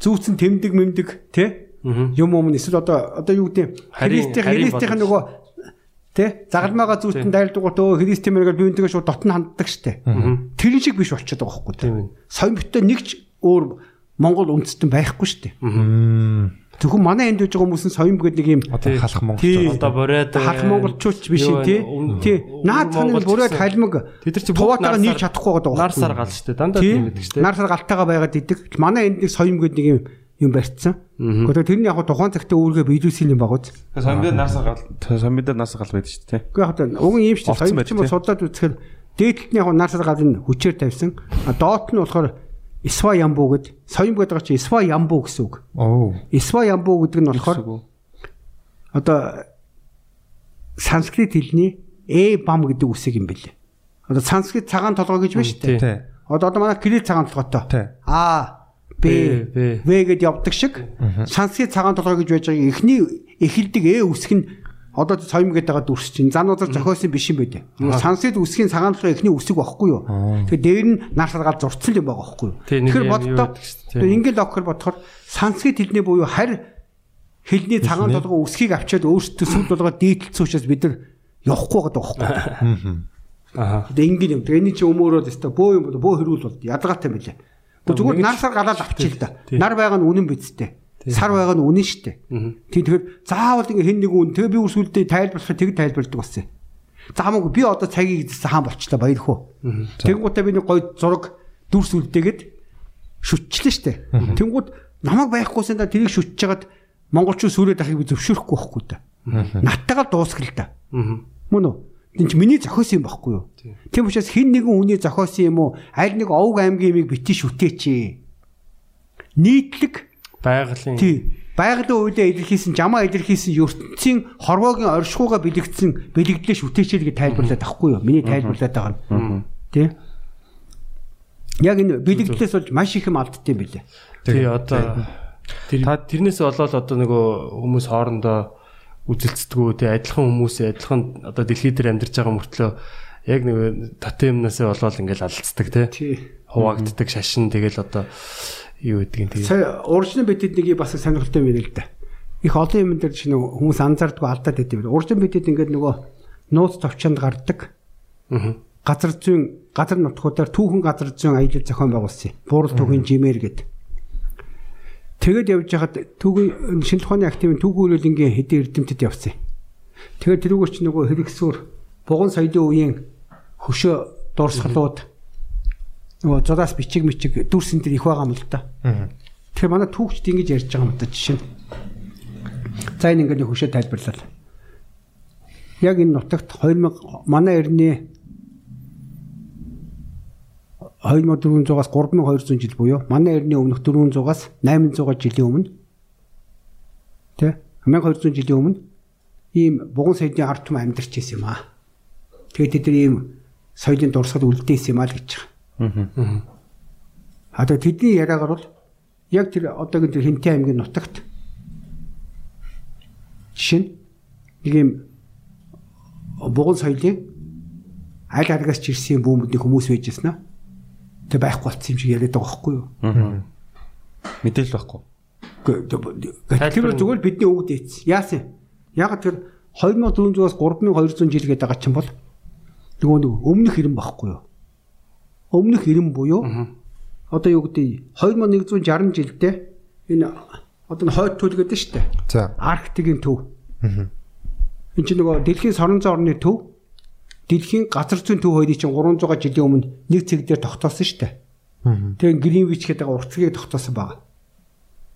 зүүцэн тэмдэг мэмдэг те. Юм юм эсвэл одоо одоо юу гэдэг христийн бодол. нөгөө те загалмаага зүүцэн дайлдгууд өө христийн мэрэгэл биентэйгээ шууд дотн ханддаг штэ. Тэр шиг биш болчиход байгаа хөөхгүй. Соён битээ нэг ч өөр Монгол үндэстэн байхгүй штэ. Зөвхөн манай энд үж байгаа хүмүүс нь соён гэдэг нэг юм халах монгол. Тий. Одоо бурайд халах монголчууч биш юм тий. Тий. Наад цаныг бүрээд халимаг Тэд нар чи туваатайгаа нийлж чадахгүй байгаа Нар сар гал штэ. Дандаа тийм гэдэг штэ. Нар сар галтайгаа байгаад идэг. Манай энд нэг соём гэдэг нэг юм юм барьцсан. Гэхдээ тэрний яг тухайн цагтаа үүргээ биелүүлсэн юм багуз. Самбид нарсаа гал самбид нарсаа гал байдаг шүү дээ. Гэхдээ яг уг юм шүү дээ. Байдаг, чинь судлаад үзэхээр дээдлэлний яг нар сар галын хүчээр тавьсан. А доот нь болохоор Исва ямбу гэд соём гэдэг чинь Исва ямбу гэсэн үг. Оо. Исва ямбу гэдэг нь болохоор одоо санскрит хэлний э бам гэдэг үсэг юм бэлээ. Одоо санскрит цагаан толгой гэж байна шүү дээ. Тий. Одоо одоо манай кирилл цагаан толгойтой. Тий. А Б В гэд явдаг шиг санскрит цагаан толгой гэж байж байгаа эхний эхэлдэг э үсэг нь одоо соём гэдэг байгаа дүрс чинь зан узар зохиосон биш юм байдэ. Санскрит үсгийн цагаан толгой эхний үсэг байхгүй юу? Тэгэхээр дээр нь нар саргаал зурцсан юм байгаа байхгүй юу? Тэгэхээр юм боддоо ингээд логикоор бодохоор санскрит хэлний буюу харь хэлний цагаан толгой үсгийг авчиад өөрсдөө сүл толгой учраас бид нар явахгүй байгаа байхгүй юу? Аа. Тэгээ ингээд юм. Энэ чи өмөөрөө теста бөө юм бөө хэрүүл болд ядгатай мэлээ. Тэгвэл зүгээр нар сар галаад авчил та. Нар байгаа нь үнэн бидтэй. Сар байгаа нь үнэн штэ. Тийм тэгэхээр заавал ингээ хэн нэг үн тэгээ би үрсүүлдэ тайлбарлахад тэг тайлбарладаг болсон. За хамаагүй би одоо цагийг эзэлсэн хаан болчлаа баяр хөө. Тэнгуутаа би нэг гой зураг дүрс үлдээгээд шүтчлээ штэ. Тэнгуут намайг байхгүйсэн да тэрийг шүтж жагаад монголчууд сүрээд ахыг би зөвшөөрөхгүй байхгүй да. Наттайгаа дуусгал та. Мөн үү? Энд чи миний зохиосон юм байхгүй юу? Тийм учраас хин нэгэн хүний зохиосон юм уу? Аль нэг овг аймгийн юмыг бити шүтээч. Нийтлэг Байгалийн тий байгалийн үедээ илэрхийлсэн жамаа илэрхийлсэн ертөнцийн хорвоогийн оршихууга бэлэгдсэн бэлэгдлээ шүтээчээ гэж тайлбарлаад ахгүй юу? Миний тайлбарлаад байгаа нь. Тий. Яг энэ бэлэгдлээс болж маш их юм алддсан билээ. тий одоо тэр тэрнээс болоод одоо нөгөө хүмүүс хоорондоо үзэлцдэггүй тий адилхан хүмүүс адилхан одоо дэлхий дээр амьдарч байгаа мөртлөө яг нэг тотемнасээ болоод ингээл алдцдаг Тий. хуваагддаг шашин тэгэл одоо юу гэдгийг тий Сая уржин битэд нэг бас сонирхолтой юм байна л да. Их олон юм дээр чинь хүмүүс анзаардгүй алдаад байт юм. Уржин битэд ингээд нөгөө нууц товчонд гардаг. Аа. газар зүйн газар нутгуудаар түүхэн газар зүйн аялал зохион байгуулсан. Буурал түүхийн жимээр гээд. Тэгэд явж хахад түүгийн шинэ тухааны активын түүхэн хөрөлөнгийн хэдийн эрдэмтэд явсан. Тэгээд тэрүүгээр чи нөгөө хэрэгсүр буган соёлын үеийн хөшөө дурсгалууд нөгөө зодаас бичиг мичиг дүрсэн дээр их байгаа юм л да. Тэгэхээр манай түүхчд ингэж ярьж байгаа юм да жишээ нь. За энэ ингээд хөшөө тайлбарлал. Яг энэ нутагт 2000 манай эртний 2400-аас 3200 жил буюу манай эртний өмнөх 400-аас 800 жилийн өмнө тэ 1200 жилийн өмнө ийм буган соёлын ард түмэн амьдарч ирсэн юм аа. Тэгээд тэд нар ийм соёлын дурсгал үлдээсэн юм аа л гэж байгаа. Аа тэгээд тэдний яриагаар бол яг тэр одоогийн тэр Хинтээ аймгийн нутагт жишээ нь нэг ийм буган соёлын аль аргаас ч ирсэн бүүмүүдний хүмүүс байжсэн аа. Тэг байхгүй болсон юм шиг яриад байгаа байхгүй юу? Мэдээл байхгүй. Тэр зүгээр л бидний өвд ийц. Яасан? Яг тэр 2400-аас 3200 жил гээд байгаа чинь бол нөгөө нэг өмнөх ирэм байхгүй юу? Өмнөх ирэм буюу одоо юу гэдэг 2160 жилдээ энэ одоо н хойд түл гэдэг нь шүү дээ. За. Арктикийн төв. Энд чинь нөгөө дэлхийн соронзон орны төв дэлхийн газар зүйн төв хоёрыг чинь 300 жилийн өмнө нэг цэг дээр тогтоосон шүү дээ. Тэгээ Гринвич гэдэг уртцгийг тогтоосон байгаа.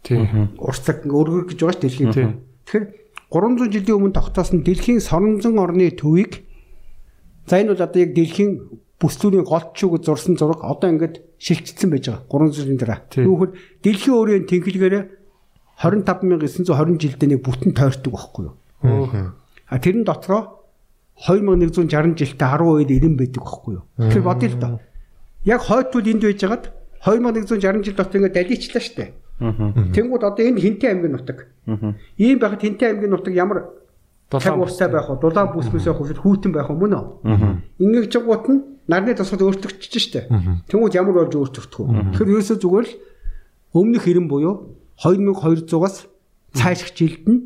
тий Уртцаг өргөр гэж байгаа шүү дэлхийн. Тэгэхээр 300 жилийн өмнө тогтоосон дэлхийн соронзон орны төвийг за энэ бол одоо яг дэлхийн бүслүүрийн голчууг зурсан зураг одоо ингээд шилжчихсэн байж байгаа 300 жилийн дараа. Түүхээр дэлхийн өөрийн тэнхлэгээрээ 25920 жилдээ нэг бүтэн тойрдог байхгүй юу? А тэрэн дотроо 2160 жилдээ 10 үед ирэн байдаг байхгүй юу? Тэгэхээр бодъё л доо. Яг хойдтул энд байжгаад 2160 жил дотор ингээд даличлаа штэ. Тэнгүүд одоо энэ хинтээ аймгийн нутаг. Ийм байхад хинтээ аймгийн нутаг ямар цаг уустай байх вэ? Дулаан бүсмэсээ хувьд хүүтэн байх юм мөн үү? Ингээд жигуут нь нарны тусгад өөрчлөгдөж штэ. Тэнгүүд ямар болж өөрчлөгдөх вэ? Тэгэхээр ерөөсөө зүгээр л өмнөх хэрэм буюу 2200-аас цааших жилд нь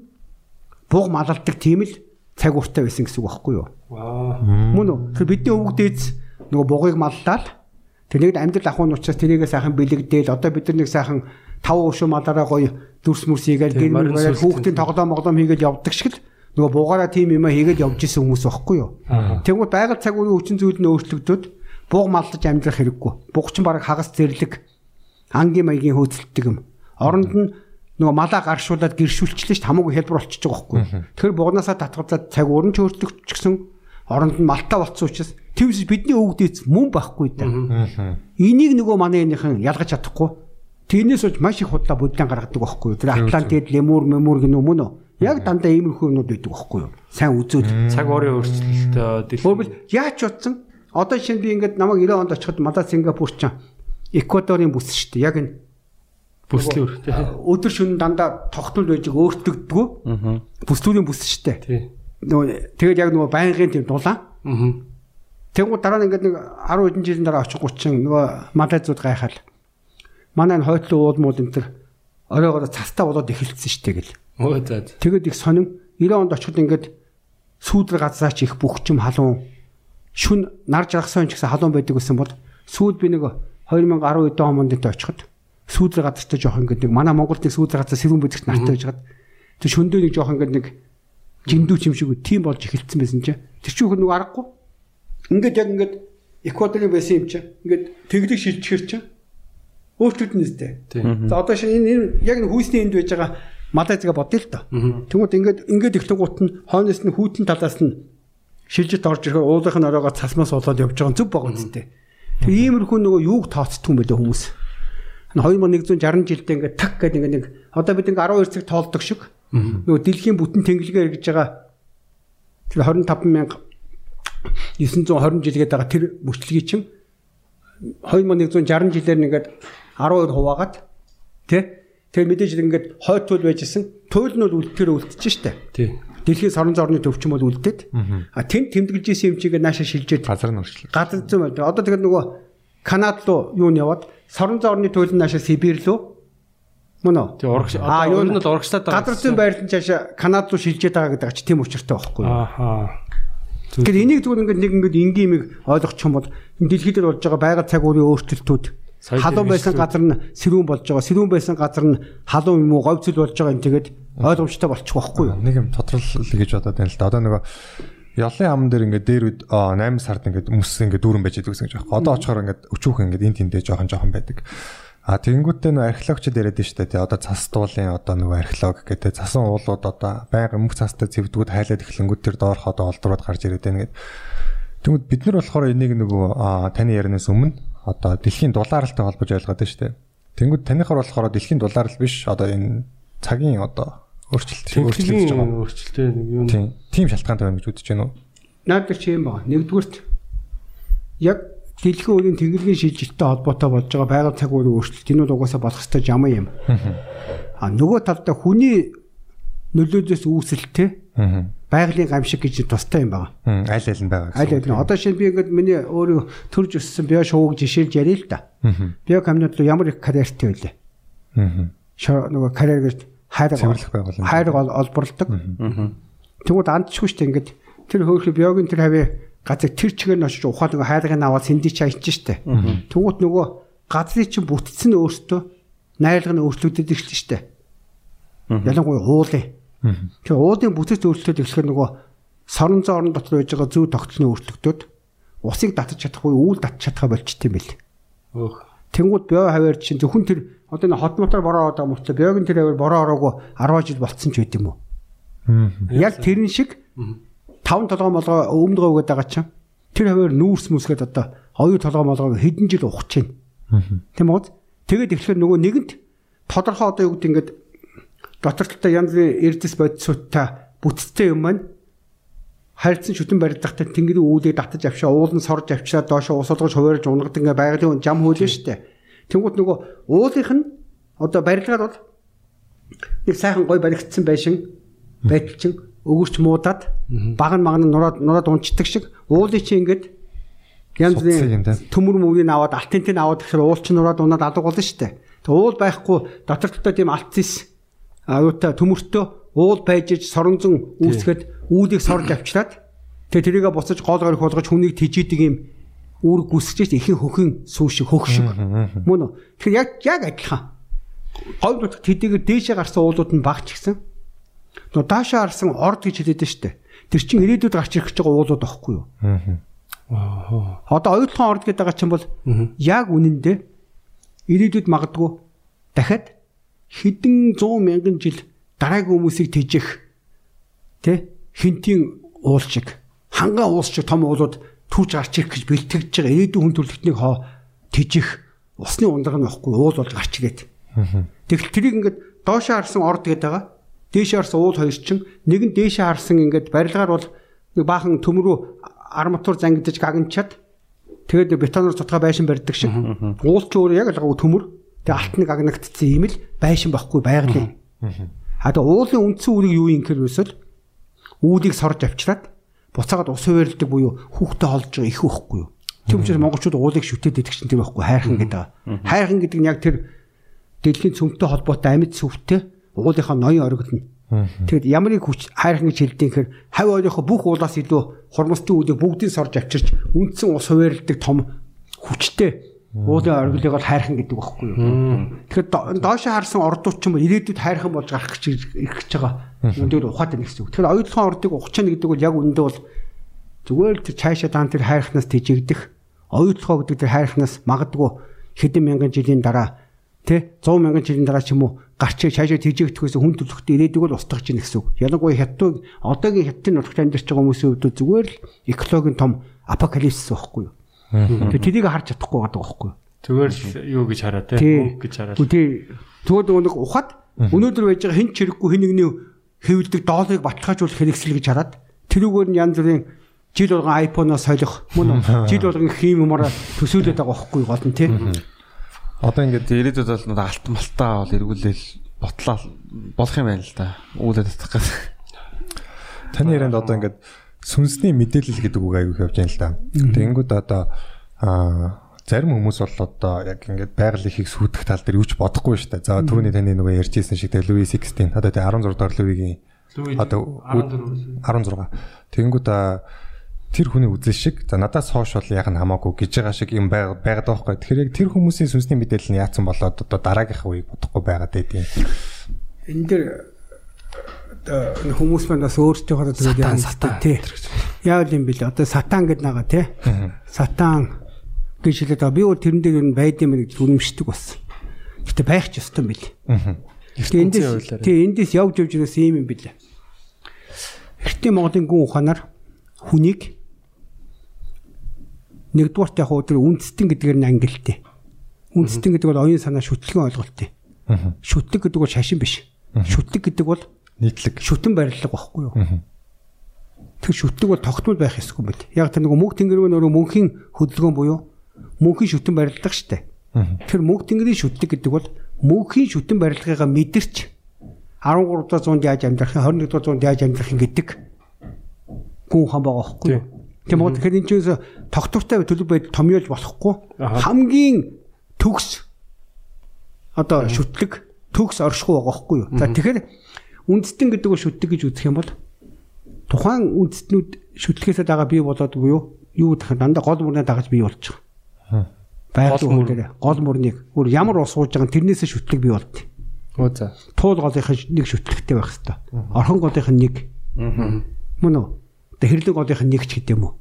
буг малалдаг тийм л цаг уртаа байсан гэсэн үг байхгүй юу? Мөн үү? Тэр бидний өвөг дээдс нөгөө бугыг маллаад тэрнийг амьдрал ахуйн учраас тэрийгээ сайхан бэлэгдээл одоо бид нар нэг сайхан тав өшөө малаараа гоё дүрс мөрс хийгээл гэр мөрөөр хүүхдийн тоглоом моглоом хийгээл явдаг шиг л нөгөө бугаараа тийм юм хийгээл явж исэн хүмүүс байхгүй юу? Тэгвэл байгаль цаг үеийн хүчин зүйл нь өөрчлөгдөд буг маллаж амьдрах хэрэггүй. Буг чинь баг хагас зэрлэг ангийн маягийн хөөцөлдөг юм. Оронд нь нөгөө малаа гаршуулад гэршүүлчлээ ш хамаагүй хэлбэр болчихж байгаа байхгүй. Тэгэхээр бугнаасаа татгалзаад цаг уурн ч өөрчлөгдчихсэн оронд нь малтаа болцсон учраас Тэвс бидний өвгдөөц мөн байхгүй да. Энийг нөгөө манай энийхэн ялгаж чадахгүй. Тэрнээс болж маш их худлаа бодлон гаргадаг байхгүй? Тэр Атлантид лемур мемур мөн үү? Яг дандаа иймэрхүү юмнууд байдаг байхгүй юу? Сайн үзүүл. Цаг уурын өөрчлөлт Өөрөөр яач утсан? Одоо шинэ би ингээд намайг 90 онд очиход Мада Сингапур ч Эквадорын бүс шүү дээ. Яг энэ бүслийн үр тий. өдөр шөнө дандаа тогтмол байж өөртөгддгүү. Бүслүүрийн бүс шүү дээ. Нөгөө тэгээд яг нөгөө байнгын тийм дулаан. Аа. Тэгвэл дараа нь ингээд нэг 10 хэдэн жилийн дараа очих 30 нөгөө малайзууд гайхал. Манай энэ хойтлын уулмууд энэ төр оройгоор цастаа болоод эхэлсэн шүү дээ гэл. Өө за. за. Тэгээд их сонин 90 онд очиход ингээд сүүдэр газраач их бүхчим халуун. Шүн нар жаргасан ч гэсэн халуун байдаг гэсэн бол сүүд би нэг 2012 онд дэд очиход сүүдэр газартай жоох ингээд нэг манай Монголд нэг сүүдэр газар сэрүүн бидэгт нартай байж хаад тэр шөндөө нэг жоох ингээд нэг жиндүү юм шиг тийм болж эхэлсэн байсан чинь тэр чинь нөгөө аргагүй. Ингээд яг ингээд эквадорын байсан юм чинь ингээд тэглэг шилжчихэр чинь өөрчлөлт нь өстэй. За одоо шинэ энэ энэ яг нэг хүйсний энд байж байгаа Малайзга бодъё л доо. Тэгмүүд ингээд ингээд ихлэгуут нь хойноос нь хүүтэн талаас нь шилжит орж ирэхээр уулынх нь оройгоо цасмаас болоод явж байгаа зүг байгаа үстэй. Тэг иймэрхүү нөгөө юуг тооцдог юм бэ хүмүүс. 2160 жилдээ ингээд так гэдэг ингээд нэг одоо бид ингээд 12 цаг тоолдог шиг. Нөгөө дэлхийн бүтэн тэнглэгээ эргэж байгаа. Тэр 25920 жил гээд байгаа тэр мөчлөгийг чинь 2160 жилээр нэгээд 12 хуваагаад тий Тэр мэдээж ингээд хойд туйл байжсэн туйл нь бол үлдэхээр үлдчихэж штэ. Тий. Дэлхийн сорон зорны төвчм бол үлдээд. А тэнд тэмдэглэж исэн юм чигээ нааша шилжээд газар нь өршлөө. газар зүйн байд. Одоо тэгэхээр нөгөө Канад руу юу нь яваад сорон зорны туйл нь нааша Сибирь рүү мөн үү? Тий урагш Аа, юу нь л урагшлаад байгаа. Газар зүйн байрлал нь цаашаа Канад руу шилжээд байгаа гэдэг ач тийм учиртай байхгүй юу? Ааха. Тэгэхээр энийг зүгээр ингээд нэг ингээд энгийн юмыг ойлгочих юм бол дэлхийд дээр болж байгаа байгаль цаг уурын өөрчлөлтүүд Халуун байсан газар нь сэрүүн болж байгаа. Сэрүүн байсан газар нь халуун юм уу, говьцөл болж байгаа юм тэгээд ойлгомжтой болчих واخгүй юу? Нэг юм тодорлол гэж бодоод байна л да. Одоо нөгөө Яллын хам дээр ингээд дээр үд 8 сард ингээд өмс ингээд дүүрэн байж байгаа гэсэн гэж байна. Одоо очихоор ингээд өчүүхэн ингээд энэ тэндээ жоохон жоохон байдаг. А тэгэнгүүтээ нөө археологчд яриад штэ тий одоо цас дуулын одоо нөгөө археолог гэдэг засан уулууд одоо байнга мөх цастай зэвдгүүд хайлаад эхлэнгүүт тэр доорх одоо олдрууд гарч ирээд байна гэд. Тэгмэд бид нар болохоор энийг нөгөө таны ярианаас өмнө одоо дэлхийн дулааралтай холбож ойлгоод байна шүү дээ. Тэнгүүд таныхаар болохоор дэлхийн дулаарал биш одоо энэ цагийн одоо өөрчлөлт өөрчлөгдөж байгаа. өөрчлөлттэй нэг юм. Тийм. Шалтгаантай байна гэж үзэж байна уу? Наад дээр чи юм байна. Нэгдүгürt яг дэлхийн үеийн тэнглэгийн шилжилттэй холбоотой болж байгаа байгаль цаг уурын өөрчлөлт энэ бол угаасаа болох ёстой жамаа юм. А нөгөө талдаа хүний нөлөөдөөс үүсэлтэй Аа. Байгалийн гамшиг гэж тустай юм байна. Аль аль нь байгаа. Аль аль нь одоо шинэ би ингээд миний өөрөө төрж өссөн био шууг жишээлж яриа л да. Био руу ямар их карьертэй байлээ. Аа. Нөгөө карьер гэж хайраг Цэвэрлэх байгууламж. хайраг ол- олборлдог. Тэгмүүд андчгүй штэ ингээд тэр хөөхлө биогийн тэр хавь газар тэр чигээр нь очиж ухаал нөгөө хайргыг аваад сэндий чаажж штэ. Тэгмүүд нөгөө газрын чинь бүтцэн өөртөө найралга нь өөрчлөгдөж эхэлж штэ. Ялангуяа уулын. Тэр уулын бүтэц өөрчлөлтөд эхлэхээр нөгөө сорон зоорн дотор байж байгаа зүй тогтолцооны өөрчлөлтөд усыг татаж чадахгүй үүл татаж чадхаа болчт юм бэл. Өөх. Тэнгүүд био хаваар чинь зөвхөн тэр одоо энэ хот мотор бороо одоо мөртлөө биогийн тэр хаваар бороо ороогүй 10 жил болцсон ч байд юм уу. Яг тэрэн шиг 5 толгой молгоо өмнө говгээд байгаа чинь тэр хаваар нүүрс мүсгээд одоо оюу толгой молгоо хэдэн жил байна. Тийм үү? Тэгээд эхлэхээр нөгөө нэгэнт тодорхой одоо юу гэдэг ингээд дотор талтай янз бүрийн эрдэс бодисуудтай бүтцтэй юм байна. Харилцан шүтэн барилдахтай тэнгэрийн үүлийг татаж авчаа уулын сорж авчраа доошоо усалгаж хуваарж унгад ингээ байгалийн жам хөл нь штэ. Тэнгүүт нөгөө уулынх нь одоо барилгаар бол нэг сайхан гой баригдсан байшин байтал чин өгөрч муудаад баг нь магн нураад нураад унцдаг шиг уулын чи ингээд янз бүрийн төмөр мөврийг аваад алтентийг аваад гэхээр уул чи нураад унаад алга болно штэ. Тэг уул байхгүй дотор талтай тийм алтис аюутай төмөртөө уул байж иж соронзон үүсгэхэд үүлийг сорж авчираад тэгээ тэрийгэ буцаж гол горих болгож хүнийг тижидэг юм үүрэг гүсгэж ихэн хөхийн сүү шиг хөх шиг мөн үү? Тэгэхээр яг яг адилхан. Гол нутагт тэдгээр дээшээ гарсан уулууд нь багч гисэн. Нөө даашаа харсан орд гэж хэлээд штэ тэр чин ирээдүйд гарч ирэх гэж байгаа уулууд байхгүй юу? Одоо оюутлын орд гэдэг байгаа чинь бол яг үнэндээ ирээдүйд магадгүй дахиад хэдэн 100 мянган жил дараагийн хүмүүсийг тэжих тэ хинтийн уул шиг ханган уус шиг том уулууд түүж гарч ирэх гэж бэлтгэж байгаа ирээдүйн хүн төрөлхтнийг хоо тижих усны ундраг нь байхгүй уул бол гарч ирээд. Тэгэл тэрийг ингээд доошоо харсан орд гэдэг байгаа. Дээшээ харсан уул хоёр чинь нэг нь дээшээ харсан ингээд барилгаар бол нэг баахан төмрөө арматур зангидаж гагнчаад тэгээд бетоноор тутгаа байшин барьдаг шиг. Уул ч өөр яг л төмөр. Тэгээ алт нэг агнагдсан юм л байшин байхгүй байгалийн. А тэгээ уулын үндсэн үрийг юу юм гэхээр өсөл үүдийг сорж авчираад буцаагаад ус хуваарилдаг буюу хүүхдээ холж байгаа их байхгүй юу. Тийм учраас монголчууд уулыг шүтээд идэх чинь тэр байхгүй хайрхан гэдэг. Хайрхан гэдэг нь яг тэр дэлхийн цөмтэй холбоотой амьд сүвтэй уулынхаа ноён оргилно. Тэгэд ямар их хүч хайрхан гэж хэлдэг хэр хав ойрынхоо бүх уулаас илүү хурмстын үүдийг бүгдийг сорж авчирч үндсэн ус хуваарилдаг том хүчтэй уулын оргилыг бол хайрхан гэдэг байхгүй юу. Тэгэхээр доошоо харсан ордууд ч юм уу ирээдүйд хайрхан болж гарах гэж ирэх гэж байгаа. Өндөр ухаатай нэг зүйл. Тэгэхээр оюутлахын ордыг ухчихна гэдэг бол яг үндэ бол зүгээр л тэр цаашаа даан тэр хайрхнаас тижигдэх оюутлахоо гэдэг тэр хайрхнаас магадгүй хэдэн мянган жилийн дараа Тэ 100 мянган жилийн дараа ч юм уу гарч цаашаа тэжээгдэхээс хүн төлөвтэй ирээдүг л устгах чинь гэсэн үг. Ялангуяа хятад одоогийн хятадын нутагт амьдарч байгаа хүмүүсийн хувьд зүгээр л экологийн том апокалипсис байхгүй юу. Тэгээ тэрийг харж чадахгүй байгаа байхгүй. Зүгээр л юу гэж хараа те мөнгө гэж хараа. Тий. Тэгвэл нэг ухаад өнөөдөр байж байгаа хэн ч хэрэггүй хэн нэгний хэвлдэг доолыг баталгаажуулах хэрэгсэл гэж хараад тэрүүгээр нь янз бүрийн жил болгон iPhone-оос солих мөн жил болгон хийм юмараа төсөөлөд байгаа байхгүй гол нь тий. Одоо ингээд ирээдүйд бол алт малтаа бол эргүүлэл ботлоо болох юм байна л да. Үүлээ татах гэсэн. Таны ярианд одоо ингээд сүнсний мэдээлэл гэдэг үг аягүй явж байна л да. Тэнгүүд одоо аа зарим хүмүүс бол одоо яг ингээд байгаль ихийг сүйдэх тал дээр юу ч бодохгүй шүү дээ. За түрүүний таны нөгөө ярьжсэн шиг тэгээ Луи 16 одоо тэгээ 16 дахь Луигийн одоо 16. Тэнгүүд аа тэр хүний үзэл шиг за надаас хоош бол яг нь хамаагүй гэж байгаа шиг юм байгаад байгаа байхгүй. Тэгэхээр яг тэр хүмүүсийн сүнсний мэдээлэл нь яатсан болоод одоо дараагийнхаа үеийг бодохгүй байгаад байдیں۔ Энэ дэр хүмүүс маань бас өөрсдийнхөө төлөв яа тий. Яавал юм бэлээ. Одоо сатан гэдэг нагаа тий. Сатан гэж хэлээд би бол тэрэн дээр нь байд юм гэж үнэмшдэг бас. Гэтэ байх ч ёстой юм бэл. Тэгээ эндээс тий эндээс явж явж ирээс юм юм бэлээ. Эхтийн Монголын гүн ухаанаар хүнийг нэгдүгээрт яг уу тэр үндэстэн гэдгээр нь ангилтээ. Үндэстэн гэдэг бол оюун санаа шүтлэгэн ойлголт ээ. Шүтлэг гэдэг бол шашин биш. Шүтлэг гэдэг бол нийтлэг шүтэн барилга багхгүй юу? Тэр шүтлэг бол тогтмол байх ёсгүй юм байл. Яг тэр нэг мөнх тэнгэрийн өөрөө мөнхийн хөдөлгөөн буюу мөнхийн шүтэн барилга штэ. Тэр мөнх тэнгэрийн шүтлэг гэдэг бол мөнхийн шүтэн барилгыг мэдэрч 13 зуунд яаж амьдрах, 21 зуунд яаж амьдрах гэдэг гүн хан байгаа байхгүй юу? Тийм үү. Тэгэхээр энэ ч юусе тогтвортой төлөв байдал томьёолж болохгүй. Хамгийн төгс одоо шүтлэг төгс оршихуй байгаа байхгүй юу. За тэгэхээр үндэстэн гэдэг нь шүтлэг гэж үзэх юм бол тухайн үндэстнүүд шүтлэхээс дагаа бий болоод буюу юу гэх юм дандаа гол мөрнөө дагаж бий болж байгаа. Байгаль мөр гол мөрнийг өөр ямар ус сууж байгаа тэрнээс шүтлэг бий болд. Оо за. Туул голынх нь нэг шүтлэгтэй байх хэвээр. Орхон голынх нь нэг. Мөн үү? Хэрлэг голынх нь нэг ч гэдэм үү.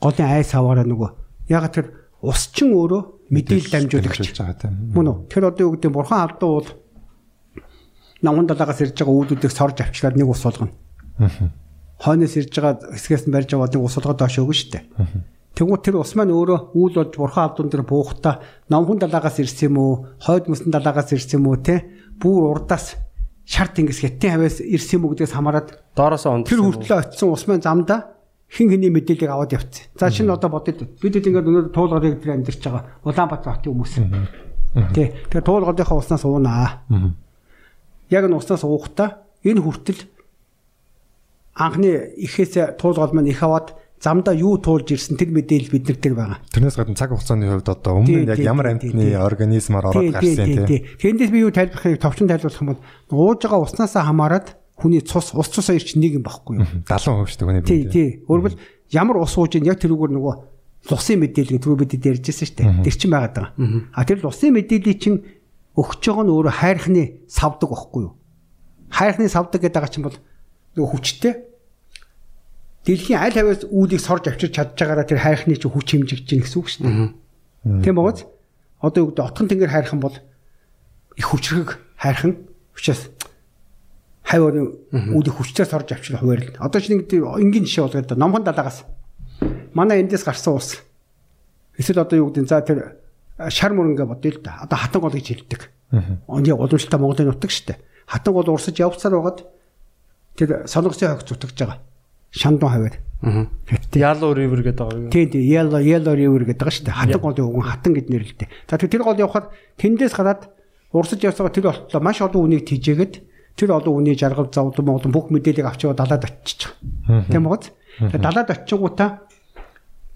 Голын айс аваараа нөгөө яг тэр ус чин өөрөө мэдээлэл дамжуулагч. Мөн үү? Тэр одоо юу гэдэг бурхан алдуу бол намхан далаагаас ирж байгаа үүдүүдийг сорж авчлаад нэг ус болгоно. Хойноос ирж байгаа хэсгээс нь барьж аваад нэг ус болгоод доош өгнө шүү дээ. Тэгвэл тэр ус маань өөрөө үйл болж бурхан алдуун дээр буухта намхан далаагаас ирсэн юм уу? Хойд мөсөн далаагаас ирсэн юм уу те? Бүр урдаас шар тэнгис хятадын хавьяас ирсэн юм уу гэдгээс хамаарат Доороосоо онд. тэр хүртлээ очисон ус маань замдаа хин хиний мэдээллийг аваад явцсан. За шинэ одоо бодъё. Бид хэд ингээд өнөөдөр туулгарыг тэр амьдарч байгаа Улаанбаатар хотын хүмүүс. Тий. Тэгэхээр туулгартынхаа уснаас уунаа. Яг энэ уснаас уухтаа энэ хүртэл анхны ихээс туулгал маань их аваад замдаа юу туулж ирсэн тэр мэдээлэл бид нар дээр байгаа. Тэрнээс гадна цаг хугацааны хувьд одоо өмнө нь яг ямар амьтны организмаар ороод гарсан тийм. Тэндээс би юу тайлбархыг товчон тайлбарлах юм бол ууж байгаа уснасаа хамаарат хүний цус ус цус хоёр чинь нэг юм багхгүй юу? 70% шүү дээ хүний Тий, тий. Өөрөөр ямар ус ууж ийн яг тэрүүгээр нөгөө лусын мэдээлэл түрүү бид ярьжсэн шүү дээ. Тэр чинь байгаад байгаа. А тэр лусын мэдээллийг чинь өгч байгаа нь өөрөө хайрхны савдаг багхгүй юу? Хайрхны савдаг гэдэг байгаа чинь бол нөгөө хүчтэй дэлхийн аль хавьяас үүдийг сорж авчирч чадж байгаараа тэр хайрхны чинь хүч хэмжигдэж гин гэсэн үг шүү дээ. Тийм бооз одоо юу гэдэг отхон тэнгэр хайрхан бол их хүчрэг хайрхан учраас хавь орны үүдийг хүчтэй сорж авчирх хуваарлаа. Одоо чинь энгийн жишээ болгоод номхон далаагаас манай эндээс гарсан ус. Эсвэл одоо юу гэдэг за тэр шар мөрөнгө бодъё л да. Одоо хатан гол гэж хэлдэг. Оны уламжлалтай Монголын нутаг штэ. Хатан гол урсаж явцаар байгаад тэр сонгоцын хог зүтгэж байгаа. Шандун хавар. Аа. Yellow River гэдэг байгаа? Тийм тийм Yellow Yellow River гэдэг байгаа штэ. Хатан голын үгэн хатан гэд нэрлэлтэй. За тэр гол явахад тэндээс гараад урсаж явсаага тэр болтлоо маш олон үнийг тижээгээд тэр олон үний жаргал завд Монгол бүх мэдээллийг авч яваа далаад очиж байгаа. Тийм үү? Тэгээ далаад очингуудаа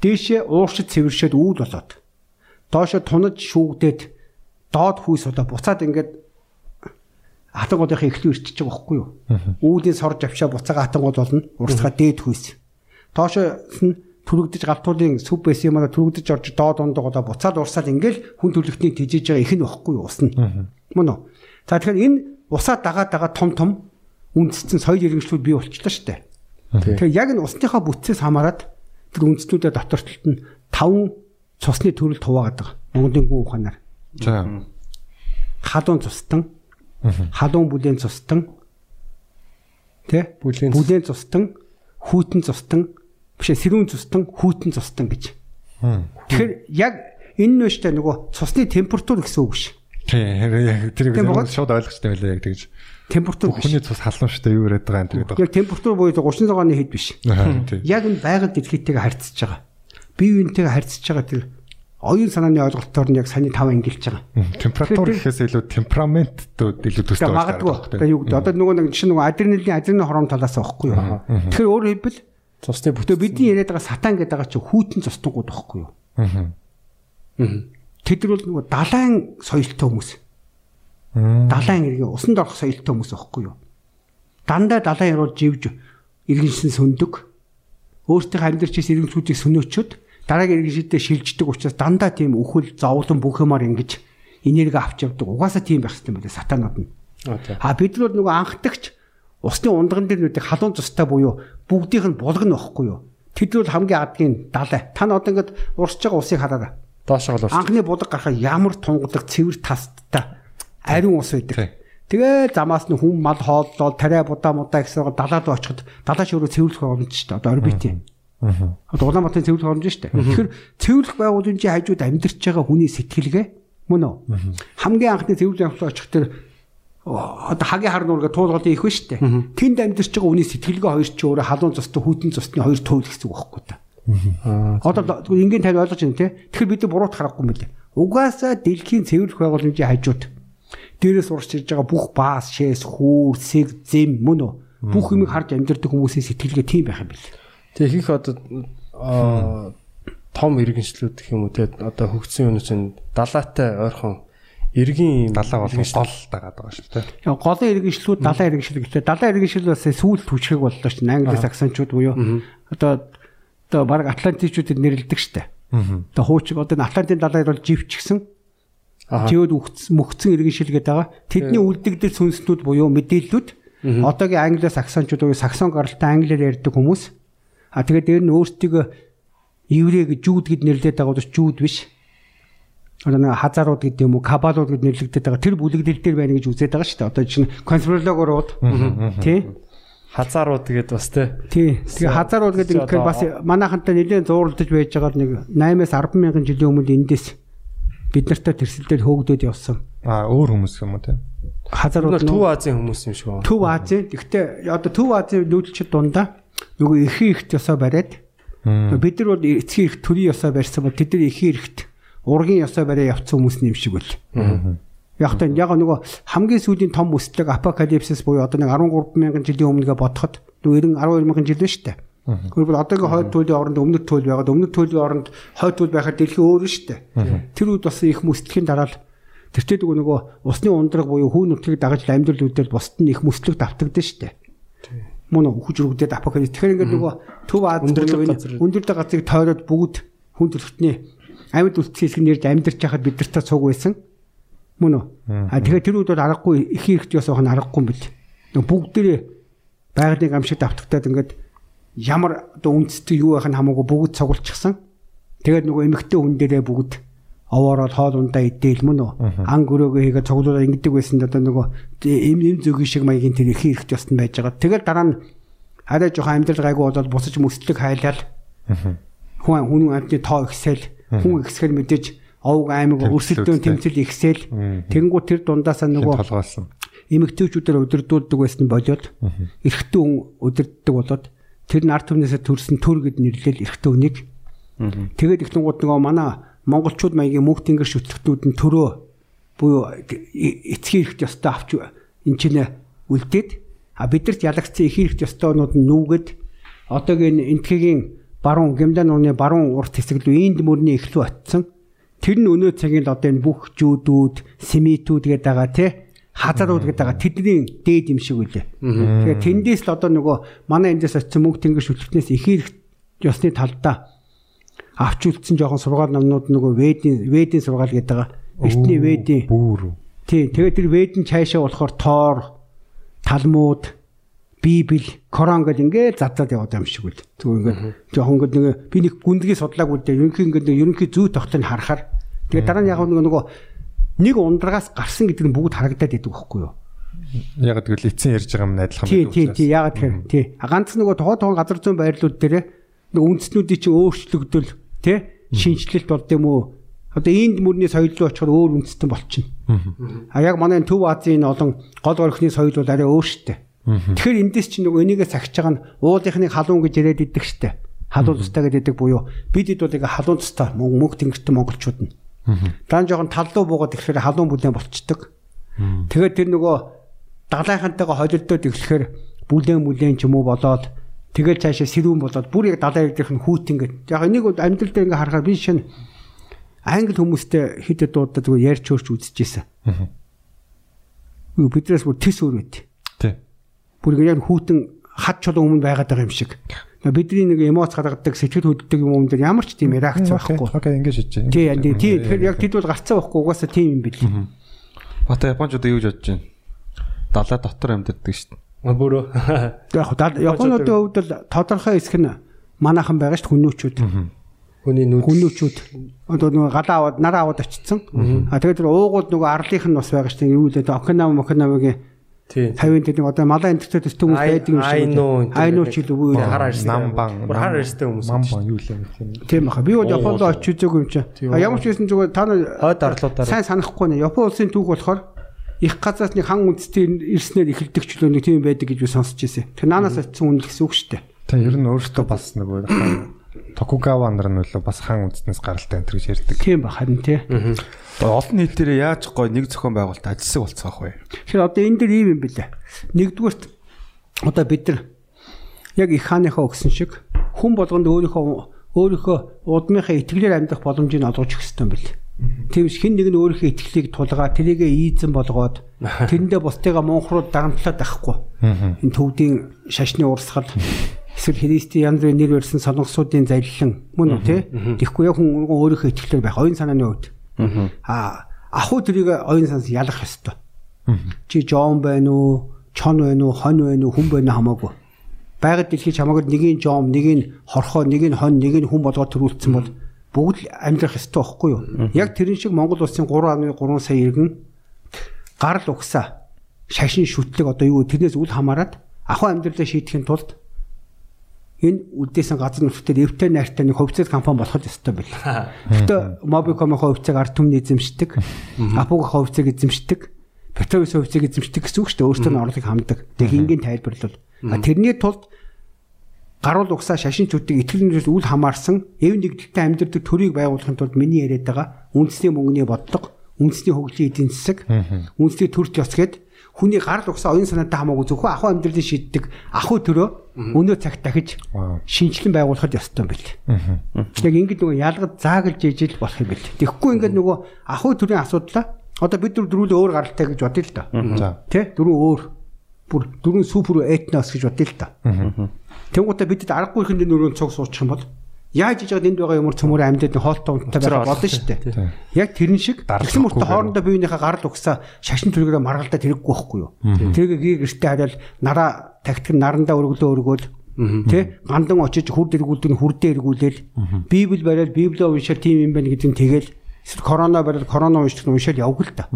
дээшээ ууршид цэвэршээд үүд болоод доошо тунаж шүүгдээд доод хүйс одоо буцаад ингээд хатангуудынхаа эхлэн ирчихэж байгаа байхгүй юу? Үүдийн сорж авчаа буцаага хатангууд болно. Урсгаа дээд хүйс. Доошоос нь түрэгдэж галтуулын сүв байсан юм аа түрэгдэж орж доод ондогоо буцаад урсаад ингээл хүн төлөвтний тижээж байгаа их нь байхгүй юу? Усна. Мөн үү? За тэгэхээр энэ усаа дагаа дагаа том том үндэстэн соёл иргэншлүүд бий болчихлоо шүү дээ. Тэгэхээр яг энэ усныхаа бүтцээс хамаарат тэр үндэстнүүдэд доторчлолт нь 5 цусны төрөл хуваагаад байгаа. Монголын гүн ухаанаар. За. Халуун цустан, халуун бүлээн цустан, тэ? Бүлээн бүлээн цустан, хүйтэн цустан, биш сэрүүн цустан, хүйтэн цустан гэж. Тэгэхээр яг энэ нь штэ нөгөө цусны температур гэсэн үг ш. Тийм яг богод. шууд ойлгочтой байлаа яг тэгж. Температур биш. Хүний цус халуун штэ юу яриад байгаа юм тэгээд. Яг температур буюу 30 цагааны хэд биш. Яг энэ байгаль дэлхийтэйгээ харьцаж байгаа. Бие биентэйгээ харьцаж байгаа тэр оюун санааны ойлголтоор нь яг саний тав ангилж байгаа. Температур гэхээс илүү темпераментд илүү төстэй Тэгээ магадгүй. Тэгээ юу гэдэг одоо нөгөө нэг чинь нөгөө адреналин адреналин хором талаас байхгүй юу. Тэгэхээр өөрөөр хэлбэл цусны бүтэ бүтэн бидний яриад байгаа сатан гэдэг байгаа чинь хүүтэн цостongууд байхгүй юу. Тэд нар бол нөгөө далайн соёлтой хүмүүс. Далайн иргэн усанд орох соёлтой хүмүүс байхгүй юу. Дандаа далайн ирүүл живж иргэншсэн сүндэг. Өөртөө амьдарч ирсэн иргэншүүдийг сүнөөчөд дараагийн иргэжтэй шилждэг учраас дандаа тийм өхөл зовлон бүх юмар ингэж энерги авч явдаг. Угаасаа тийм байх хэрэгтэй юм байна сатанууд нь. А бид нар нөгөө анхдагч усны ундган дээр нүдэг халуун цустай буюу бүгдийнх нь булган واخхгүй юу? Тэд бол хамгийн адгийн далай. Та нод ингээд урсж байгаа усыг хараарай. Доошоо л урсж. Анхны булга гарахаа ямар тунгалаг цэвэр тастай ариун ус байдаг. Тэгээ замаас нь хүм мал хооллол тариа будаа мудаа гэсэн далаад очиход далаа шөрөө цэвэрлэх боломж шүү дээ. Одоо орбит юм. Одоо Улаанбаатарын цэвэрлэх боломж шүү дээ. Тэгэхээр цэвэрлэх байгууллагын чинь хажууд амьдарч байгаа хүний сэтгэлгээ мөн үү? Хамгийн анхны цэвэрлэх явдлаа очих тэр одоо хагийн хар нуурга туулгалын их шүү дээ. Тэнд амьдарч байгаа хүний сэтгэлгээ хоёр ч өөрөө халуун цустай хүйтэн цусны хоёр туул гэсэн үг байхгүй та. Одоо ингийн тань ойлгож байна те. Тэгэхээр бид буруут харахгүй юм билээ. Угаасаа дэлхийн цэвэрлэх байгууламжийн хажууд дээрээс урч ирж байгаа бүх баас, шээс, хүүр, сэг, зэм мөн үү? Бүх юмыг харж амьдардаг хүмүүсийн сэтгэлгээ тийм байх юм бэл. Тэг ихэнх одоо аа, том иргэншлүүд гэх юм уу те одоо хөгжсөн юм чинь далаатай ойрхон эргийн далаа болгон гол дагаад байгаа шүү дээ. Яг голын иргэншлүүд далайн иргэншил гэхтээ далайн иргэншил бас сүүл түчрэг боллоо шүү дээ. Англи саксончууд буюу одоо одоо баг атлантичуудад нэрлдэг шүү дээ. Одоо хуучин одоо Атлантын далайд бол живч гисэн Живэд мөхцөн иргэншил гэдэг байгаа. Тэдний үлдэгдэл сүнснүүд буюу мэдээллүүд одоогийн англи саксончууд буюу саксон гаралтай англиар ярьдаг хүмүүс. А тэгээд дээр нь өөрсдөө еврей гэж жууд гэд нэрлэдэг байгаа бол жууд биш. Одоо нэг хазарууд гэдэг юм уу, кабалууд гэд нэрлэгдээд байгаа. Тэр бүлэгдэл дээр байна гэж үзээд байгаа шүү дээ. Одоо чинь конспирологорууд тий хазаарууд тэгээд бас Тий. Тэгээ хазарууд гэдэг ингээд бас манайхантай нэлээд зууралдаж байж байгаа нэг 8-аас 10 мянган жилийн өмнө эндээс бид нартай тэрсэлдээр хөөгдөд явсан. Аа өөр хүмүүс юм уу те. Хазарууд Төв Азийн хүмүүс юм шиг байна. Төв Азийн. Гэхдээ одоо Төв Азийн нүүдэлчд дундаа нөгөө эхийн ихт ёсоо бариад бид нар бол эцгийн их төрийн ёсоо барьсан бол тэд нар эхийн ихт ургийн ёсоо бариа явцсан хүмүүс юм шиг бол. Яг та яг нөгөө хамгийн сүүлийн том өсөлт апокалипсис буюу одоо нэг 13 мянган жилийн өмнөгээ бодоход нөгөө 90 12 мянган жил байна шүү дээ. Тэгвэл одоогийн хойд туйлын оронд өмнөд туйл байгаад өмнөд туйлын оронд хойд туйл байхад дэлхий өөр шүү дээ. Тэр үед бас их мөсөлтгийн дараа л тэртээ нөгөө нөгөө усны ундраг буюу хүүн нутгийг дагаж амьдрал үүдэл бусд нь их мөслөг давтагдсан шүү дээ. Мөн үхэж рүгдээд апокалипс. Тэгэхээр ингээд нөгөө төв Аз Өндөрлөг газрыг тойроод бүгд хүн төрөлхтний амьд үлдсэн хэсэг нэрж амьдарч байхад бид нартай цуг байсан. Мөн үү? А тэгэхээр тэр үед бол аргагүй их хэрэгт ёс охин аргагүй юм бэл. Бүгдээрээ байгалийн амшиг давтагтаад ингээд ямар одоо үндэстэй юу байх нь хамаагүй бүгд цугулчихсан. Тэгээд нөгөө эмэгтэй хүн дээрээ бүгд овоороод хоол ундаа идээл мөн үү? Ан гөрөөгөө хийгээд цуглуулаад ингэдэг байсан одоо нөгөө эм эм зөгийн шиг маягийн тэр их хэрэгт ёснд байж байгаа. Тэгээд дараа нь арай жоохон амьдрал гайгүй болоод бусаж мөслөг хайлал. Хүн хүн амтны тоо ихсэл хүн ихсгэр мэдээж овг аймаг өрсөлдөөн тэмцэл ихсэл тэгэнгүүт тэр дундаасаа нөгөө толгоолсон. эмэгтэйчүүдээр удирдуулдаг байсан болоод эрэгтэй хүн удирддаг болоод тэр нар түмнээсээ төрсэн төр гэд нэрлэл эрэгтэй хүнийг. Тэгээд их тунгууд нөгөө манай монголчууд маягийн мөнх тэнгэр шүтлэгтүүд нь төрөө буюу эцгийн эрхт ёстой авч эн чинь үлдээд а бидэрт ялагдсан их эрхт ёстойнууд нь нүүгээд одоогийн энтхэгийн баруун гэмдэн нууны баруун урт хэсэг рүү инд мөрний эхлүү очсон тэр нь өнөө цагийн л одоо энэ бүх жүүдүүд семитүүд гэдэг байгаа тий хазарууд гэдэг байгаа тэдний дээд юм шиг үлээ. Тэгэхээр тэндээс л одоо нөгөө манай эндээс очсон мөнх тэнгэр шүтлэгтнээс их эрх ёсны талдаа авч үлдсэн жоохон сургаал номнууд нөгөө ведийн ведийн сургаал гэдэг байгаа. Эртний ведийн Бүүр. тий тэгээд тэр ведийн цаашаа болохоор тоор талмууд Библи, Коран гэдэг ингээд задаад яваад юм шиг үл. Зүгээр ингээд жоохон ингээд нэг би нэг гүндгий судлаагүй дээ. Ерөнхий ингээд ерөнхий зүй тогтыг харахаар тэгээд дараа нь яг нэг нөгөө нэг ундрагаас гарсан гэдэг нь бүгд харагдаад идэг байхгүй юу? Яг тэгэл эцсийн ярьж байгаа юм адилхан Тий, тий, тий. Ягаад тэгэхээр тий. Ганц нөгөө тухайн тухайн газар зүйн байрлууд дээр нэг үндснүүдийн чинь өөрчлөгдөл тий шинжлэлт болд юм уу? Одоо энд мөрний соёл руу очихоор өөр үндэстэн болчихно. А яг манай Төв Азийн олон гол орхины соёл бол арай өөр штэ. Тэгэхээр эндээс чинь нөгөө энийгээ сахиж байгаа нь уулынхныг халуун гэж яриад идэг штэ. Халуун тустай гэдэг буюу бид хэд бол ингээ халуун тустай мөнгө тэнгэртэн монголчууд нь. Даан жоохон тал руу буугаад ирэхээр халуун бүлээн болцдог. Тэгээд тэр нөгөө далайхантайгаа холилдоод ирэхээр бүлээн бүлээн ч юм уу болоод тэгэл цаашаа сэрүүн болоод бүр яг далайн ирдэх нь хүүт ингээд. Яг энийг бол амьдрал дээр ингээ харахаар би шинэ англи хүмүүстэй хэд хэд дуудаа зүгээр ярьж хөрч үзчихсэн. Бидрээс бүр тис өөр байт. Тий. Бүр ингээ яг хүүтэн хад чулуун өмнө байгаад байгаа юм шиг. Бидний нэг эмоц гаргадаг, сэтгэл хөдлөдөг юм дээр ямар ч тийм реакц байхгүй. Окей, ингэ шийдэж байна. Тий, тий. Тэгэхээр яг тэд бол гарцаа байхгүй угаасаа тийм юм бил. Бата японочдод юу гэж бодож байна? Далай дотор амьдэрдэг шүү дээ. А бүрөө. Яг хаа Японуудын хувьд бол тодорхой хэсэг нь манайхан байгаа шүү хүнүүчүүд. Хүний нүд Хүнүүчүүд одоо нөгөө галаа аваад нараа аваад очсон. А тэгээд тэр уугууд нөгөө арлынх нь бас байгаа шүү. Юу лээ Окинава Мокинавагийн тий. 50-ын тэд одоо малаа энтертэй төстэй хүмүүс байдаг юм шиг. Айнуу. Ч илүү үгүй. Хар арьстай. Намбан. Бүр хар арьстай хүмүүс. Намбан юу л юм бэ? Тийм баха. Би бол Японд очиж үзээгүй юм чи. А ямар ч байсан зүгээр та нар Хойд арлуудаар. сайн санахгүй нэ. Япон улсын түүх болохоор их газраас нэг хан үндэстэй ирснээр эхэлдэг ч л нэг тийм байдаг гэж би сонсч ирсэн. Тэр наанаас очсон үнэл гэсэн үг шүү дээ. Та ер нь өөртөө бас нөгөө Токугава нар нь лөө бас хаан үндэснээс гаралтай энэ гэж ярьдаг. Тийм баха харин тий. Олон нийтээрээ яаж гой нэг зохион байгуулалт ажилласаг болцоох вэ? Тэгэхээр одоо энэ дэр ийм юм бэлээ. Нэгдүгürt одоо бид нар яг их хааныхаа өгсөн шиг хүн болгонд өөрийнхөө өөрийнхөө удмынхаа итгэлээр амьдрах боломжийг олгож хэрэгтэй юм бэл. Ш хин нэг нь өөрийнхөө итгэлийг тулгаа тэрийгэ ийзэн болгоод тэрэндээ бусдыгаа мунхрууд дарамтлаад байхгүй. Энэ төвдийн шашны урсгал эсвэл христийн янз бүрийн нэр барьсан солонгосуудын залилан мөн үү те. Тэгэхгүй яг хүн өөрийнхөө итгэлээр байх оюун санааны хувьд. Аа ахуу тэрийг оюун санаас ялах ёстой. Чи жон байна уу, чон байна уу, хон байна уу, хүн байна хамаагүй. Байгаль дэлхий чамаагаар нэг нь жом, нэг нь хорхоо, нэг нь хон, нэг нь хүн болгоод төрүүлсэн бол бүгд л амьдрах ёстой байхгүй юу? Яг тэрэн шиг Монгол улсын 3.3 сая иргэн гарал угсаа шашин шүтлэг одоо юу тэрнээс үл хамааран ахуй амьдралаа шийдэхин тулд энэ үлдээсэн газар нутгаар эвтэй найртай нэг хөвцөд компани болох ёстой байл. Гэтэ Mobicom-ийн хөвцөг ард түмний эзэмшдэг, Apple-ийн хөвцөг эзэмшдэг, Petrobras хөвцөг эзэмшдэг гэсэн үг шүү дээ. Өөртөө нь орлыг хамдаг. Тэг ингийн тайлбарлал. Тэрний тулд гаруул угсаа шашин чүтгийг итгэл нүрээс үл хамаарсан эв нэгдэлтэй амьдардаг төрийг байгуулахын тулд миний яриад байгаа үндэсний мөнгөний бодлого, үндэсний хөгжлийн эдийн засаг, үндэсний төрч ёс гэдэг хүний гарал угсаа оюун санаатай хамаагүй зөвхөн ахуй амьдралыг шийддэг ахуй төрөө өнөө цагт дахиж шинжилэн байгуулахад ёстой юм бэл. Яг ингэж нөгөө ялгад заагалж ижил болох юм бэл. Тэгэхгүй ингээд нөгөө ахуй төрийн асуудлаа одоо бид дөрвөө өөр гаралтай гэж бодъё л да. Тэ дөрвөн өөр бүр дөрвөн супер этнос гэж бодъё л да. Тэнгуутаа бидэд аргагүй ихэнд нөрөө цуг суучих юм бол яаж иж байгаа энд байгаа юмор цөмөр амьдад хоолтой унттай байх болно шүү дээ. Яг тэрэн шиг тэгсэн мөртөө хоорондоо биеийнхээ гарал угсаа шашин түргээрээ маргалдаа тэрэггүй байхгүй юу. Тэрийг гэртээ хариал нараа тактик нарандаа өргөлөө өргөөл Тэ гандан очиж хүрд эргүүлдэг нь хүрдээ эргүүлээл Библи бариад Библийг уншаал тийм юм байна гэдэг нь тэгэл эсвэл корона бариад корона уншдаг нь уншаал явг л та.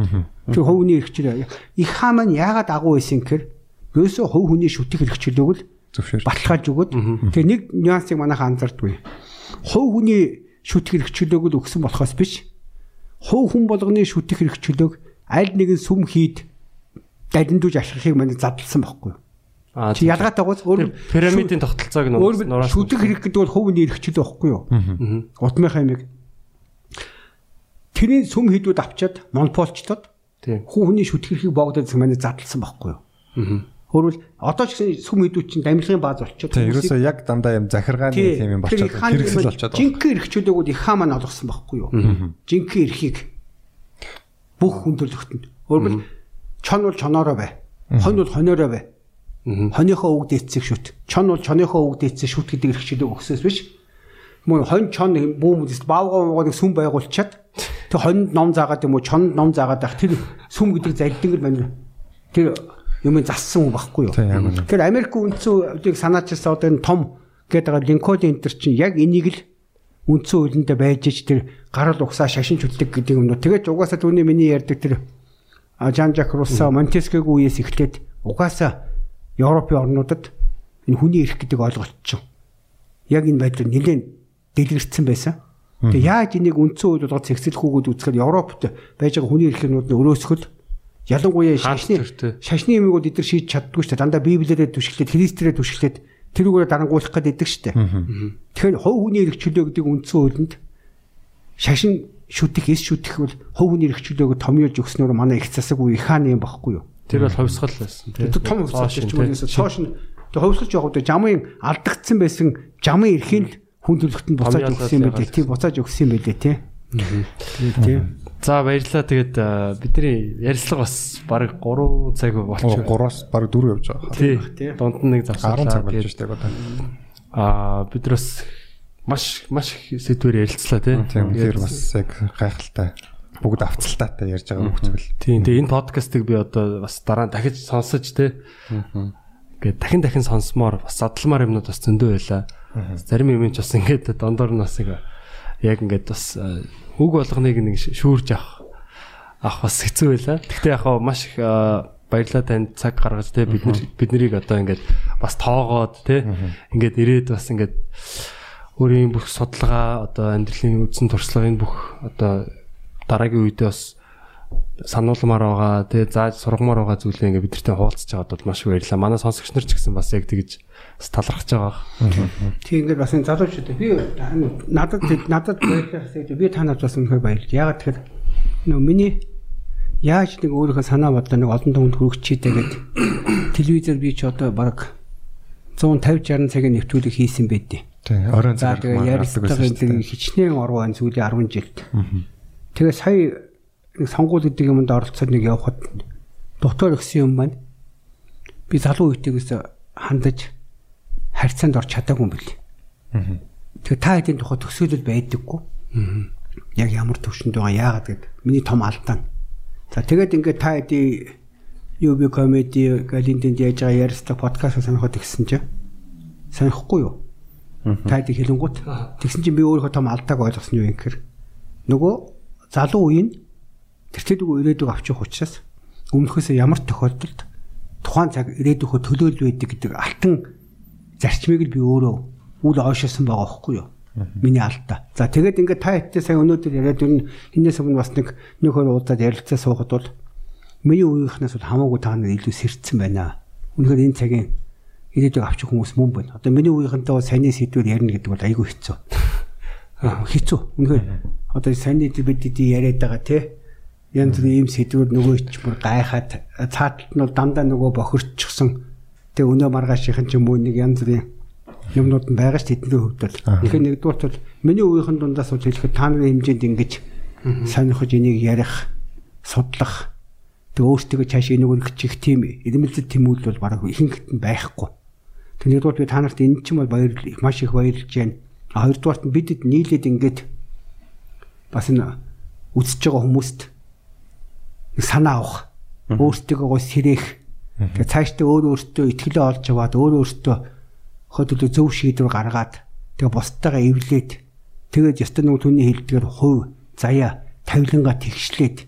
Тэр хувийн эрхчлээ. Их хаа маань яагаад агуу байсан гэхээр ерөөсөө хувь хүний шүтэх эрхчлөөг л Зөвшөөр. баталгааж өгöd. Тэгээ нэг нюансыг манайхан анзаардгүй. хувь хүний шүтэх эрх чөлөөг л өгсөн болохоос биш. Хувь хүн болгоны шүтэх эрх чөлөөг аль нэгэн сүм хийд далиндууж ашиглахыг мань задлсан байхгүй юу? Чи ялгаатай гоц өөр пирамидын тогтолцоог нураас шүтэх хэрэг гэдэг бол хувийн эрх чөлөө байхгүй юу? Утмынхаа ямиг тэрийн сүм хийдүүд авчаад монополчдод тийм. хүн хүний шүтэх эрхийг боогдоод манай задлсан байхгүй юу? Өөрөөр одоо ч гэсэн сүм хийдүүд чинь дамжлагын бааз болчиход Тийм ерөөсөө яг дандаа юм захиргааны тийм юм болчиход хэрэгсэл болчиход байгаа. Жинхэнэ эрх чөлөөгүүд их хаа маань олгосон байхгүй юу? Жинхэнэ эрхийг бүх хүн төрлөختөнд. Өөрөөр чон бол чоноороо бай. Хонь бол хониороо бай. Хоньихоо үг дээцсэг шүт. Чон бол чоныхоо үг дээцсэг шүт гэдэг эрх чөлөөг өгсөөс биш. Мөн хонь чон бүүмэд баавгаа муугаа нэг сүм байгуулчаад тэг хонд ном заагаад юм уу чонд ном заагаад ах тэр сүм гэдэг залдингэр байна. Тэр юм зассан хүн байхгүй юу? Тэгэхээр Америк үндсэн үеийг санаачилсан одоо энэ том гэдэг байгаа Линкольн энэ төр чинь яг энийг л үндсэн хуулиндаа байж ич тэр гарал угсаа шашин чүлдэг гэдэг юм уу. Тэгээд угаасаа түүний миний ярьдаг тэр Жан Жак Руссо Монтескегийн үеэс эхлээд угаасаа Европын орнуудад энэ хүний эрх гэдэг ойлголт чинь яг энэ байдлаар нэлээд дэлгэрсэн байсан. Тэгээ яаж энийг үндсэн хууль болгоод цэгцлэхүүгүүд үзэхээр Европт байж байгаа хүний эрхнүүд нь өрөөсгөл ялангуяа шашны шашны бол эдгээр шийдэж чаддгүй шүү дээ. Дандаа Библиэрээ түшиглээд Христээрээ түшиглээд тэрүүгээр дарангуулах гэдэг шүү дээ. Тэгэхээр хувь хүний эрх чөлөө гэдэг үндсэн хуулинд шашин шүтэх, эс шүтэх бол хувь хүний эрх чөлөөг томьёолж өгснөөр манай их засаг үе их хааны юм багхгүй юу? Тэр бол ховсгол байсан тийм. Тэр том хувьсгалч ч юм уу цоош нь тэг хувьсгалч явах үед жамын алдагдсан байсан жамын эрхийн л хүн төлөвтөнд буцааж өгсөн юм яагаад байлээ тий буцааж өгсөн юм байлээ тий. Тий. За баярлалаа. Тэгээд бидний ярилцлага бас бараг 3 цаг болчих. 3-аас баг 4 явж байгаа. Тий. тий. Дунд нь нэг 10 завсарлаа. цаг болж Тэгээд штэ одоо. аа бид нар бас маш маш их сэдвээр ярилцлаа тий. Тийм Тэгээд тэр бас яг гайхалтай. Бүгд авцалтаатай ярьж байгаа хөвцөл. Тийм. Тэгээ энэ подкастыг би одоо бас дараа нь дахиж сонсож тий. Ингээд дахин дахин сонсомоор бас задлмаар юмнууд бас зөндөө байла. Зарим юм ч бас ингээд дондор нь бас нэг яг ингээд бас а, үг болгоныг нэг шүүрж авах авах бас хэцүү байла. Гэхдээ яг хаа маш их а, баярлалаа танд цаг гаргаж тий бид нар бид нарыг одоо ингээд бас тоогоод тий ингээд ирээд бас ингээд өөрийн бүх судалгаа одоо амьдралын үдсэн туршлагын бүх одоо дараагийн үедээ бас сануулмаар байгаа тий зааж сургамаар байгаа зүйлээ ингээд бидэртэй хуваалцаж байгаад бол маш их баярлалаа. Манай сонсогч нар ч гэсэн бас яг тэгж бас талархаж байгаа. Тий ингээд бас энэ залуучууд би надад надад баярлах гэж би танаас бас үнэхээр баярлж. Ягаад тэгэхээр нөө миний яаж нэг өөрийнхөө санаа бодлоо нэг олон түмэнд хүргэчихдээ гэд телевизээр би ч одоо баг 150 60 цагийн нэвтрүүлэг хийсэн байдیں۔ Тийм оройн За цаг ярилцлагын хичнээн орвоо энэ сүүлийн 10 жилд. Тэгээ сая нэг сонгуул гэдэг юмд оролцоод нэг явхад доктор өгсөн юм байна. Би залуу үетэйгээс хандаж харьцаанд орч чадаагүй юм бэл. Тэгээ та хэдийн тухай төсөөлөл байдаггүй. Яг ямар төвшөнд байгаа яагаад гэд миний том алдаа. За тэгээд ингээд та хэдий UB comedy галинтэнд яаж байгаа ярьцлага подкаст сонирхоод ирсэн чинь сонихгүй юу? Та хэдий хэлэнгуут тэгсэн чинь би өөрөө том алдааг ойлгосон юм гэхээр нөгөө залуу үеийн тэртээдэг ирээдүг авчих учраас өмнөхөөсөө ямар тохиолдолд тухайн цаг ирээдүйгөө төлөөл байдаг гэдэг алтан зарчмыг л би өөрөө үл ойшоосон байгаа байхгүй юу? Миний алдаа. За тэгээд ингээд та хэвтээ сая өнөөдөр яриад энэ энэс өмнө бас нэг нэг хоёр уулзаад ярилцаа суухад бол миний үеийнхнээс бол хамаагүй та нар илүү сэрдсэн байна. Үнэхээр энэ цагийн ирээдүйг авчих хүмүүс мөн байна. Одоо миний үеийнхэнтэй бол сайн сэдвэр ярина гэдэг бол айгүй хэцүү. Хэцүү. Үнэхээр одоо сайн бид яриад байгаа тий янз бүрийн ийм сэдвүүд нөгөө ч бүр гайхаад цааталт нь бол дандаа нөгөө бохирчсон тэг өнөө маргаашийнхэн ч юм уу нэг янз бүрийн юмнууд нь байгаа ш тэдний хувьд бол. Тэгэхээр нэгдүгээр бол миний үеийнхэн дундаас бол хэлэхэд та нарын хэмжээнд ингэж сонирхож энийг ярих судлах тэг өөртөө цааш энийг өргөчих тийм ирмэлзэл тэмүүлэл бол бараг ихэнхэд нь байхгүй. Тэг нэгдүгээр би та нарт энэ ч юм бол баяр маш их баярлж байна. А хоёрдугаарт нь бидэд нийлээд ингэж бас энэ үзэж байгаа хүмүүст санаа авах өөртөө гоо сэрэх тэгээ цаашдаа өөр өөртөө ихтгэлээ олж аваад өөр өөртөө хөдөлөө зөв шийдвэр гаргаад тэгээ бусдаагаа эвлээд тэгээд ёстой нэг түүний хэлдгээр хувь заяа тавилангаа тэгшлээд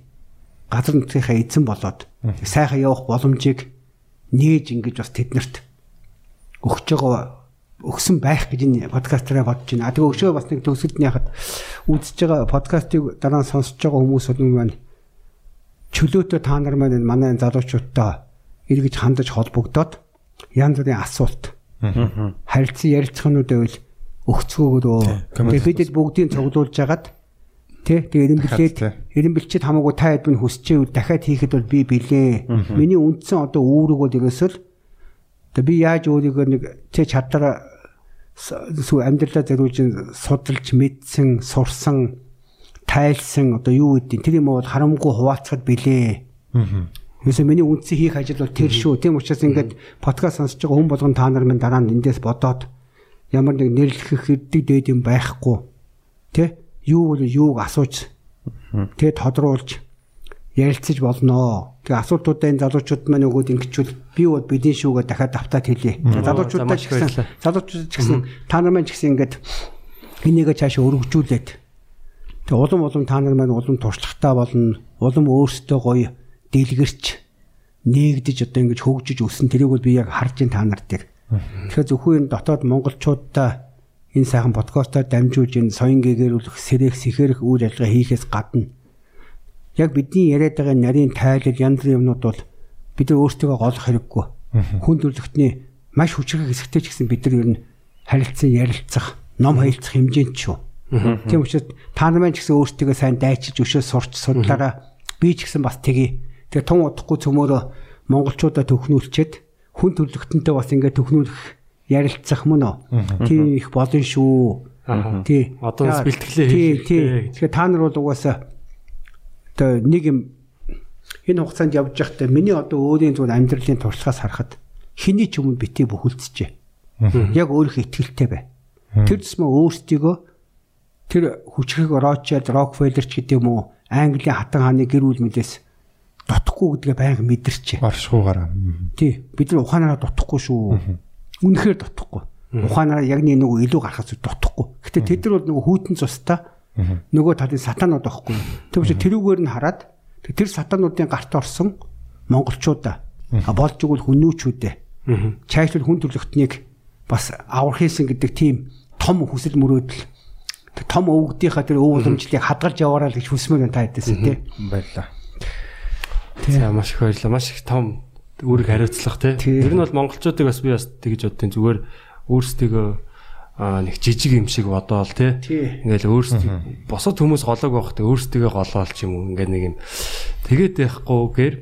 газар нутгийнхаа эзэн болоод сайхан явах боломжийг нээж ингэж бас тэднэрт өгч байгаа өгсөн байх гэж энэ подкастраа бодож байна. Тэгээ өшөө бас нэг төгсөлд нь яхад үзэж байгаа подкастыг дараа нь сонсож байгаа хүмүүс бол маань чөлөөтэй та нар маань энэ манай залуучуудтай эргэж хандаж холбогдоод янз бүрийн асуулт харилцан ярилцахнууд байвал өгцгөөгөө тэгээ бидэд бүгдийг цуглуулж хагаад тий тэгээ эренбэлээд эренбэлчэд хамаагүй та хэд минь хүсчээ дахиад хийхэд бол би билээ. Миний үндсэн одоо үүрэг бол ерөөсөл тэгээ би яаж өөрийгөө нэг тий чадвар сүү амьдралаа зориулж судалж мэдсэн сурсан тайлсан одоо юу гэдэг тэр юм бол харамгүй хуваацахад билээ. Юусе миний үндсэн хийх ажил бол тэр шүү. Тийм учраас ингээд подкаст сонсож байгаа хүн болгон та нар минь дараа нь эндээс бодоод ямар нэг нэрлэх хэддэг дээд юм байхгүй. Тэ? Юу бол юуг асууж тэгээ тодруулж ярилцаж болноо. Тэгээ асуултуудаа энэ залуучууд маань өгөөд ингэчүүл би бол бидний шүүгээ дахиад давтаад хэлье. Залуучуудаа ч гэсэн залуучууд ч гэсэн та нар маань ч гэсэн ингээд энийгээ цаашаа өргөжүүлээд тэгээ улам улам та нар маань улам туршлагатай болно. Улам өөрсдөө гоё дэлгэрч нээгдэж одоо ингэж хөгжиж өссөн тэрийг бол би яг харж ин та нар дээр. Тэгэхээр зөвхөн энэ дотоод монголчуудаа энэ сайхан подкастаар дамжуулж энэ соён гээгэрүүлэх сэрэх сэхэрэх үйл ажиллагаа хийхээс гадна яг бидний яриад байгаа нарийн тайлал янз бүрийн юмнууд бол бид нар өөрсдөө голох хэрэггүй. Хүн төрөлхтний маш хүчрэг хэсэгтэй ч гэсэн бид нар ер нь харилцан ярилцах, ном хаилцах хэмжээнд шүү. Тийм учраас та нар маань ч гэсэн өөрсдөө сайн дайчилж өшөө сурч судлаараа би ч гэсэн бас тэгье. Тэгээ тун удахгүй цөмөөрөө монголчуудаа төхнүүлчихэд хүн төрлөختөнтэй бас ингээд төхнүүлэх ярилцах мөн үү? Тийм их болно шүү. Тий. Одоо бас бэлтгэлээ хийх. Тий. Тэгэхээр та нар бол угаасаа одоо нэг юм энэ хугацаанд явж байхдаа миний одоо өөрийн зүгээр амьдралын туршлагаас харахад хэний ч өмнө бити бөхөлдсөж. Яг өөрийнхөө ихтгэлтэй бай. Тэр тусмаа өөрсдийгөө тэр хүчрэг Рочелд, Рокфеллер ч гэдэг юм уу Английн хатан хааны гэр бүл мэдээс дутхгүй гэдгээ байнга мэдэрч. Оршихуугаараа. Тий. Бид нар ухаанаараа дутхгүй шүү. Үнэхээр дутхгүй. Ухаанаараа яг нэг илүү гарахаас дутхгүй. Гэтэ тэд нар бол нөгөө хүйтэн цустай нөгөө талын сатанууд байхгүй. Учраас тэрүүгээр нь хараад тэр сатануудын гарт орсон монголчуудаа болж игэл хүнүүчүүдээ чайчлал хүн төрлөختнийг бас аврах хийсэн гэдэг тийм том хүсэл мөрөөдөл том өвгдийнхаа тэр өв уламжлалыг хадгалж яваарай гэж хүсмээр та хэдээсэн тий. Баярлаа. За маш их баярлалаа. Маш их том үүрэг хариуцлага тий. Тэр нь бол монголчуудыг бас би бас тэгж боддیں۔ Зүгээр өөрсдөө аа нэг жижиг юм шиг бодоол тий. Ингээл өөрсдөө босод хүмүүс голоог байх тий өөрсдөө голоол ч юм уу ингээд нэг юм тэгээд яхахгүйгээр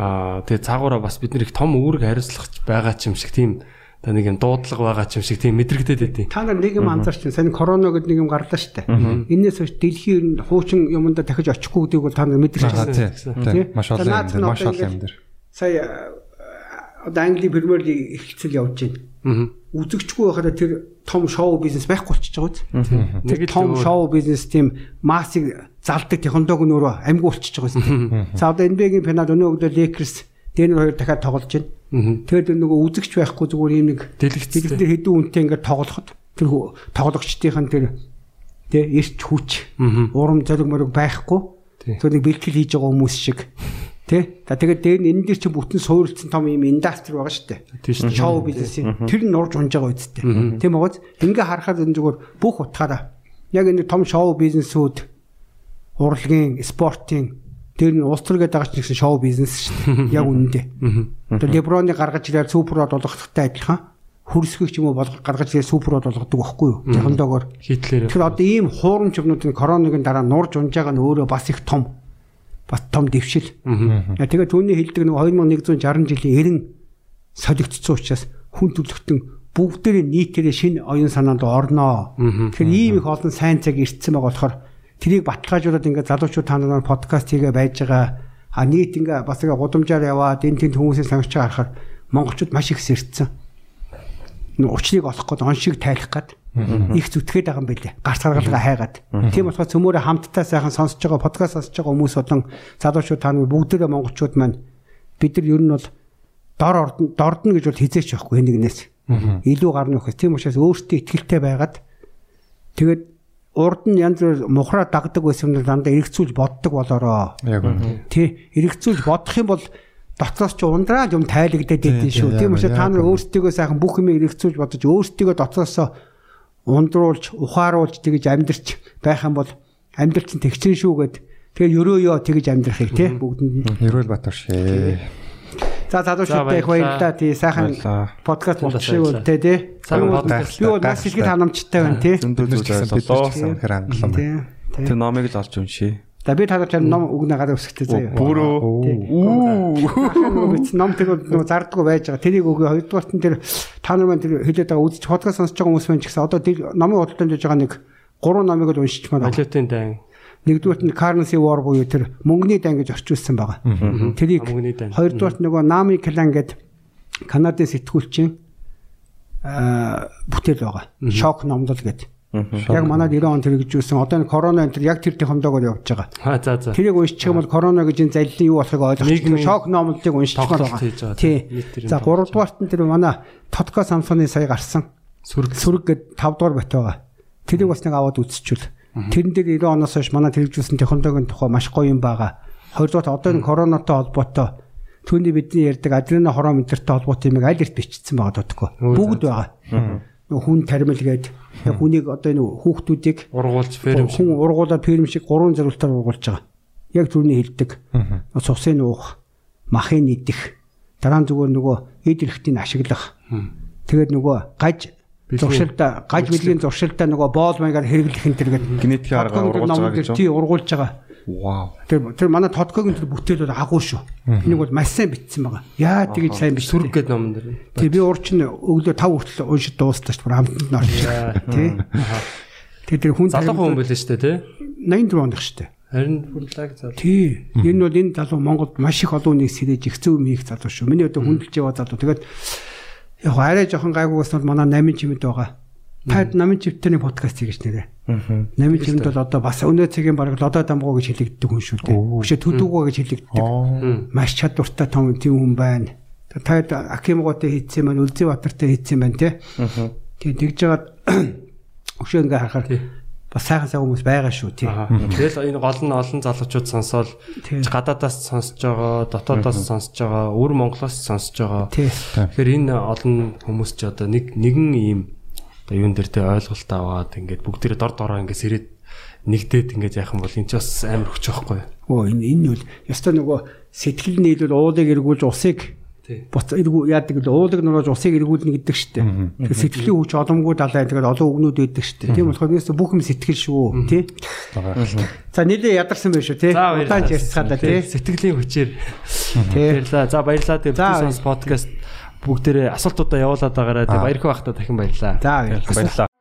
аа тэгээ цаагаараа бас бид нэр их том үүрэг хариуцлага байгаа ч юм шиг тийм та нэг юм дуудлага байгаа ч юм шиг тийм мэдрэгдээд байдیں۔ Та нар нэг юм анзаарч байна. Сайн короно гэдэг нэг юм гарлаа штэ. Энээс хойш дэлхийн хуучин юмда дахиж очихгүй гэдгийг бол та нар мэдэрч байна. Тийм. Маш олон юм дээр, маш олон юм дээр. Сая одоо Англи Премьер Лиг эхэлцэл явж байна. Үзэгчгүй байхад тэр том шоу бизнес байхгүй болчихж байгаа үст. Тэр том шоу бизнес тийм массыг залдаг технологи нөрөө амьгүй болчихж байгаа үст. За одоо NBA-гийн финал өнөө өглөө Lakers Дэнер хоёр дахиад тоглож байна. Тэгээд нөгөө үзэгч байхгүй зүгээр юм нэг дэлгэцтэй хэдэн үнэтэй ингээд тоглоход тэр тоглогчдын тэр тэ эрч хүч урам зориг мөрөг байхгүй. Тэр нэг бэлтгэл хийж байгаа хүмүүс шиг Тэ? За тэгээд дээр нь энэ дэр чи бүтэн суурилсан том юм индастри байгаа шүү дээ. Шоу бизнес. Тэр нь нурж унж байгаа үсттэй. Тийм байгааз ингээ харахад энэ зүгээр бүх утгаараа яг энэ том шоу бизнесүүд урлагийн, спортын Тэр нь улс төр гэдэг агач нэгсэн шоу бизнес шүү дээ. Яг үнэндээ. Тэр Леброны гаргаж ирээд суперод болгохтой адилхан хөрсгөх юм уу болгох гаргаж ирээд суперод болгодог байхгүй юу? Технологиор. Хитлэр. Тэгэхээр одоо ийм хуурамч юмнуудын коронавигийн дараа нурж унж байгаа нь өөрөө бас их том бас том дэвшил. Тэгээд түүний хэлдэг нэг 2160 жилийн 90 солигдсон учраас хүн төрлөختөн бүгдээрээ нийтээрээ шинэ оюун санаанд орноо. Тэгэхээр ийм их олон сайн цаг ирсэн байгаа болохоор Тэрийг баталгаажуулаад ингээд залуучууд та нараар подкаст хийгээ байж байгаа. А нийт ингээ бас ингээ гудамжаар яваад энэ тэнд хүмүүсийн сонгож харахаар монголчууд маш их сэрцсэн. Учныг олох гээд он шиг тайлах гээд их зүтгээд байгаа юм билэ. Гарц гаргалгаа хайгаад. Тийм болохоор цөмөөрө хамтдаа сайхан сонсож байгаа подкаст сонсож байгаа хүмүүс болон залуучууд та нар бүгдээрээ монголчууд маань бид нар ер нь бол дор ордон дордно гэж бол хизээч байхгүй нэгнээс. Илүү гарна вэ. Тийм учраас өөртөө ихтгэлтэй байгаад тэгээд урд нь янз бүр мухраа дагдаг байсан нь дандаа эргэцүүлж боддог болороо. Тий, эргэцүүлж бодох юм бол дотоос ч ундраад юм тайлагдаад байдэн шүү. тийм, учраас та нар өөрсдөө сайхан бүх юм эргэцүүлж бодож өөрсдөө дотоосоо ундруулж, ухааруулж тэгэж амьдрч байх юм бол амьдрал чинь тэгчин шүү гэд тэгээ өрөөё тэгэж амьдрахыг тий бүгдэнд нь. Эрүүл Батар шээ. За залуучуудтай их баярлалаа тий сайхан подкаст Баярлалаа, болчихгүй баярлалаа. тий бол- подкаст. Би бол маш их ханамжтай байна тий. Зөндөө Бид зүйл нар ч ойлголоо. гэсэн үнэхээр англам байна. Тэр номыг л олж уншия. За би та нар ном өгнө гараа өсгөхтэй заяа. Бүрөө. Ном тэр нөгөө зардггүй байж байгаа. Тэрийг өгөө хоёрдугаарт нь тэр та нар маань тэр хэлээд байгаа үзэж подкаст сонсож байгаа хүмүүс маань ч гэсэн одоо тэр номын худалдаанд байж байгаа нэг гурван номыг л уншиж байна. Валютын дан. Нэгдүгээрт нь currency war буюу тэр мөнгөний дан гэж орчуулсан байгаа. Тэрийг хоёрдугаарт нөгөө Nami Clan гэдэг Канадын сэтгүүлчийн аа бүтээл байгаа. Шок номдол гэдэг. Яг манад 90 он юусэн. Одоо энэ корона энэ яг тэр технологиор явж байгаа. Аа за за. Тэрийг уншчих юм бол корона гэж энэ залилын юу болохыг ойлгох. Шок номлолыг уншчих байгаа. Тий. За тоглолт. 3 дугаарт нь тэр манай Тотко Самсоны сая гарсан Сүрэг сүрэг гэд 5 дугаар бат байгаа. Тэрийг бас нэг аваад үзчихвэл. Тэрэн дээр 90 оноос хойш манай телевизсэн технологийн тухай маш гоё юм байгаа. Хоёрдугаар одоо энэ коронавитой холбоотой түүний бидний ярьдаг адрена хорон интертэй холбоотой юм аль эрт бичсэн байгаа дутхгүй. Бүгд байгаа. Хүн тармил гээд хүнийг одоо энэ хүүхдүүдийг ургуулж ферм шиг. хүн ургуулад ферм шиг гурван зорилтоор ургуулж байгаа. Яг түрүүний хэлдэг. Цусыг уух, махыг идэх, дараа нь зүгээр нөгөө эд эрхтийг ашиглах. Тэгээд нөгөө гаж зуршилтаа гаж билгийн зуршилтаа нөгөө боол маягаар хэрэглэх энэ төр гэдэг. Генетикийн аргаар ургуулж байгаа гэж Тий ургуулж байгаа. Вау. Тэр тэр манай Тодкогийн тэр бүтээл бол агуу шүү. Энийг бол маш сайн бичсэн байгаа. Яа тэгэж сайн бичсэн. Сүрэг гэдэг номон дэр. Тий би урч нь өглөө 5 хүртэл уншиж дуустаа шүү. Бүр хамтанд нь орчих. Тий. Тэгээд тэр хүн Залуухан хүн байлаа шүү дээ тий. 84 оных шүү дээ. Харин бүрлаг залуу. Тий. Энэ бол энэ залуу Монголд маш их олон нэг сэрэж их зөв юм хийх залуу шүү. Миний одоо хүндэлж яваа залуу. Тэгээд яг арай жоохон гайгуугаас бол манай 8 чимэд байгаа. Та 8 чимтний подкаст хийж нэрэ. 8 чимэд бол одоо бас өнөө цагийн бараг лодоо дамгуу гэж хэлэгддэг хүн шүү дээ. Өшөө төдөгөө гэж хэлэгддэг. Маш чадвартай том тийм хүн байна. Та Акимгоотой хийцсэн маань Үлзий Батартай хийцсэн байна тий. Тэгээ тэгж жагаад өшөө ингээ харахаар бас сайхан сайн хүмүүс байгаа шүү тий. Тэгэл энэ гол нь олон залуучууд сонсоол Тий. гадаадаас сонсож байгаа, дотоодоос сонсож байгаа, өвөр Монголоос сонсож байгаа. Тий. Тэгэхээр энэ олон хүмүүс ч одоо нэг нэгэн ийм одоо юун дээр те ойлголт аваад ингээд бүгдээрээ дор дороо ингээд сэрэд нэгдээд ингээд яах юм бол энэ ч бас амар хүч байхгүй. Оо энэ энэ бол ёстой нөгөө сэтгэл нийлүүл уулыг эргүүлж усыг Тий. Буц эргүү яадаг л уулыг нуруулж усыг эргүүлнэ гэдэг штеп. Тэгэхээр сэтгэлийн хүч оломгүй далай тэгээд олон өгнүүд байдаг штеп. Тийм болохоор нээс бүх юм сэтгэл шүү тий. За нэлээ ядарсан байх шүү тий. Удаан ярьцгаалаа тий. Сэтгэлийн хүчээр Тий. баярлаа. За баярлаа. Тэгээ За, Business podcast бүгдээрээ асуултуудаа явуулаад байгаарай. Баярхан байхдаа дахин баярлаа. За баярлалаа. Баярлалаа.